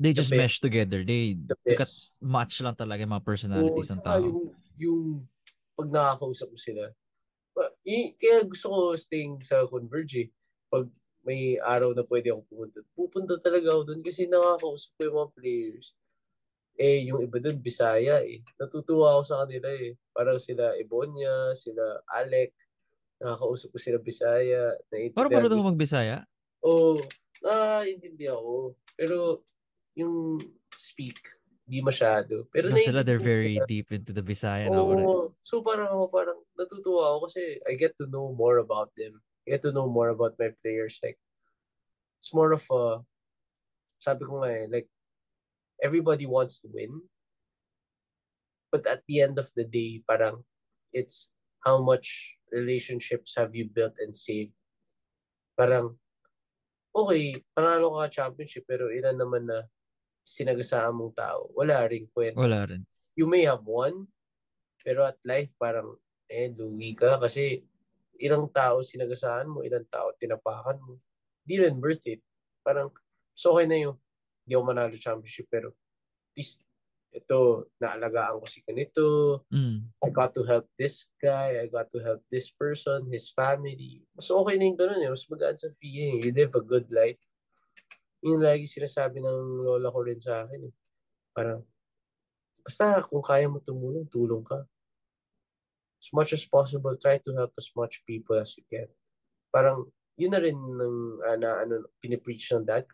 They The just best. mesh together. They the at best. match lang talaga yung mga personalities ng Oo, tsaka tao. Yung, yung pag nakakausap mo sila. Y- kaya gusto ko staying sa Converge eh. Pag may araw na pwede ako pumunta, pupunta talaga ako doon kasi nakakausap ko yung mga players. Eh, yung iba doon, Bisaya eh. Natutuwa ako sa kanila eh. Parang sila Ebonia, sila Alec. Nakakausap ko sila Bisaya. Marunong ko- ako magbisaya? Oo, naiintindi ako. Pero yung speak, di masyado. Pero Pero sila, they're very ko. deep into the Bisaya? Oo. So parang ako parang natutuwa ako kasi I get to know more about them. I get to know more about my players. Like, it's more of a, sabi ko nga eh, like, everybody wants to win. But at the end of the day, parang, it's how much relationships have you built and saved. Parang, okay, panalo ka championship, pero ilan naman na sinagasaan mong tao. Wala rin kwento Wala rin. you may have won, pero at life parang, eh, lugi ka kasi ilang tao sinagasaan mo, ilang tao tinapakan mo. Di rin worth it. Parang, so okay na yung di ako manalo championship, pero at least, ito, naalagaan ko si ganito, Mm. I got to help this guy, I got to help this person, his family. Mas okay na yung ganun eh, mas magaan sa feeling. You live a good life. Yung lagi sinasabi ng lola ko rin sa akin eh. Parang, basta kung kaya mo tumulong, tulong ka. As much as possible, try to help as much people as you can. Parang, yun na rin ng, ah, na, ano, pinipreach ng dad.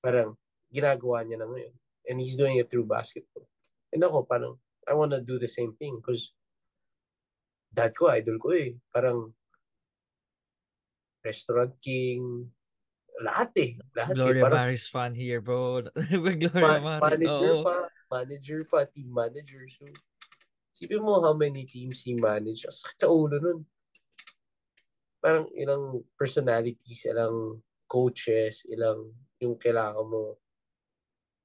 Parang, ginagawa niya na ngayon. And he's doing it through basketball. And ako, parang, I wanna do the same thing because dad ko, idol ko eh. Parang restaurant king, lahat eh. Lahat eh. Gloria Parang Maris fan here, bro. Gloria ma- Maris. manager Oo. pa. manager pa, team manager. So, sipin mo how many teams he managed. Sakit sa ulo nun. Parang ilang personalities, ilang coaches, ilang yung kailangan mo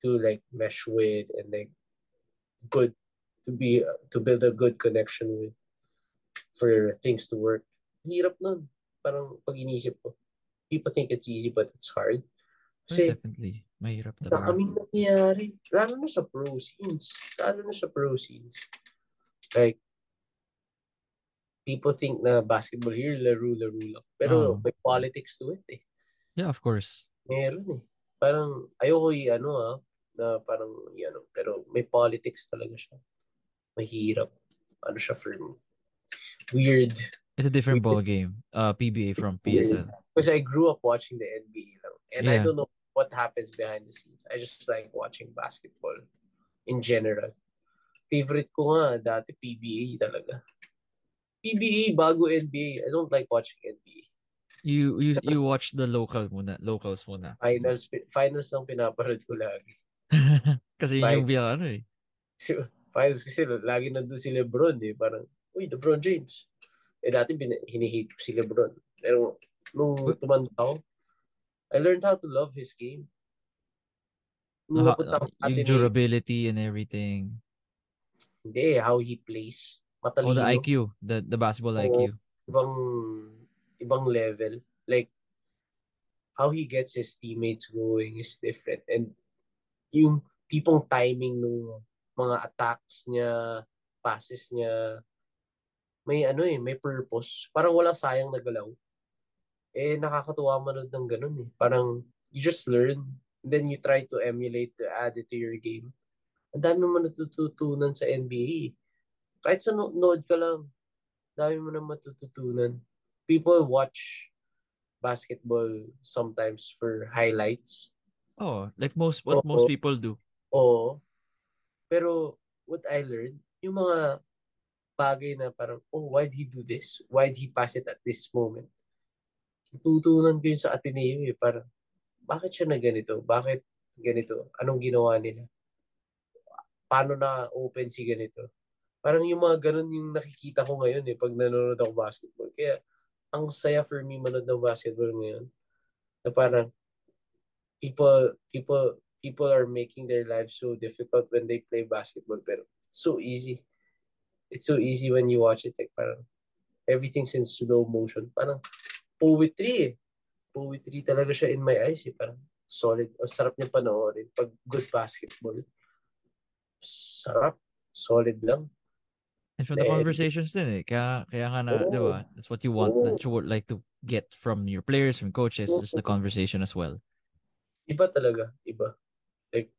to like mesh with and like good to be to build a good connection with for things to work. Hirap nun. Parang pag inisip ko. People think it's easy but it's hard. Kasi, definitely. Mahirap talaga. Na kaming nangyayari. Lalo na sa pro scenes. Lalo na sa pro scenes. Like, people think na basketball here, laro, laro lang. Pero oh. may politics to it eh. Yeah, of course. Meron eh. Parang, ayoko i ano ah, na parang, ano, pero may politics talaga siya. Mahirap. Ano siya for me. Weird. It's a different ball game. Uh, PBA from PSL. Because I grew up watching the NBA lang. And yeah. I don't know what happens behind the scenes. I just like watching basketball in general. Favorite ko nga dati PBA talaga. PBA bago NBA. I don't like watching NBA. You you you watch the local muna, locals muna. Finals finals lang pinapanood ko lagi. kasi yun yung bilang ano eh. Finals kasi lagi nandun si LeBron eh. Parang, uy, LeBron James. Eh dati hinihate ko si LeBron. Pero nung tumanda ako, I learned how to love his game. Uh, yung durability and everything. Hindi, how he plays. Matalino. Oh, the IQ, the the basketball oh, IQ. Ibang ibang level. Like how he gets his teammates going is different. And yung tipong timing ng mga attacks niya, passes niya, may ano eh, may purpose. Parang walang sayang na galaw eh nakakatuwa manood ng ganun eh. Parang you just learn then you try to emulate to add it to your game. Ang dami mo natututunan sa NBA. Kahit sa no- nood ka lang, dami mo na matututunan. People watch basketball sometimes for highlights. Oh, like most what Oo. most people do. Oo. Pero what I learned, yung mga bagay na parang, oh, why did he do this? Why did he pass it at this moment? tutunan ko yun sa Ateneo eh. Parang, bakit siya na ganito? Bakit ganito? Anong ginawa nila? Paano na open si ganito? Parang yung mga ganun yung nakikita ko ngayon eh pag nanonood ako basketball. Kaya ang saya for me manood ng basketball ngayon. Na parang people people people are making their lives so difficult when they play basketball pero it's so easy. It's so easy when you watch it like parang everything's in slow motion. Parang poetry eh. Poetry talaga siya in my eyes eh. Parang solid. Ang sarap niya panoorin. Pag good basketball. Sarap. Solid lang. And from the conversations din eh. Kaya, kaya nga na, oh, di ba? That's what you want. Oh. That you would like to get from your players, from coaches, just the conversation as well. Iba talaga. Iba. Like,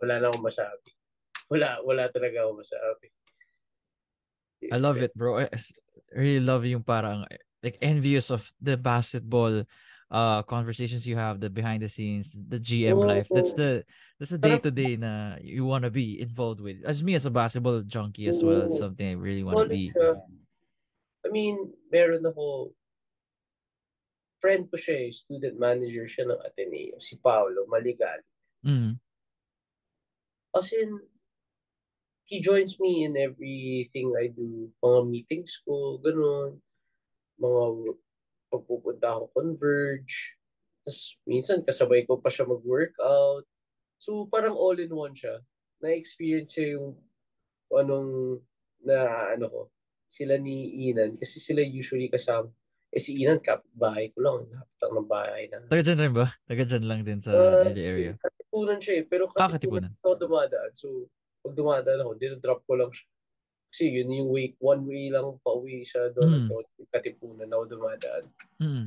wala na akong masabi. Wala, wala talaga akong masabi. I love it, bro. I really love yung parang like envious of the basketball uh conversations you have, the behind the scenes, the GM life. That's the that's the day to day na you want to be involved with. As me as a basketball junkie as well, something I really want to be. I mean, meron ako friend ko siya, eh, student manager siya ng Ateneo, si Paolo Maligal. Mm. As in, he joins me in everything I do. Mga meetings ko, ganun. Mga pagpupunta ako Converge. Tapos minsan kasabay ko pa siya mag-workout. So parang all-in-one siya. Na-experience siya yung anong na ano ko, sila ni Inan. Kasi sila usually kasama. Eh si Inan, bahay ko lang. Lapit ng bahay na. Taga dyan rin ba? Taga dyan lang din sa uh, area. Katipunan siya eh. Pero katipunan, ah, katipunan. ako dumadaan. So pag dumadaan ako, dito drop ko lang siya. Kasi yun yung way, one way lang pa uwi siya doon. Mm. Katipunan ako dumadaan. Mm.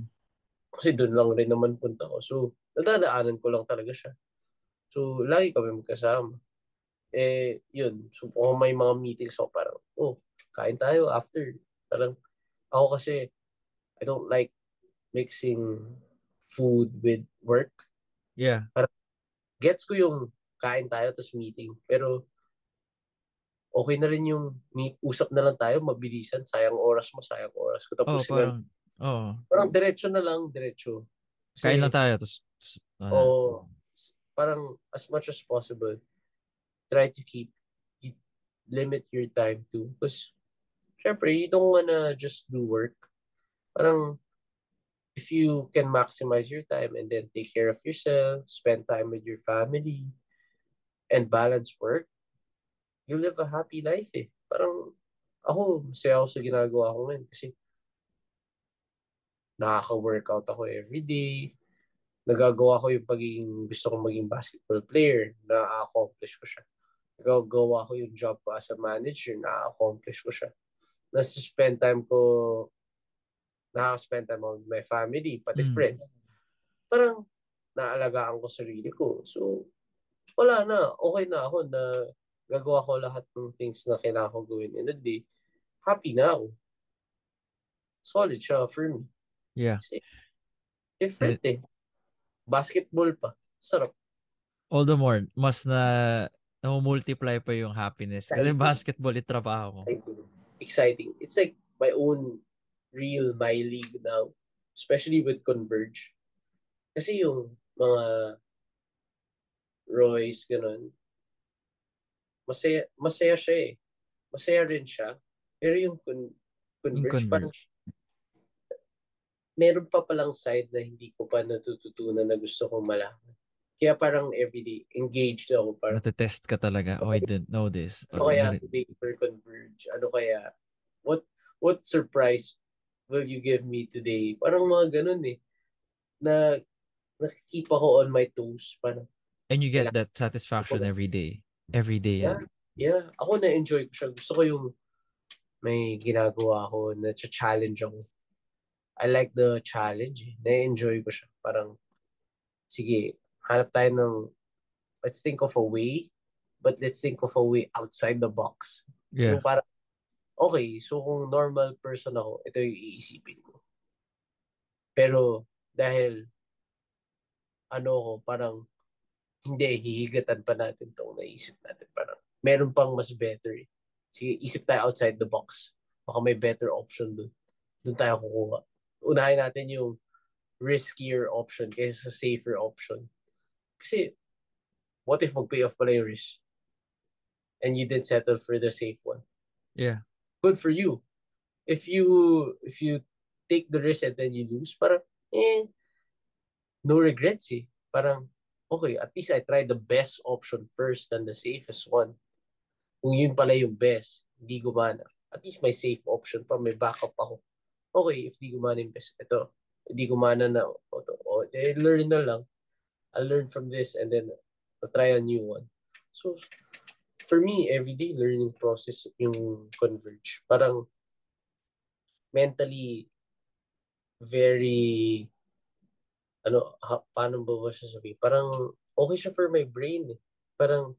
Kasi doon lang rin naman punta ko. So, nadadaanan ko lang talaga siya. So, lagi kami magkasama. Eh, yun. So, kung may mga meetings ako, parang, oh, kain tayo after. Parang, ako kasi, I don't like mixing food with work. Yeah. Parang, gets ko yung kain tayo tapos meeting. Pero, okay na rin yung meet, usap na lang tayo, mabilisan, sayang oras mo, sayang oras ko. Tapos oh, parang, oh. parang diretso na lang, diretso. Kasi, Kain lang tayo, tapos, uh, oh, parang as much as possible, try to keep, limit your time to. Because, syempre, you don't wanna just do work. Parang, if you can maximize your time and then take care of yourself, spend time with your family, and balance work, you live a happy life eh. Parang, ako, masaya ako sa ginagawa ko ngayon kasi nakaka-workout ako every day. Nagagawa ko yung pagiging gusto kong maging basketball player. Na-accomplish ko siya. Nagagawa ko yung job ko as a manager. Na-accomplish ko siya. Nasa-spend time ko nakaka-spend time with my family, pati mm. friends. Parang naalagaan ko sarili ko. So, wala na. Okay na ako na gagawa ko lahat ng things na kailangan ko gawin in a day. Happy na ako. Solid siya for me. Yeah. Kasi, different eh. Basketball pa. Sarap. All the more, mas na na-multiply pa yung happiness. Exciting. Kasi basketball, itrabaho mo. Exciting. Exciting. It's like my own real my league now. Especially with Converge. Kasi yung mga Royce, ganun. Masaya, masaya siya eh. Masaya rin siya. Pero yung con- Converge, yung converge. parang meron pa palang side na hindi ko pa natututunan na gusto kong malaman. Kaya parang everyday engaged ako. Parang, Natetest ka talaga. Oh, I didn't know this. Ano kaya today for Converge? Ano kaya? What what surprise will you give me today? Parang mga ganun eh. Na nakikip ako on my toes. Parang, And you get that satisfaction every day. Every day. Yeah. Yeah. Ako na-enjoy ko siya. Gusto ko yung may ginagawa ako na challenge ako. I like the challenge. Eh. Na-enjoy ko siya. Parang, sige, hanap tayo ng, let's think of a way, but let's think of a way outside the box. Yeah. Yung parang, okay, so kung normal person ako, ito yung iisipin ko. Pero, dahil, ano ko, parang, hindi, hihigatan pa natin itong naisip natin. Parang, meron pang mas better eh. Sige, isip tayo outside the box. Baka may better option dun. Doon tayo kukuha unahin natin yung riskier option kaysa sa safer option. Kasi, what if mag-pay off pala yung risk? And you did settle for the safe one. Yeah. Good for you. If you if you take the risk and then you lose, parang, eh, no regrets eh. Parang, okay, at least I tried the best option first than the safest one. Kung yun pala yung best, hindi gumana. At least may safe option pa, may backup ako okay, if di gumana yung best, ito, di gumana na, o, o, eh, learn na lang. I'll learn from this and then I'll try a new one. So, for me, everyday learning process yung Converge. Parang mentally very ano, ha, paano ba ba siya sabihin? Parang okay siya for my brain eh. Parang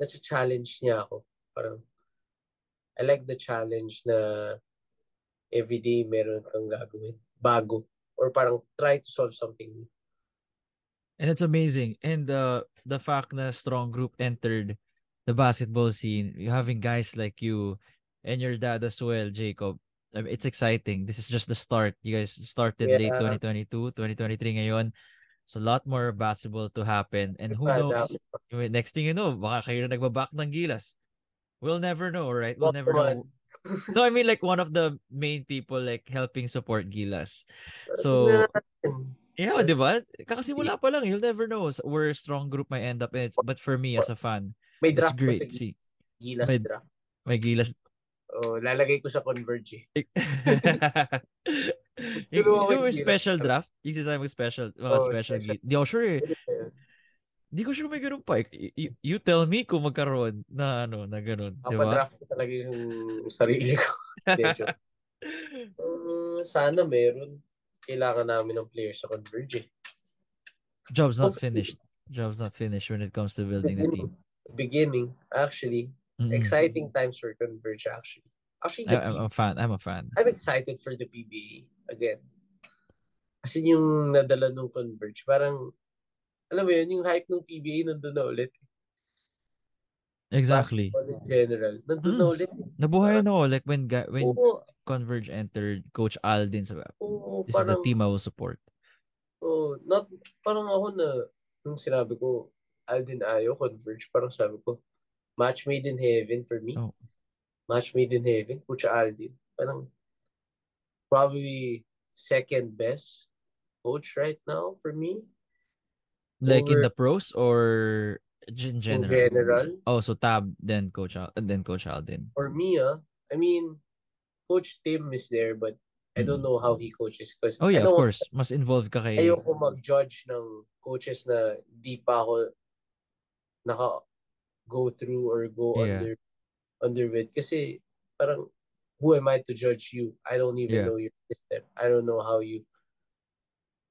nasa-challenge niya ako. Parang I like the challenge na everyday meron kang gagawin bago or parang try to solve something. And it's amazing. And the uh, the fact na strong group entered the basketball scene, you having guys like you and your dad as well, Jacob. I mean, it's exciting. This is just the start. You guys started yeah. late 2022, 2023 ngayon. So a lot more basketball to happen. And who knows? Next thing you know, baka kayo na nagbabak ng gilas. We'll never know, right? We'll never know no, I mean like one of the main people like helping support Gilas. So Yeah, yes. di ba? Kakasimula pa lang, you'll never know where a strong group might end up in. But for me as a fan, may draft it's great. See, Gilas may, draft. May Gilas. Oh, lalagay ko sa Converge. Eh. yung, yung special draft, yung sinasabi mo special, mga oh, special, special. Di ako sure eh. Di ko sure may ganun pa. You, you tell me kung magkaroon na ano, na ganun. Ako diba? draft ko talaga yung sarili ko. um, sana meron. Kailangan namin ng players sa Converge. Eh. Job's not finished. Job's not finished when it comes to building the team. Beginning, actually. Mm-hmm. Exciting times for Converge, actually. Actually, I, I'm a fan. I'm a fan. I'm excited for the PBA again. Kasi yung nadala nung Converge, parang alam mo yun, yung hype ng PBA nandun na ulit. Exactly. In general, nandun mm. na ulit. Nabuhay na ako. Like when when oo, Converge entered, Coach Aldin sabi, oo, this parang, is the team I will support. Oh, not, parang ako na, nung sinabi ko, Alden Ayo, Converge, parang sabi ko, match made in heaven for me. Oh. Match made in heaven, Coach Alden. Parang probably second best coach right now for me. Like in Over- the pros or in In general? general. Oh, so Tab, then Coach Al, then Coach Alden. For me, ah, I mean, Coach Tim is there, but I don't know how he coaches. Cause Mm. Oh yeah, of course. Mas involved ka kay... Ayoko mag-judge ng coaches na di pa ako naka go through or go Yeah. under under with kasi parang who am I to judge you? I don't even Yeah. know your system. I don't know how you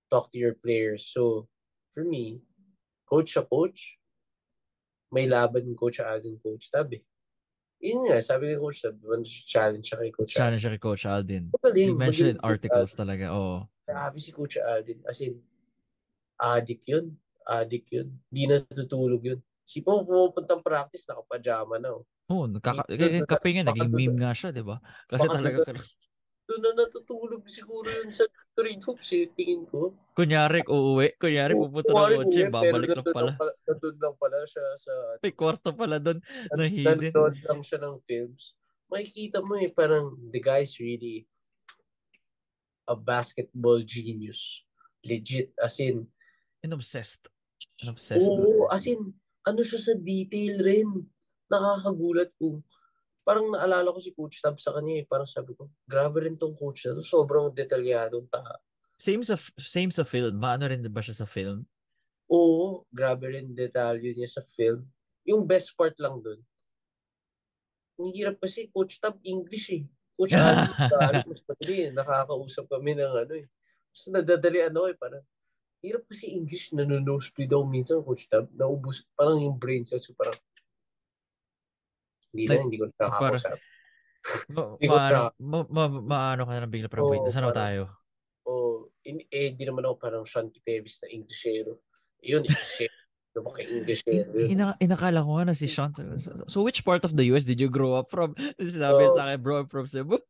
talk to your players. So for me, coach sa coach, may laban yung coach ating coach tab eh. Yun nga, sabi ni coach tab, challenge siya kay coach Tab. Challenge siya kay Coach Alden. Magaling, You mentioned magaling articles Alden. talaga. Oh. Grabe si Coach Alden. As in, adik yun. Adik yun. Di natutulog yun. Si mo pumupuntang practice, nakapajama na. Oh. Oh, nagkaka Doon na- kape nga naging doon meme nga siya, 'di ba? Kasi talaga doon Doon na natutulog siguro yun sa grade hoops eh, tingin ko. kunyari uuwi, kunyari Oo, pupunta ng kotse, babalik lang pala. Nandun lang pala siya sa... May kwarto pala doon na hidden. Nanonood lang siya ng films. Makikita mo eh, parang the guy's really a basketball genius. Legit. As in, And obsessed. And obsessed. Oo, as in, ano siya sa detail rin. Nakakagulat kung parang naalala ko si Coach Tab sa kanya eh. Parang sabi ko, grabe rin tong coach na to. Sobrang detalyadong taha. Same sa same sa film. Maano rin ba siya sa film? Oo, grabe rin detalye niya sa film. Yung best part lang dun. Ang hirap kasi, Coach Tab, English eh. Coach Tagalog, mas madali eh. Nakakausap kami ng ano eh. Mas nadadali ano eh, parang hirap kasi English, nanonosebleed daw minsan, Coach Tab. Naubos, parang yung brain cells ko parang hindi na, hindi ko nakakausap. Ma, Hindi ko maano, ma, ma, maano ka na bigla parang, wait, Oo, nasaan na parang- tayo? O, in, eh, di naman ako parang Sean Kitevis na Englishero. Yun, Englishero. Ano ba kay Englishero yun? Ina, inakala ko nga na si Sean. So, which part of the US did you grow up from? Sinabi Oh. sa akin, bro, I'm from Cebu.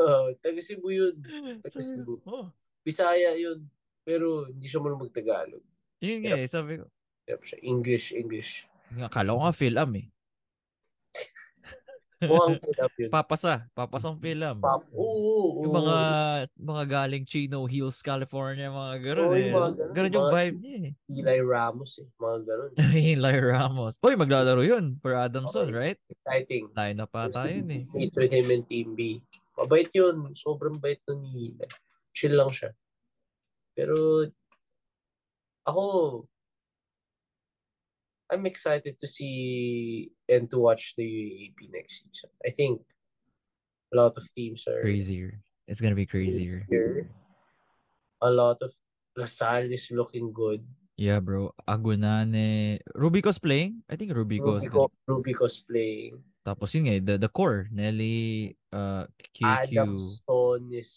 Uh, taga Cebu yun. Taga Cebu. oh, Bisaya yun. Pero hindi siya marunong magtagalog. yun nga eh, sabi ko. Hirap siya. English, English. Akala ko nga film eh. Mukhang up yun. Papasa. Papasang film. Pop. Oo, oo, Yung oo. mga mga galing Chino Hills, California, mga ganun Oo, eh. yung mga ganun, Ganun yung mga- vibe niya eh. Eli Ramos eh. Mga ganun. Eli Ramos. Uy, maglalaro yun for Adamson, Okay. right? Exciting. Line up pa tayo yun eh. Meet with him and Team B. Mabait yun. Sobrang bait nun ni Eli. Chill lang siya. Pero ako I'm excited to see and to watch the UAAP next season. I think a lot of teams are Crazier. It's gonna be crazier. A lot of LaSalle is looking good. Yeah, bro. Agunane. Rubico's playing? I think Rubico's. Rubico, Rubico's playing. Tapos yun nga, eh, the, the core. Nelly, uh, QQ. Adamson is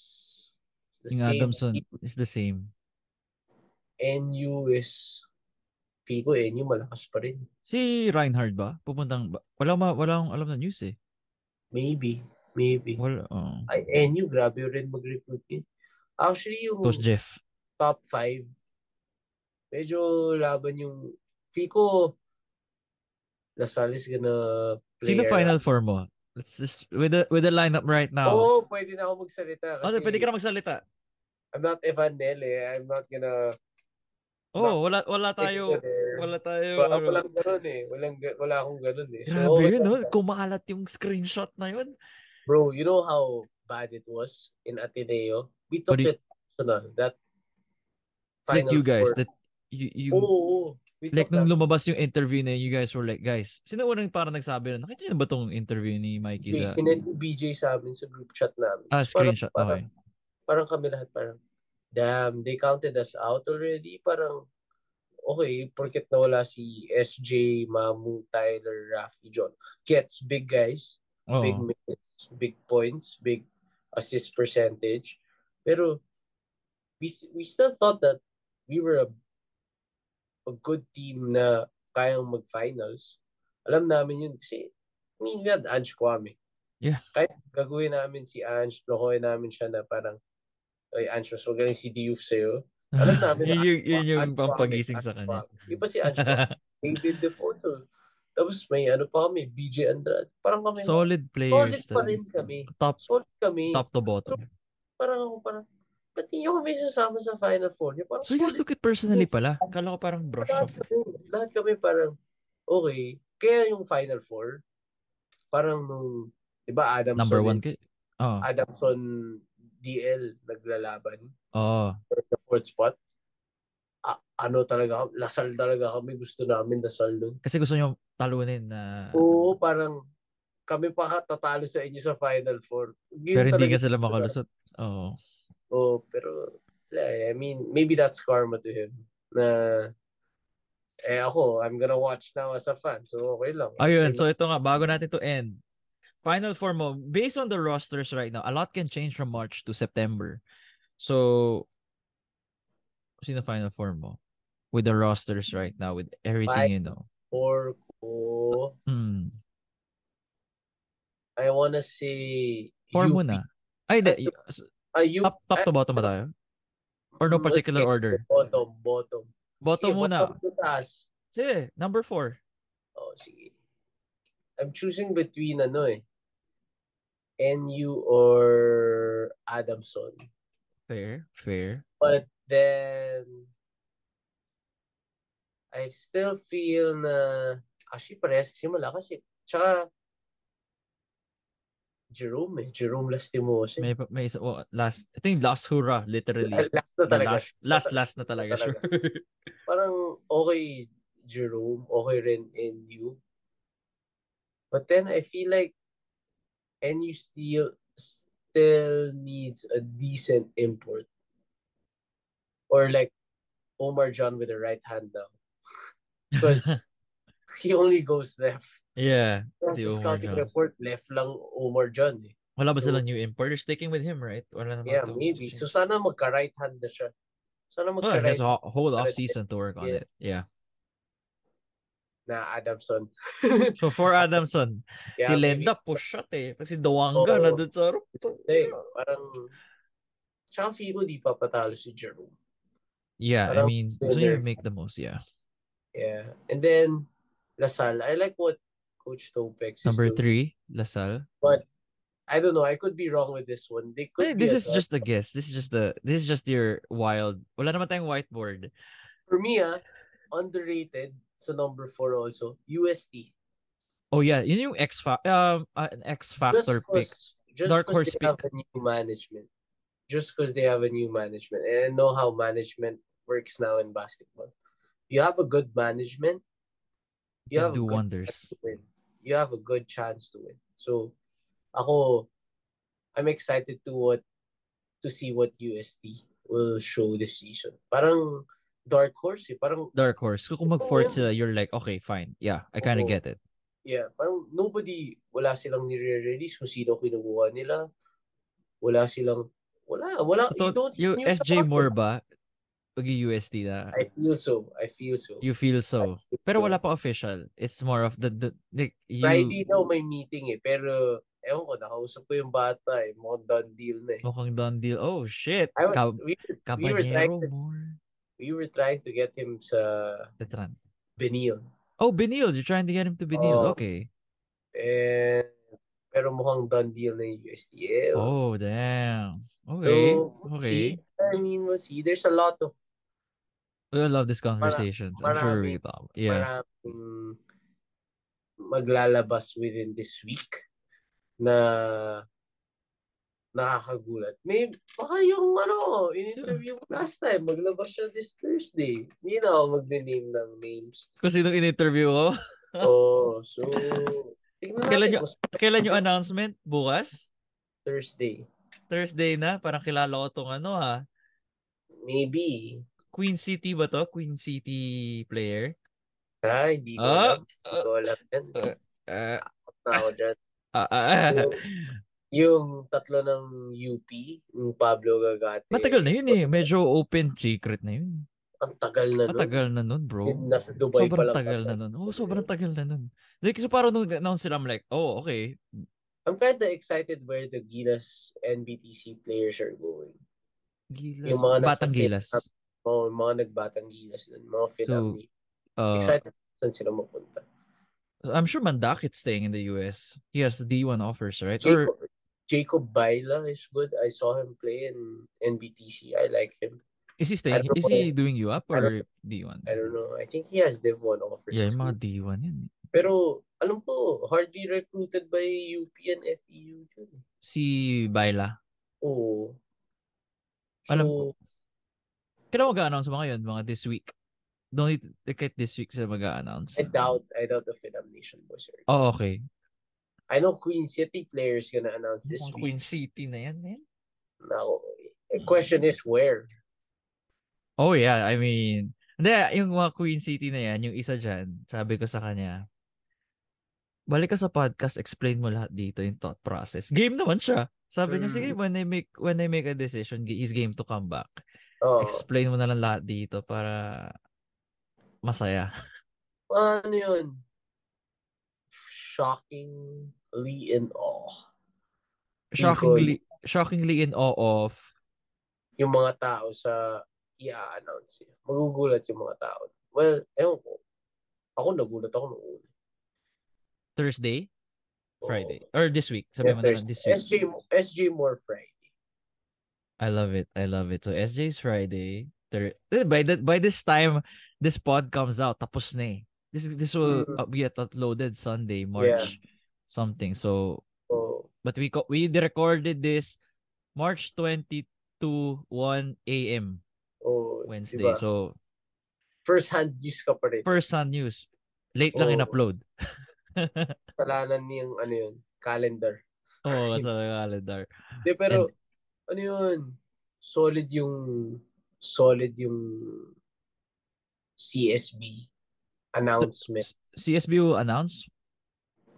the Yung same. Adamson is the same. NU is feel ko NU malakas pa rin. Si Reinhard ba? Pupuntang, wala, ma, wala akong alam na news eh. Maybe. Maybe. Wala, oh. Ay, NU, grabe rin mag-recruit yun. Actually, yung Coach Jeff. top 5, medyo laban yung ko Lasal is gonna play Sino final four mo? Let's just, with the, with the lineup right now. Oo, pwede na ako magsalita. Oh, Kasi pwede ka na magsalita. I'm not Evan Nele. I'm not gonna Oh, wala, wala tayo, wala tayo. Wala, ano. walang ganun eh. Walang, wala akong ganun eh. So, Grabe yun, lang no? Kumalat yung screenshot na yun. Bro, you know how bad it was in Ateneo? We took you- it personal. That final you guys, four. that you, you Oo, oo. We like nung that. lumabas yung interview na yun, you guys were like, guys, sino unang parang nagsabi na, nakita niyo ba tong interview ni Mikey sa sinend ni BJ sa amin sa group chat namin. ah, parang- screenshot? Parang, Okay. parang kami lahat parang, damn, they counted us out already. Parang, okay, porket nawala si SJ, Mamu, Tyler, Rafi, John. Gets big guys. Oo. big minutes, big points, big assist percentage. Pero we we still thought that we were a a good team na kayang mag-finals. Alam namin yun kasi I mean, we had Ange Kwame. Yeah. Kahit gagawin namin si Ange, lokohin namin siya na parang ay Ange, mas magaling si Diouf sa'yo. Alam namin yun, na yung, yun yung Ange Kwame, pampagising sa kanya. Iba si Ange Kwame. David Defoto. Tapos may ano pa kami, BJ Andrade. Parang kami, Solid solid players. pa talaga. rin kami. Top, Solid kami. top to bottom. Parang ako parang, ba't di nyo kami sasama sa Final Four? Yung Parang So you guys took it personally pala. Kala ko parang brush lahat off. kami. Lahat kami parang, okay. Kaya yung Final Four, parang nung, di ba Adamson, Number one. Kay... Oh. Adamson DL naglalaban Oh. for the fourth spot. Ah, ano talaga, lasal talaga kami. Gusto namin dasal nun. Kasi gusto nyo talunin na... Oo, parang kami pa tatalo sa inyo sa Final Four. Yun pero hindi ka sila makalusot. Oo. Oo, pero wala eh. I mean, maybe that's karma to him. Na eh ako, I'm gonna watch now as a fan. So okay lang. Ayun, so ito nga, bago natin to end. Final four mo, based on the rosters right now, a lot can change from March to September. So, sino final four mo? With the rosters right now, with everything Five. you know. or ko, Hmm. I wanna say Four UP. muna. Ay, di, Ah, UP. top, top to bottom ba tayo? Or no Mm, particular order? Bottom, bottom. Bottom Sige, muna. Bottom to taas. Sige, number four. Oh, sige. I'm choosing between ano eh. NU or Adamson. Fair, fair. But then I still feel na actually parehas kasi malakas eh. Tsaka Jerome eh. Jerome Lastimosa. eh. May, may isa, oh, last, ito yung last hurrah, literally. Last na The talaga. last, last, last na talaga, Talaga. sure. Parang okay Jerome, okay rin NU. But then I feel like NU still still needs a decent import. Or like Omar John with the right hand now. Because he only goes left. Yeah, Kasi si Omar scouting John. report, left lang Omar John eh. Wala ba So- sila new import? They're sticking with him, right? Wala naman Yeah, to maybe. So sana magka-right hand na siya. Sana Oh, he magka-right has a whole off-season to work on Yeah. it. Yeah. na Adamson. So for Adamson, si Yeah, maybe. Lenda push shot eh. Pag si Dawanga Oo. na doon sa harap. Hindi, parang tsaka feel ko di pa patalo si Jerome. Yeah, I mean, so you make the most, yeah. Yeah. And then Lasal. I like what Coach Topex is Number three, Lasal. But I don't know. I could be wrong with this one. They could Eh, be this is draw. just a guess. This is just the this is just your wild. Wala naman tayong whiteboard. For me, ah, underrated sa number four also. UST. Oh yeah, yun yung X fa- um uh, an X factor pick. just Dark horse they have a new management. Just because they have a new management. And I know how management works now in basketball. You have a good management. You have do wonders. win. You have a good chance to win. So, ako, I'm excited to what to see what UST will show this season. Parang dark horse eh. Parang Dark horse. Kung yun. sila, you're like, okay, fine. Yeah, I kind of get it. Yeah, parang nobody, wala silang nire-release kung sino kinukuha nila. Wala silang, wala, wala. you Totoo- don't yung SJ. Moore ba? USD na. I feel so. I feel so. You feel so. Pero So, wala pa official. It's more of the, the, the you, Friday daw may meeting eh. Pero, ewan ko, nakausap ko yung bata eh. Mukhang done deal na eh. mukhang done deal. Oh, shit. I was, Cab- we, we were trying to, more. we were trying to get him sa Veteran. Benil. Oh, Benil. You're trying to get him to Benil. Oh. Okay. And, pero mukhang done deal na yung USDA. Oh, damn. Okay. So, Okay. I mean, we'll see. There's a lot of I love this conversation. I'm sure we talk. Yeah. maraming maglalabas within this week na nakakagulat. May, baka yung ano, in-interview mo last time, maglabas siya this Thursday. Hindi na ako magne-name ng names. Kung sinong in-interview ko. Oh, so, Kailan yung- Kailan yung announcement? Bukas? Thursday. Thursday na? Parang kilala ko tong ano ha. Maybe. Queen City ba to? Queen City player? Ay, hindi ko Ah, alam. Hindi ko alam yan. Ah, Na ako dyan. ah, ah, ah. Yung, yung tatlo ng UP, yung Pablo Gagate. Matagal na yun eh. Medyo open secret na yun. Ang tagal na nun. Matagal na nun, bro. Yung Nasa Dubai pa Sobrang lang. tagal na nun. Oh, sobrang tagal na nun. Like, so parang nung announce sila, I'm like, oh, okay. I'm kind of excited where the Gilas NBTC players are going. Gilas. Yung mga nasa Batang Gilas. up. Oh, yung mga nagbatang Gilas dun, mga fit So. Uh, Excited saan sila mapunta. I'm sure Mandakit's staying in the US. He has D1 offers, right? Or Jacob, Jacob Baila is good. I saw him play in NBTC. I like him. is he staying? Is he doing you up I or D1? I don't know. I think he has Div 1 offers. Yeah, yung mga D1 yun. Pero, alam ko, hardly recruited by UP and FEU. yun. Si Baila. Oo. Alam So, ko. Kailan mag-announce mga yun? Mga this week? Don't it, kahit this week sila mag-announce. I doubt, I doubt the Finam Nation boys are. Oh, okay. I know Queen City players gonna announce this week. Queen City na yan, man. Now, the question is where? Oh yeah, I mean, hindi, yung mga Queen City na yan, yung isa dyan, sabi ko sa kanya, balik ka sa podcast, explain mo lahat dito, yung thought process. Game naman siya. Sabi niya, Mm. sige, when I make when I make a decision, he's game to come back. Oh, Explain mo na lang lahat dito para masaya. ano yun? Shockingly in awe. Shockingly, shockingly in awe of, Yung mga tao sa i-announce niya. Magugulat yung mga tao. Well, ewan ko. Ako nagulat ako nung una. Thursday. Friday, or this week. Sabi Yeah, mo na lang this week. SJ, SJ more Friday. I love it. I love it. So SJ's Friday. Thir- eh, by that by this time this pod comes out, tapos na eh. This this will uh, get uploaded Sunday, March something. So So, but we co- we recorded this March 22 1 a.m. oh, Wednesday. diba? So First hand news ka pa rin. first hand news. Late lang Oo. in-upload. Kasalanan niyang ano yun, calendar. Oo, sa calendar. Di, pero, ano yun, solid yung, solid yung CSB announcement. CSB will announce.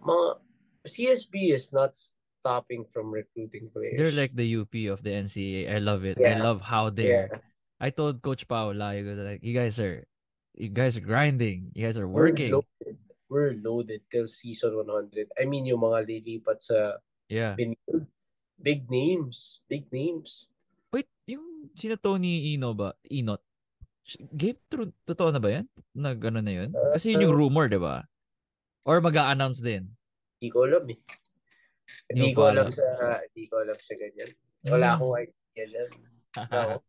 Mga, CSB is not stopping from recruiting players. They're like the UP of the NCAA. I love it. I Yeah. love how they're yeah. I told Coach Paula, you like, you guys are, you guys are grinding. You guys are We're working. loaded. We're loaded till season 100. I mean, yung mga lilipat sa Yeah. Benilde, big names. Big names. Wait, yung sino Tony Ino ba? Inot. Game true, totoo na ba yan? Nag ano na yun? Kasi yun yung rumor, di ba? Or mag-a-announce din. Hindi ko alam eh. Hindi ko alam sa, hindi ko alam sa ganyan. Wala Hmm. akong idea. No.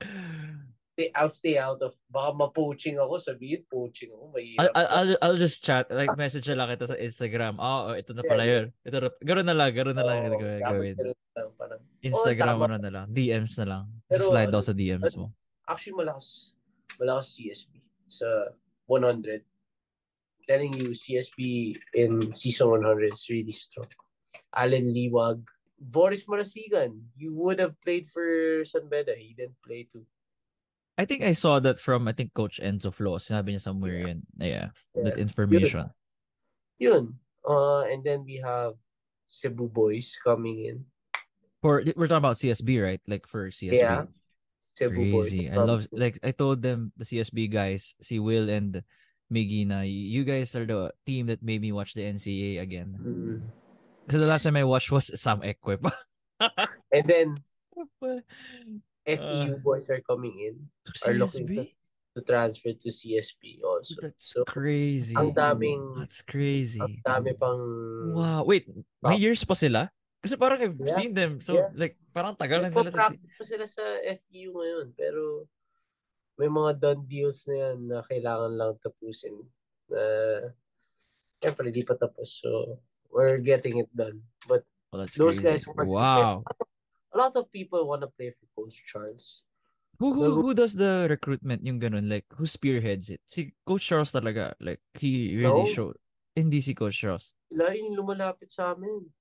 Stay- I'll stay out of, baka ma-poaching ako, sabihin poaching ako, mahirap. I'll, I'll, I'll just chat, like message na lang kita sa Instagram. Oh, oh, ito na pala Yeah, yun. Ito na, gano'n na lang, gano'n na lang Oo, gawin. gawin. lang, parang, Instagram tama. mo na lang. DMs na lang. Pero Slide daw ano, sa DMs mo. actually malakas, malakas CSB sa 100. Telling you, CSB in season 100 is really strong. Allen Liwag, Boris Marasigan, you would have played for San Beda. He didn't play too. I think I saw that from, I think, Coach Enzo Flo. Sinabi niya somewhere yun. Yeah, that information. Yun. Uh, and then we have Cebu boys coming in. For we're talking about CSB, right? Like for CSB. Yeah. Cebu boys. Crazy. I love like I told them the CSB guys, si Will and Miggy na you guys are the team that made me watch the NCAA again. Mm. Because the last time I watched was Sam Equip. And then Uh, FEU boys are coming in Are looking CSB? to transfer to CSB also. That's So, crazy. ang daming That's crazy. ang dami pang Wow. Wait, may years pa sila? Kasi parang I've Yeah. seen them. So Yeah. like parang tagal na nila sa pa sila sa FEU ngayon pero may mga done deals na yan na kailangan lang tapusin. Na Siyempre, di pa tapos. So, we're getting it done. But Oh, that's those crazy. guys to Wow. A lot of people want to play for Coach Charles. Who who who does the recruitment yung ganun like who spearheads it? Si Coach Charles talaga like he really No. showed hindi si Coach Charles. Sila yung lumalapit sa amin.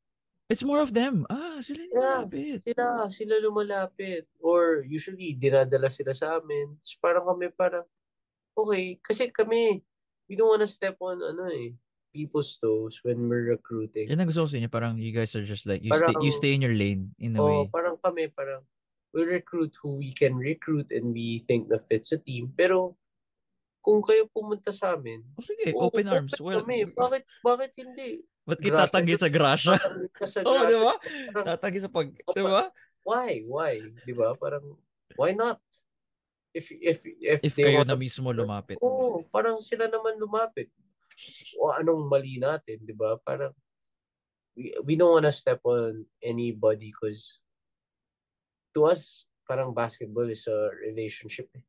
It's more of them. Ah, sila yung Yeah. malapit. Sila, sila lumalapit. Or usually, dinadala sila sa amin. Tapos parang kami parang, okay, kasi kami, we don't wanna step on, ano eh, people's toes when we're recruiting. Yan ang gusto ko sa inyo. Parang you guys are just like you stay you Parang- stay in your lane in a Oh, way. parang kami, parang, we recruit who we can recruit and we think na fits a team. Pero, kung kayo pumunta sa amin, Oh, sige, oh, open arms. Well, kami. Bakit, bakit hindi? ba't kita tatanggi sa grasya? Oo, oh, di ba? Parang, Tatanggi sa pag, di ba? Why? Why? Di ba? Parang, why not? if if if, If they kayo wanna- na mismo lumapit. Oo, parang sila naman lumapit. O anong mali natin, di ba? Parang we, we don't wanna step on anybody because to us, parang basketball is a relationship. Eh.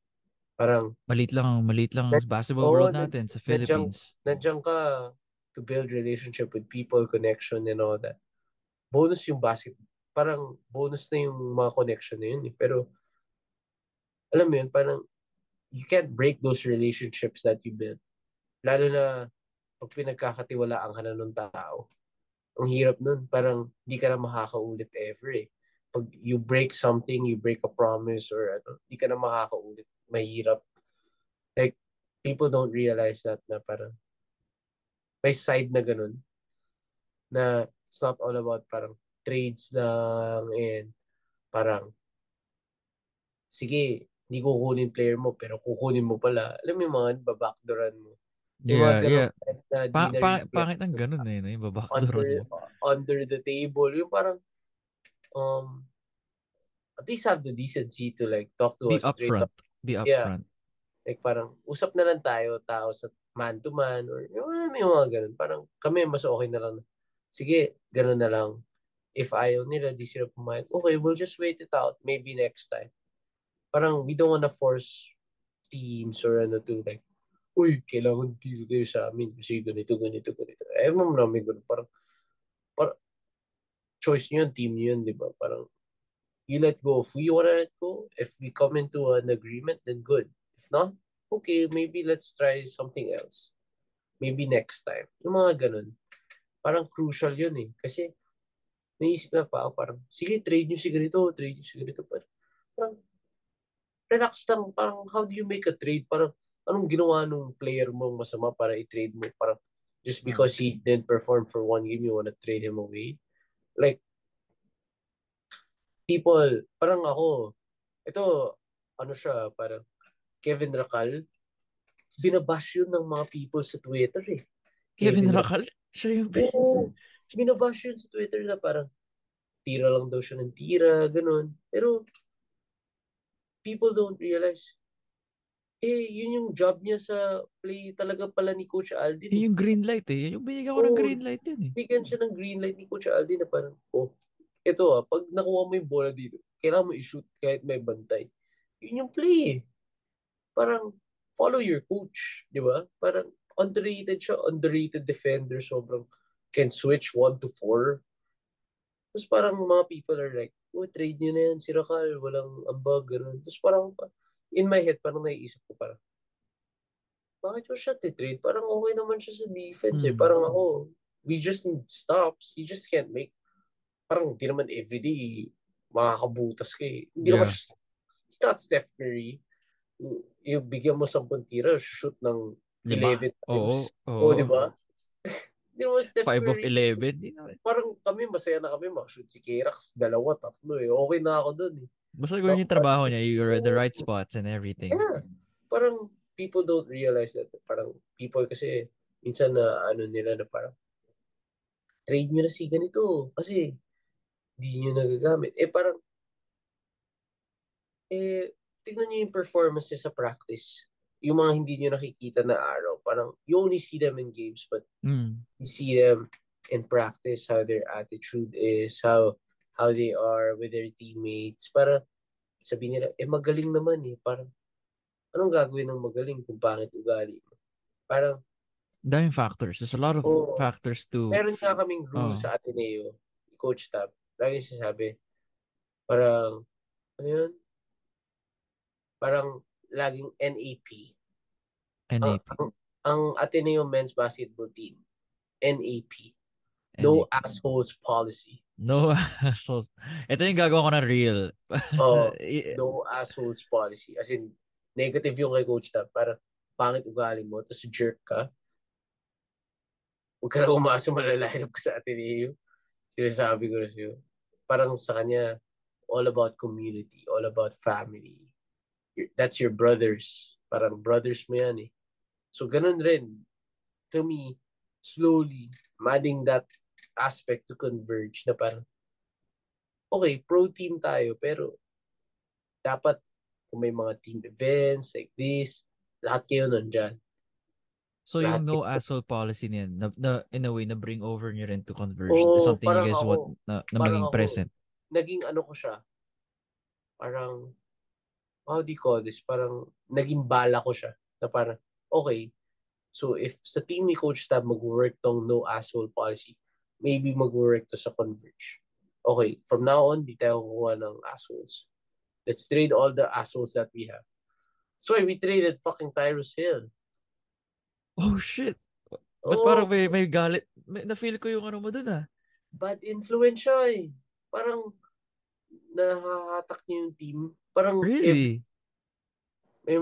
Parang Malit lang, malit lang ang basketball oo, world natin sa Philippines. nandiyan ka to build relationship with people, connection and all that. Bonus yung basket. Parang bonus na yung mga connection na yun. Eh. Pero, alam mo yun, parang you can't break those relationships that you build. Lalo na pag pinagkakatiwalaan ka na ng tao. Ang hirap nun. Parang di ka na makakaulit ever eh. Pag you break something, you break a promise or ano, di ka na makakaulit. Mahirap. Like, people don't realize that na parang may side na ganun na it's not all about parang trades lang and parang sige, hindi kukunin player mo pero kukunin mo pala. Alam mo yung mga babackdooran mo. Yung Yeah, yeah. na Pa, na pa, pangit ang ganun eh, no? yung babakdoron under, mo. under the table. Yung parang um at least have the decency to like talk to Be us straight up. upfront. Be Yeah. upfront. Like parang usap na lang tayo, tao sa man to man or yung, may mga ganun. Parang kami mas okay na lang. Sige, ganun na lang. If ayaw nila, di sila pumayag. Okay, we'll just wait it out. Maybe next time. Parang we don't wanna force teams or ano to like, uy, kailangan dito kayo sa amin kasi ganito, ganito, ganito. Eh, mo namin ganun. Parang, parang, choice nyo yun, team nyo yun, di ba? Parang, you let go. If we wanna let go, if we come into an agreement, then good. If not, okay, maybe let's try something else. Maybe next time. Yung mga ganun. Parang crucial yun eh. Kasi, naisip na pa ako, parang, sige, trade nyo si ganito, trade nyo si ganito. Parang, parang, relax lang. Parang, how do you make a trade? Parang, anong ginawa nung player mo masama para i-trade mo? Parang, just because he didn't perform for one game, you wanna trade him away? Like, people, parang ako, ito, ano siya, parang, Kevin Racal, binabash yun ng mga people sa Twitter eh. Kevin Racal? Siya yung... Oo. binabash yun sa Twitter na parang tira lang daw siya ng tira, ganun. Pero people don't realize eh, yun yung job niya sa play talaga pala ni Coach Aldi. Yun yung green light eh. Yun Yung binigyan ko ng Oo. green light yun eh. Bigyan siya ng green light ni Coach Aldi na parang, oh, ito ah, pag nakuha mo yung bola dito, kailangan mo i-shoot kahit may bantay. Yun yung play eh. Parang, follow your coach, di ba? Parang, underrated siya, underrated defender, sobrang can switch 1 to 4. Tapos parang mga people are like, oh, trade nyo na yan, si Racal, walang ambag, gano'n. Tapos parang, in my head, parang naiisip ko parang, bakit mo siya trade? Parang okay naman siya sa defense eh. Hmm. Parang ako, we just need stops. You just can't make, parang hindi naman everyday makakabutas ka eh. Hindi naman Yeah. siya, he's not Steph Curry. You bigyan mo 10 tira, shoot ng Lima. 11 times. Oo. Oo, Oo. di ba? Hindi naman Steph 5 of Curry. 11. Di naman. Parang kami, masaya na kami mag-shoot si Kerax. Dalawa, tatlo eh. Okay na ako dun eh. Basta gawin yung trabaho niya. You're at the right spots and everything. Yeah. Parang people don't realize that. Parang people kasi minsan na ano nila na parang trade nyo na si ganito kasi hindi nyo nagagamit. Eh parang eh tignan nyo yung performance niya sa practice. Yung mga hindi nyo nakikita na araw. Parang you only see them in games but Mm. you see them in practice how their attitude is, how how they are with their teammates. Para sabihin nila, eh magaling naman eh. Parang, anong gagawin ng magaling kung pangit ugali mo? Parang, Daming factors. There's a lot of Oo. factors to... meron nga kaming rule Oo. sa Ateneo, Coach Tab. Lagi sinasabi, parang, ano yun? Parang, laging NAP. Ang, NAP. ang, ang Ateneo men's basketball team, NAP. No NAP. assholes policy. No assholes. Ito yung gagawa ko na real. I- no assholes policy. As in, negative yung kay Coach Tab. Parang, pangit ugali mo, tapos jerk ka. Huwag ka na umaso malalayap ka sa Ateneo. Sinasabi ko na sa'yo. Parang sa kanya, all about community, all about family. That's your brothers. Parang brothers mo yan eh. So, ganun rin. To me, slowly, adding that aspect to converge na parang, okay, pro team tayo, pero dapat kung may mga team events like this, lahat kayo nandyan. So Lahat yung no kayo- asshole policy niyan, na, na, in a way, na bring over niyo rin to Converge. Oo, something you guys ako- want na, na maging ako- present. Naging ano ko siya, parang, how do you call this? Parang, naging bala ko siya. Na parang, okay, so if sa team ni Coach Tab mag-work tong no asshole policy, maybe mag-work to sa Converge. Okay, from now on, di tayo kukuha ng assholes. Let's trade all the assholes that we have. That's why we traded fucking Tyrus Hill. Oh shit! Ba't Oo, parang may, may galit? May, na-feel ko yung ano mo dun ah. bad influence siya eh. Parang nahahatak niya yung team. Parang if Really? may,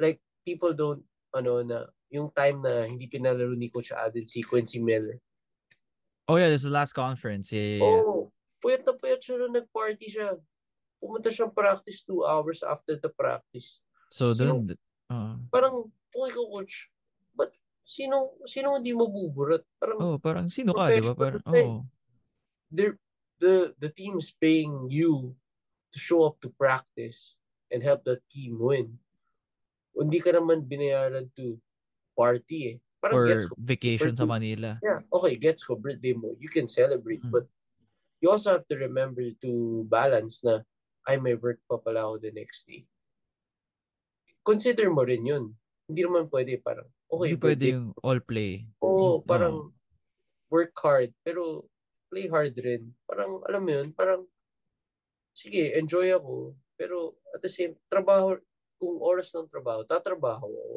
like people don't ano na yung time na hindi pinalaro ni Coach Alden si Quincy Miller. Oh yeah, this is the last conference. Yeah, yeah, yeah. Oo. puyat na puyat siya nung nag-party siya. Pumunta siyang practice two hours after the practice. So, So, dun, uh, Parang, kung ikaw coach, but sino sino hindi mabuburat? Parang oh, parang sino ka, di ba? Parang, oh. the the the team is paying you to show up to practice and help the team win. Hindi ka naman binayaran to party eh. Parang Or gets ko. vacation sa. Manila. Yeah, okay, gets ko birthday mo. You can celebrate, Mm. but you also have to remember to balance na ay may work pa pala ako the next day. Consider mo rin yun. Hindi naman pwede parang okay, Hindi pwede yung all play. Oo, Mm, parang oo. work hard, pero play hard rin. Parang, alam mo yun, parang, sige, enjoy ako, pero at the same, trabaho, kung oras ng trabaho, tatrabaho ako.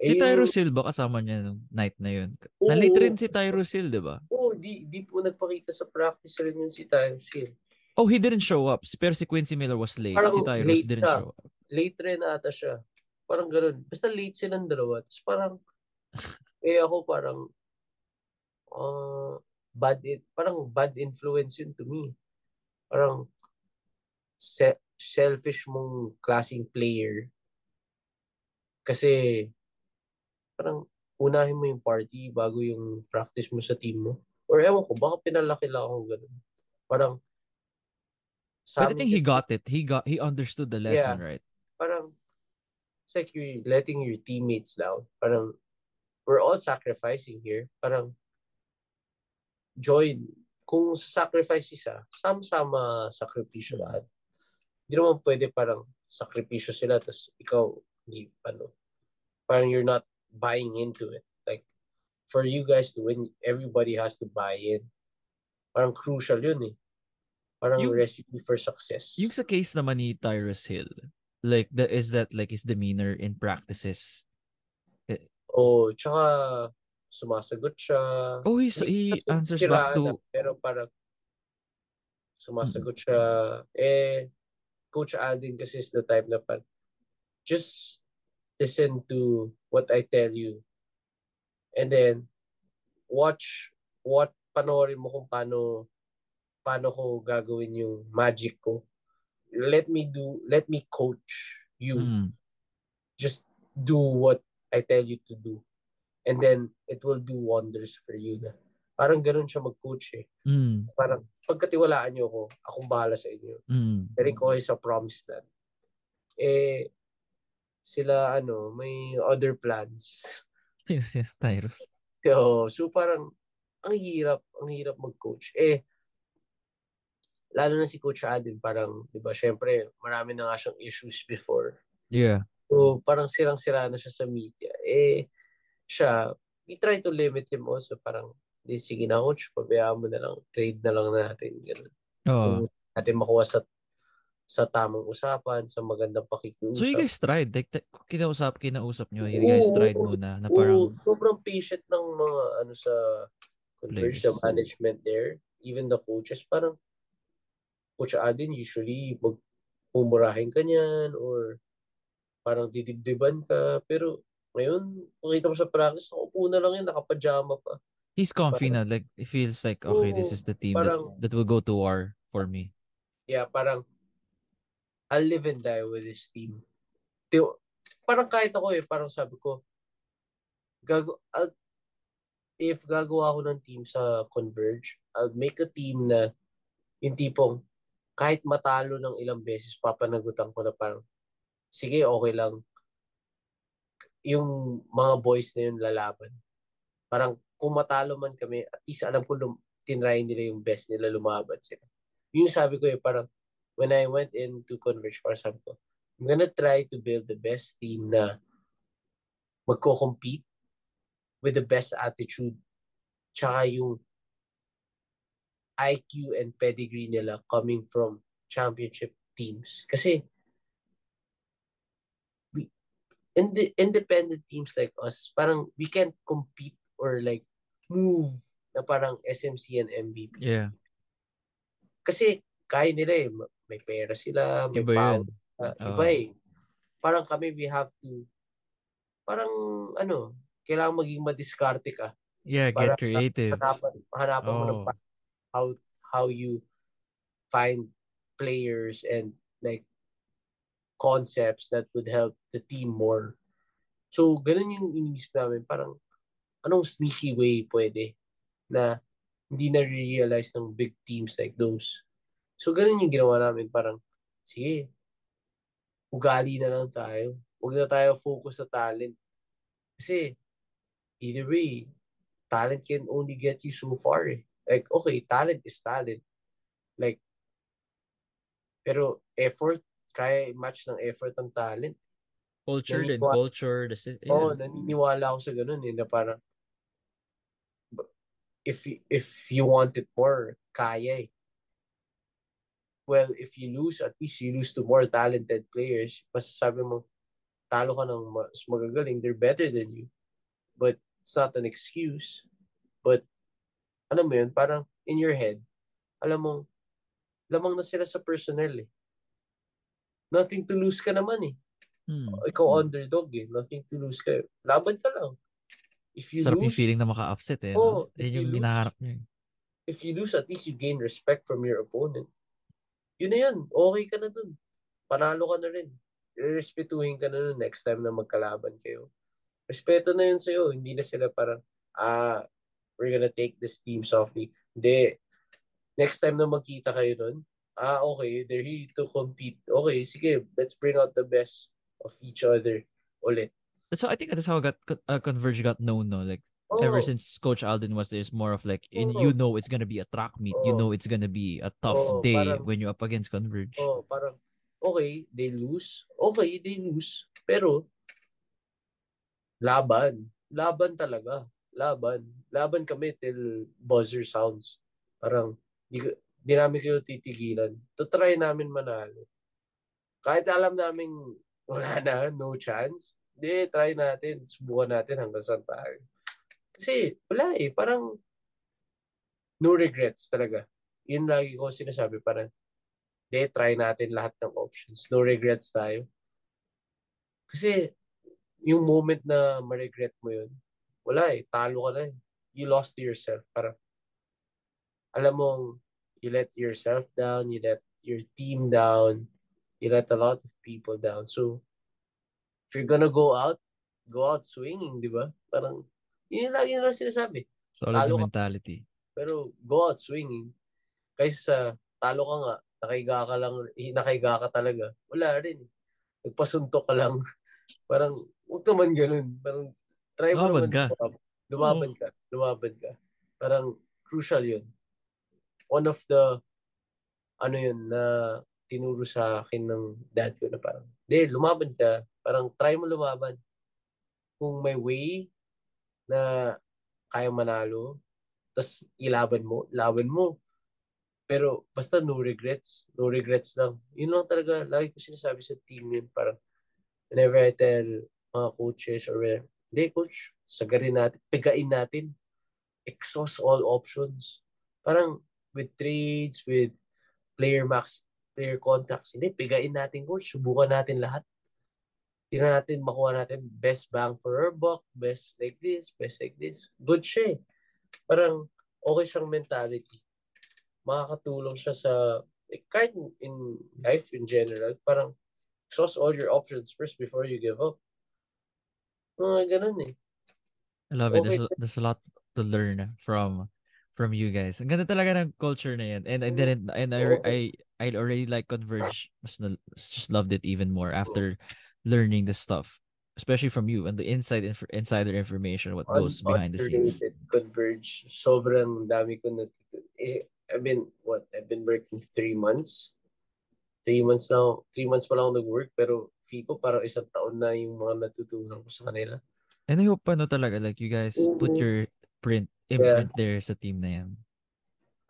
Eh, Si Tyrus Hill ba kasama niya nung night na yun? Oo. Nalate rin si Tyrus Hill, di ba? Oo, di, di po nagpakita sa practice rin yun si Tyrus Hill. Oh, he didn't show up. Pero si Quincy Miller was late. Parang si Tyrus late didn't siya. show up. Late rin ata siya. Parang ganun. Basta late silang dalawa. Tapos parang, eh ako parang, uh, bad, parang bad influence yun to me. Parang, se- selfish mong klaseng player. Kasi, parang, unahin mo yung party bago yung practice mo sa team mo. Or ewan ko, baka pinalaki lang ako ganun. Parang, sa But I think he got it. He got he understood the lesson, right? parang it's like you're letting your teammates down. Parang we're all sacrificing here. Parang join. Kung sacrifice isa, sama-sama sakripisyo lahat. Hindi naman pwede parang sakripisyo sila tapos ikaw hindi ano. Parang you're not buying into it. Like for you guys to win, everybody has to buy in. Parang crucial yun eh. Parang Yung- recipe for success. Yung sa case naman ni Tyrus Hill, like the is that like his demeanor in practices? Oh, tsaka sumasagot siya. Oh, he he answers back to Pero parang sumasagot siya. Eh, Coach Alden kasi is the type na parang just listen to what I tell you. And then, watch, what, panoorin mo kung paano, paano ko gagawin yung magic ko. Let me do, let me coach you. Mm. just do what I tell you to do. And then, it will do wonders for you. Na. Parang ganun siya mag-coach eh. Mm. Parang, pagkatiwalaan niyo ako, akong bahala sa inyo. Mm. Pero ko kayo sa promise land. Eh, sila, ano, may other plans. Sino si Tyrus? So, so parang, ang hirap, ang hirap mag-coach. Eh, lalo na si Coach Adin, parang, di ba, syempre, marami na nga siyang issues before. Yeah. So, parang sirang-sira na siya sa media. Eh, siya, we try to limit him also. Parang, di, sige na coach, pabayaan mo na lang. Trade na lang natin. Ganun. Oh. Kung natin makuha sa sa tamang usapan, sa magandang pakikiusap. So you guys tried, like kinausap, kinausap nyo, you guys Oo, tried oo. muna na Oo, parang sobrang patient ng mga ano sa Players. management there. Even the coaches, parang Coach Adin usually mag pumurahin ka niyan or parang didibdiban ka. Pero ngayon, makita mo sa practice, nakaupo na lang yan, nakapajama pa. he's comfy na, like it feels like okay, this Oo, is the team parang- that, that will go to war for me. Yeah, parang I'll live and die with this team. Di- parang kahit ako eh, parang sabi ko, gago, I'll- if gagawa ako ng team sa Converge, I'll make a team na yung tipong kahit matalo ng ilang beses, papanagutan ko na parang sige, okay lang. Yung mga boys na yun lalaban. Parang kung matalo man kami, at least alam ko lum- tinry nila yung best nila lumaban sila. Yung sabi ko eh, parang when I went into Converge, parang sabi ko, I'm gonna try to build the best team na magko-compete with the best attitude tsaka yung IQ and pedigree nila coming from championship teams. Kasi we, ind- independent teams like us, parang we can't compete or like move na parang SMC and MVP. Yeah. Kasi kaya nila eh. May pera sila, may Iba power. yun. Uh. Iba eh. Parang kami, we have to, parang ano, kailangan maging madiskarte ka. Yeah, Para- get creative. Hanapan, hanapan mo ng Oh. how, how you find players and like concepts that would help the team more. So, ganun yung inisip namin. Parang, anong sneaky way pwede na hindi na-realize ng big teams like those. So, ganun yung ginawa namin. Parang, sige, ugali na lang tayo. Huwag na tayo focus sa talent. Kasi, either way, talent can only get you so far eh. Like, okay, talent is talent. Like, pero effort, kaya match ng effort ng talent. Culture din. Naniniwala- Culture. The, sy- yeah. Oo, naniniwala ako sa ganun eh, na parang if if you want it more, kaya eh. Well, if you lose, at least you lose to more talented players. Masasabi mo, talo ka ng mas magagaling, they're better than you. But it's not an excuse. But, alam mo yun, parang in your head, alam mo, lamang na sila sa personnel eh. Nothing to lose ka naman eh. Hmm. Ikaw underdog eh. Nothing to lose ka. Laban ka lang. If you Sarap yung lose, feeling na maka-upset eh. Oo, no? you yung lose- hinaharap niya. eh. if you lose, at least you gain respect from your opponent. Yun na yun. Okay ka na dun. Panalo ka na rin. Respetuhin ka na nun next time na magkalaban kayo. Respeto na yun sa'yo. Hindi na sila parang, ah, we're gonna take this team softly. Hindi. Next time na magkita kayo nun, ah, okay, they're here to compete. Okay, sige, let's bring out the best of each other ulit. So I think that's how got uh, Converge got known, no? Like Oh, ever since Coach Alden was there, it's more of like, in, Oo. you know, it's gonna be a track meet. You Oo. know, it's gonna be a tough Oo, day parang- when you're up against Converge. Oh, parang, okay, they lose. Okay, they lose. Pero, laban. Laban talaga. Laban. Laban kami till buzzer sounds. Parang, di, di namin kayo titigilan. To try namin manalo. Kahit alam namin wala na, no chance. Di, try natin. Subukan natin hanggang saan tayo. Kasi, wala eh. Parang, no regrets talaga. Yun lagi ko sinasabi. Parang, de, try natin lahat ng options. No regrets tayo. Kasi, yung moment na ma-regret mo yun, wala eh, talo ka na eh. You lost yourself. Parang, alam mong, you let yourself down, you let your team down, you let a lot of people down. So, if you're gonna go out, go out swinging, di ba? Parang, yun lagi nila sinasabi. Solid talo yung ka. mentality. Pero go out swinging. Kaysa sa talo ka nga, nakaiga ka lang, nakaiga ka talaga. Wala rin. Nagpasuntok ka lang. Parang, huwag naman ganun. Parang, try mo naman. ka. lumab- Lumaban ka. Lumaban ka. Parang, crucial yun. One of the, ano yun, na tinuro sa akin ng dad ko na parang, de, lumaban ka. Parang, try mo lumaban. Kung may way na kaya manalo, tas ilaban mo, laban mo. Pero basta no regrets, no regrets lang. Yun lang talaga, lagi ko sinasabi sa team yun, parang whenever I tell mga coaches or whatever, hindi coach, sagarin natin, pigain natin, exhaust all options. Parang with trades, with player max, player contracts, hindi, pigain natin coach, subukan natin lahat. Tingnan natin, makuha natin best bang for our buck, best like this, best like this. Good siya eh. Parang okay siyang mentality. Makakatulong siya sa, eh, kahit in life in general, parang exhaust all your options first before you give up. Mga ganun eh. I love it. Okay. There's a, there's a lot to learn from from you guys. Ang ganda talaga ng culture na yan. And I Mm. didn't and I I I already like Converge. Mas na, just loved it even more after learning the stuff, especially from you and the inside inf- insider information what goes behind the scenes. Converge. Sobrang dami ko na eh, I've been what I've been working three months. Three months now. Three months pa lang ako nag-work pero feel ko parang isang taon na yung mga natutunan ko sa kanila. And I hope ano talaga like you guys put Mhm. your print imprint there sa team na yan.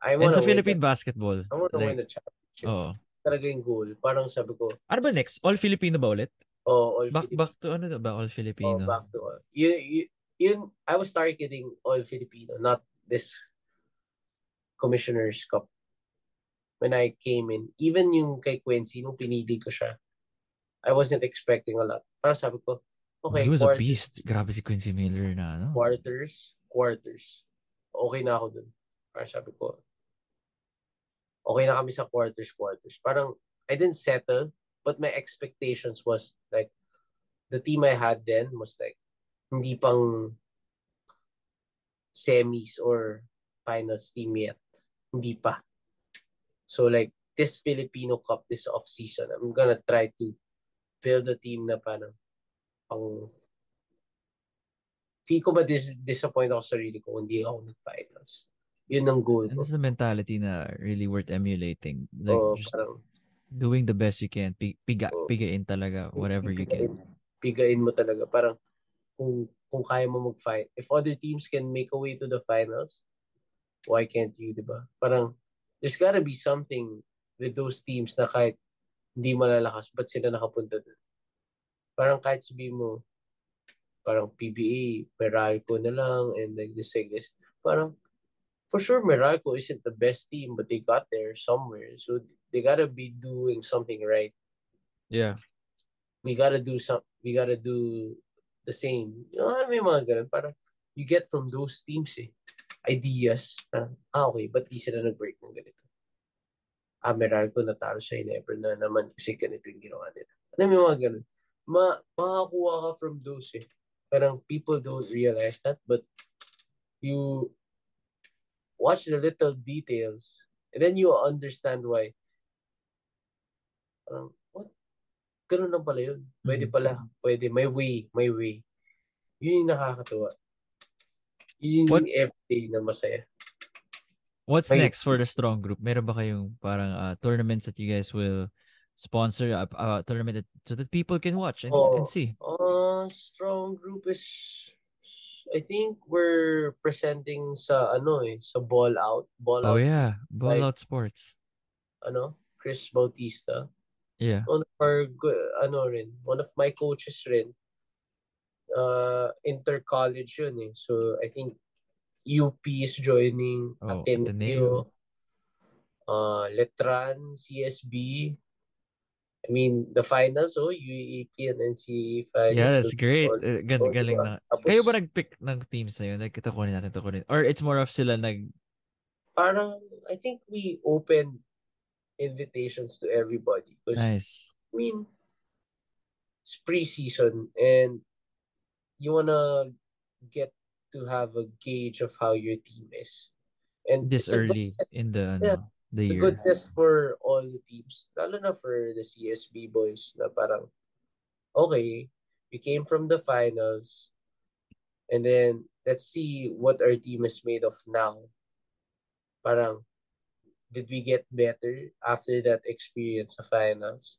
I And sa win Philippine the- basketball. I wanna win Like, the championship. oh. Talaga yung goal. Parang sabi ko, Ano ba next? All Filipino ba ulit? Oh, all Back Filipino. back to ano ba? All Oh, Filipino. back to all. Yun, yun, yun, I was targeting all Filipino, not this Commissioner's Cup. When I came in, even yung kay Quincy, nung pinili ko siya, I wasn't expecting a lot. Parang sabi ko, okay, He was a quarters, beast. Grabe si Quincy Miller na ano. quarters, quarters. Okay na ako dun. Parang sabi ko, okay na kami sa quarters, quarters. Parang, I didn't settle, but my expectations was like, the team I had then was like, hindi pang semis or finals team yet. Hindi pa. So like, this Filipino Cup this off season, I'm gonna try to build a team na parang pang feel ko ba dis disappoint ako sa sarili ko hindi ako nag-finals. Yun ang goal And ko. this is a mentality na really worth emulating. Like Oo, just parang doing the best you can. Pi- Piga, Oo. pigain talaga whatever you pigain, can. pigain mo talaga. Parang kung kung kaya mo mag-fight. If other teams can make a way to the finals, why can't you, di ba? Parang there's gotta be something with those teams na kahit hindi malalakas, ba't sila nakapunta doon? Parang kahit sabihin mo, parang PBA, Meralco na lang, and like this, like this. Parang, for sure, Meralco isn't the best team, but they got there somewhere. So, they gotta be doing something right. Yeah. we gotta do some we gotta do the same. You know, may mga ganun. Parang you get from those teams eh. Ideas. Parang, ah, okay, ba't di sila nag-break ng ganito? Ah, Meralco natalo siya in ever na naman kasi ganito yung ginawa nila. Ano may mga ganun. Ma makakuha ka from those eh. Parang people don't realize that but you watch the little details and then you understand why parang, what? Ganun lang pala yun. Pwede Mhm. pala. Pwede. May way. May way. Yun yung nakakatuwa. Yun What- yung everyday na masaya. What's May- next for the strong group? Meron ba kayong parang uh, tournaments that you guys will sponsor a uh, tournament that, so that people can watch and, Oh. and see? Uh, strong group is I think we're presenting sa ano eh, sa ball out. Ball Oh out. yeah, Ball Like- Out Sports. Ano? Chris Bautista. Yeah. One of our, ano rin, one of my coaches rin. Uh, inter-college yun eh. So, I think UP is joining, Oh, Ateneo, Ateneo. uh, Letran, CSB. I mean, the finals, oh, UAP and NCAA finals. Yeah, that's great. Uh, gan or, galing diba? na. Tapos, Kayo ba nag-pick ng teams na yun? Like, ito kunin natin, ito kunin. Or it's more of sila nag... parang, I think we opened invitations to everybody. Nice. I mean, it's preseason and you wanna get to have a gauge of how your team is. And This a early test- in the, ano, The year. good test for all the teams. Lalo na for the CSB boys na parang, okay, we came from the finals and then let's see what our team is made of now. Parang, did we get better after that experience of finals?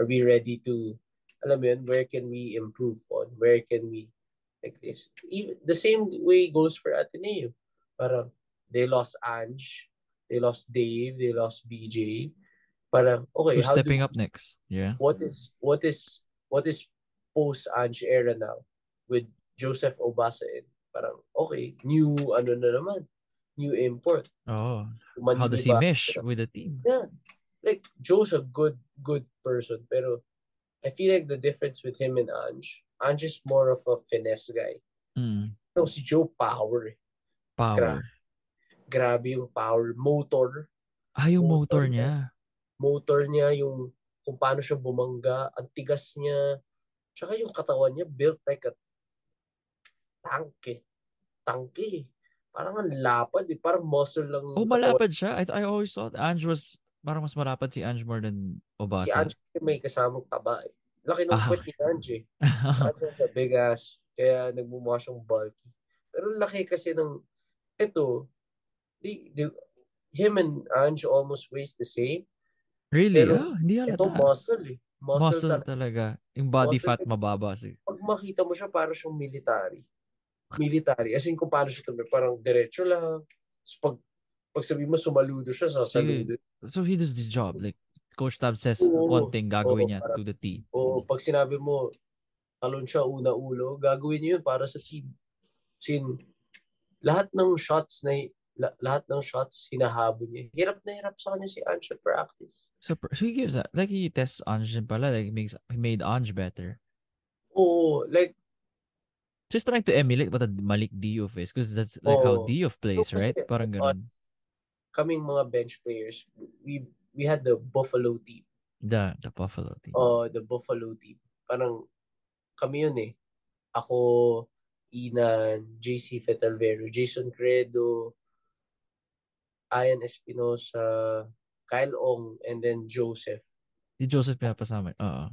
Are we ready to, alam mo yun, where can we improve on? Where can we, like this? Even, the same way goes for Ateneo. Parang, they lost Ange, they lost Dave, they lost BJ. Parang, okay, Who's how do, stepping up next? Yeah. what is, what is, what is post Ange era now with Joseph Obasa in? Parang, okay, new, ano na naman, new import. Oh, how does he mesh with the team? Yeah. Like, Joe's a good, good person. Pero, I feel like the difference with him and Ange, Ange is more of a finesse guy. Mm, So, si Joe, power. power. Grabe yung power. Motor. Ah, yung Motor motor niya. Motor niya, yung kung paano siya bumangga, ang tigas niya. Tsaka yung katawan niya, built like a tank eh. Tank eh. Parang ang lapad eh. Parang muscle lang. Oh, malapad siya. I, I always thought Ange was parang mas marapat si Ange more than Si Obasa. Ange may kasamang taba. eh. Laki ng Ah, puwet ni Ange eh. Ange has a big ass. Kaya nagmumukha siyang bulky. Pero laki kasi ng, ito, di, di, him and Ange almost weighs the same. really? Pero Ah, hindi Ito halata. muscle eh. Muscle, Muscle talaga. talaga. Yung body Muscle fat talaga. mababa. sig- Pag makita mo siya, parang siyang military. Military. As in, kung paano siya tuloy, parang diretso lang. Tapos pag, pag sabi mo, sumaludo siya, sasaludo. So he does the job. Like, Coach Tab says Oo. one thing, gagawin Oo, niya parang- to the T. O pag sinabi mo, talon siya una ulo, gagawin niyo yun para sa team. Sin lahat ng shots na la- lahat ng shots hinahabol niya. Hirap na hirap sa kanya si Ange practice. So, so he gives. Like, he tests Ange pala. Like, makes, he made Ange better. Oo, like Just trying to emulate what a Malik Diouf is. Because that's like how Oo. Diouf plays, kasi, right? Parang ganun. kaming mga bench players, we we had the Buffalo team. The, the Buffalo team. Oh, the Buffalo team. Parang kami yun eh. Ako, Inan, JC Fetalvero, Jason Credo, Ian Espinosa, Kyle Ong, and then Joseph. Si Joseph pinapasama. Oo.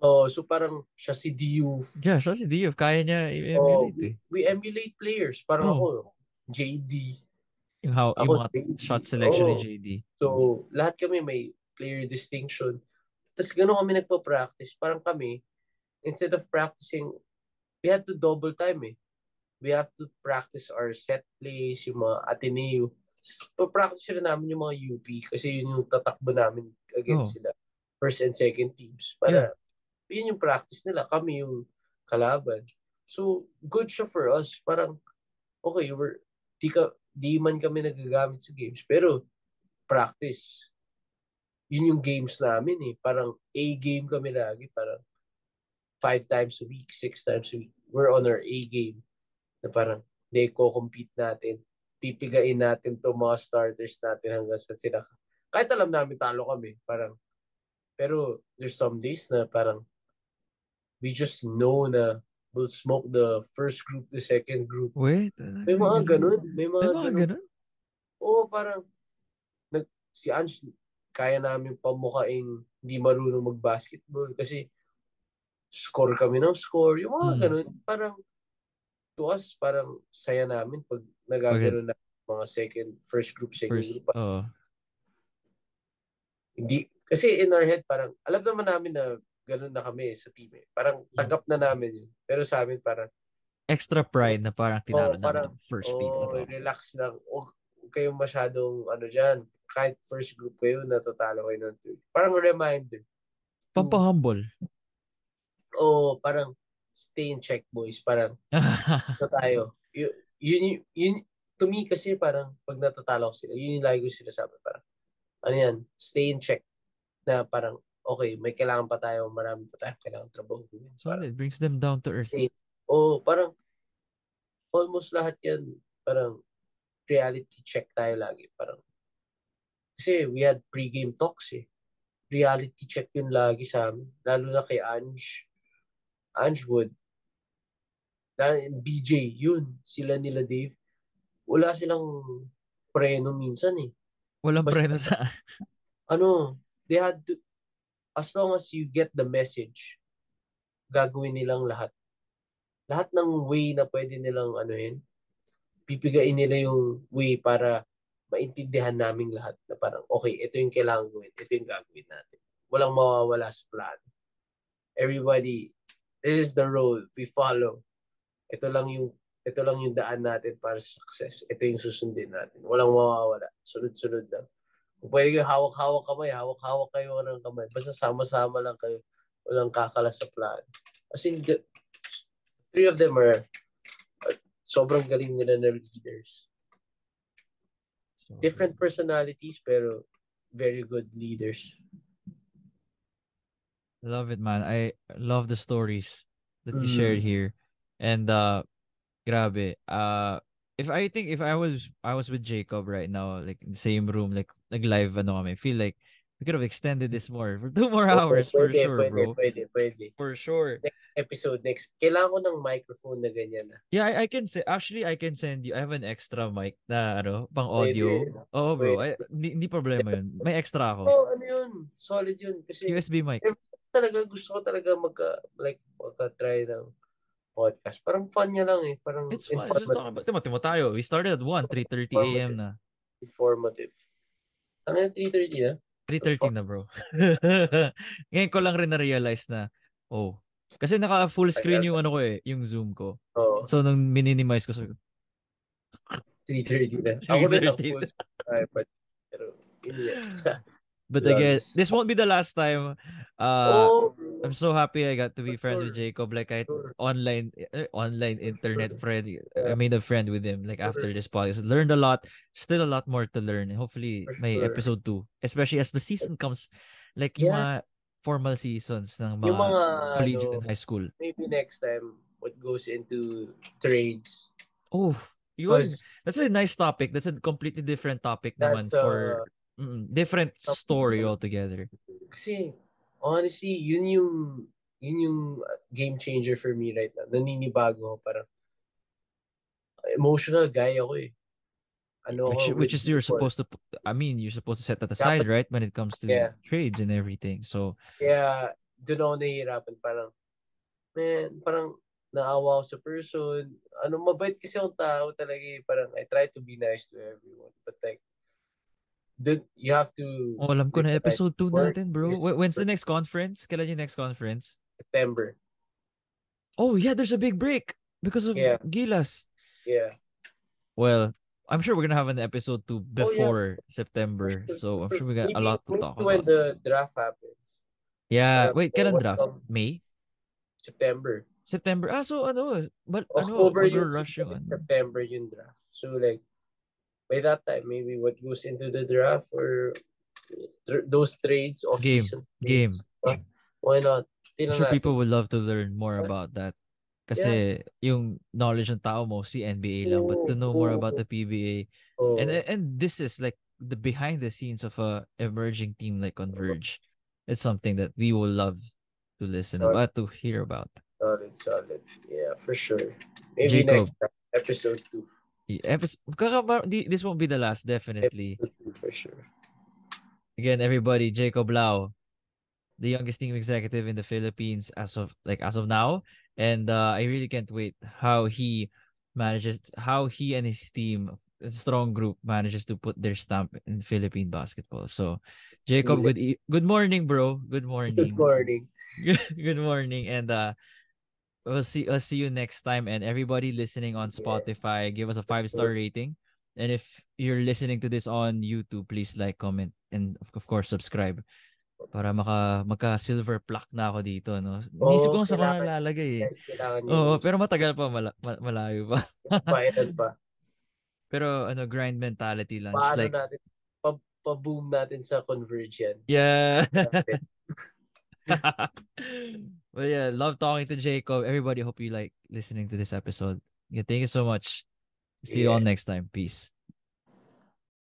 Oh, so parang siya si Diouf. Yeah, so si Diouf. Kaya niya Oh, i-emulate eh. we, emulate players. Parang Oh. ako, JD. Yung, how, Ako, yung mga JD. shot selection ni Oh. JD. So, lahat kami may player distinction. Tapos gano'n kami nagpa-practice. Parang kami, instead of practicing, we had to double time eh. We have to practice our set plays, yung mga Ateneo. Pa-practice rin namin yung mga UP kasi yun yung tatakbo namin against Oh. sila. First and second teams. Para, yun yung practice nila. Kami yung kalaban. So, good siya for us. Parang, okay, we're, di, ka, di man kami nagagamit sa games. Pero, practice. Yun yung games namin eh. Parang A game kami lagi. Parang five times a week, six times a week. We're on our A game. Na parang, hindi ko compete natin. Pipigain natin to mga starters natin hanggang sa sila. Kahit alam namin talo kami. Parang, pero there's some days na parang we just know na we'll smoke the first group, the second group. Wait. May mga ganun. May mga, May mga ganun. ganun? Oo, parang nag, si Ange, kaya namin pamukaing hindi marunong mag-basketball kasi score kami ng score. Yung mga Hmm. ganun, parang to us, parang saya namin pag nagagano na mga second, first group, second First, group. oo. Hindi, kasi in our head, parang alam naman namin na ganun na kami sa team eh. Parang tanggap na namin yun. Pero sa amin, parang Extra pride na parang Oo, namin parang, ng first team na oh, to. relax lang. Huwag kayong masyadong, ano dyan, kahit first group kayo, natatalo kayo ng two. Parang reminder. Pampahumble. Oo, parang stay in check, boys. Parang, ito tayo. Y- yun, yun, to me kasi parang, pag natatalo ko sila, yun yung lagi ko sinasabi. Parang, ano yan, stay in check. Na parang, okay, may kailangan pa tayo, marami pa tayo kailangan trabaho. Parang, Solid. Brings them down to earth. Oo, parang almost lahat yan, parang reality check tayo lagi. Parang, kasi we had pre-game talks eh. Reality check yun lagi sa amin. Lalo na kay Ange. Ange Wood. BJ, yun. Sila nila Dave. Wala silang preno minsan eh. Walang Basta- preno sa... Ano, they had to, as long as you get the message, gagawin nilang lahat. Lahat ng way na pwede nilang ano yun, pipigain nila yung way para maintindihan naming lahat na parang, okay, ito yung kailangan gawin, ito yung gagawin natin. Walang mawawala sa plan. Everybody, this is the road we follow. Ito lang yung ito lang yung daan natin para sa success. Ito yung susundin natin. Walang mawawala. Sunod-sunod lang. Kung pwede kayo hawak-hawak kamay, hawak-hawak kayo ng kamay. Basta sama-sama lang kayo. Walang kakala sa plan. As in, the, three of them are uh, sobrang galing nila na leaders. Different personalities pero very good leaders. Love it, man. I love the stories that you Mm. shared here. And uh grabe. Uh if I think if I was I was with Jacob right now, like in the same room, like nag live ano kami, feel like we could have extended this more for two more hours for pwede, sure, pwede, bro. Pwede, pwede. For sure. Episode next. Kailangan ko ng microphone na ganyan ah. na. Yeah, I, I can say actually I can send you. I have an extra mic na ano, pang audio. Pwede. Oo, bro. Pwede. Ay, hindi, problema yun. May extra ako. Oh, ano yun? Solid yun. Kasi USB mic. talaga gusto ko talaga magka, like, magka-try ng podcast. Parang fun niya lang eh. Parang It's fun. Just talk about timo, tayo. We started at 1, 3.30 a.m. na. informative. Ano yung 3.30 na? 3.30 na, bro. Ngayon ko lang rin na-realize na, oh, kasi naka full screen yung ano ko eh, yung Zoom ko. Oo, So, nung minimize ko, ko, 3.30 na. Ako din ang 3:30 full iPad. Pero, yan. But again, this won't be the last time. Uh, oh, I'm so happy I got to be friends with Jacob. Like I online eh, online internet friend. I made a friend with him. Like after this podcast, learned a lot. Still a lot more to learn. Hopefully, may episode two, especially as the season comes, like yung mga formal seasons ng mga, yung mga, collegiate ano, and high school. maybe next time, what goes into trades. Oh, yun. That's a nice topic. That's a completely different topic naman uh, for mm, different story altogether. kasi, honestly, yun yung, yun yung game changer for me right now. Naninibago ako, parang, emotional guy ako eh. Ano which ako which is you're people. supposed to I mean you're supposed to set that aside right when it comes to Yeah. trades and everything so Kaya, doon ako nahihirapan. Parang, man, parang, naawa ako sa person. Ano, mabait kasi akong tao talaga eh. Parang, I try to be nice to everyone. But like, dun, you have to, oh, alam ko na episode 2 work natin bro when's the next conference kailan yung next conference September. oh yeah there's a big break because of Yeah. Gilas Yeah. well I'm sure we're gonna have an episode 2 Oh, yeah. before September so I'm sure we got a lot to talk when about the draft happens. yeah uh, wait kailan draft up? May September. September ah so ano but October ano yung rush yung September yung draft. So like, by that time, maybe what goes into the draft or th- those trades of game game. Why not? I'm sure people would love to learn more about that. Kasi yeah. yung knowledge ng tao mostly NBA lang but to know more about the oh. PBA oh. and and this is like the behind the scenes of a emerging team like Converge. It's something that we will love to listen solid. about to hear about. Solid, solid. Yeah, for sure. Maybe Jacob. next episode 2. This won't be the last, definitely. For sure. Again, everybody, Jacob Lau, the youngest team executive in the Philippines as of like as of now, and uh, I really can't wait how he manages, how he and his team, a strong group, manages to put their stamp in Philippine basketball. So, Jacob, good e- good morning, bro. Good morning. Good morning. good morning, and uh, we'll see. I'll see you next time. And everybody listening on. Spotify, give us a five star rating. And if you're listening to this on YouTube, please like, comment, and of course subscribe. Para maka magka silver plaque na ako dito, no? Nisip ko Oo, kung nalalagay eh. Oo, pero matagal pa, mala- ma- malayo pa. Final pa. Pero ano, grind mentality lang. Paano like, natin, pa, pa-boom natin sa Converge yan. yeah. Well, yeah, love talking to Jacob. Everybody, hope you like listening to this episode. Yeah, thank you so much. See you all next time. Peace.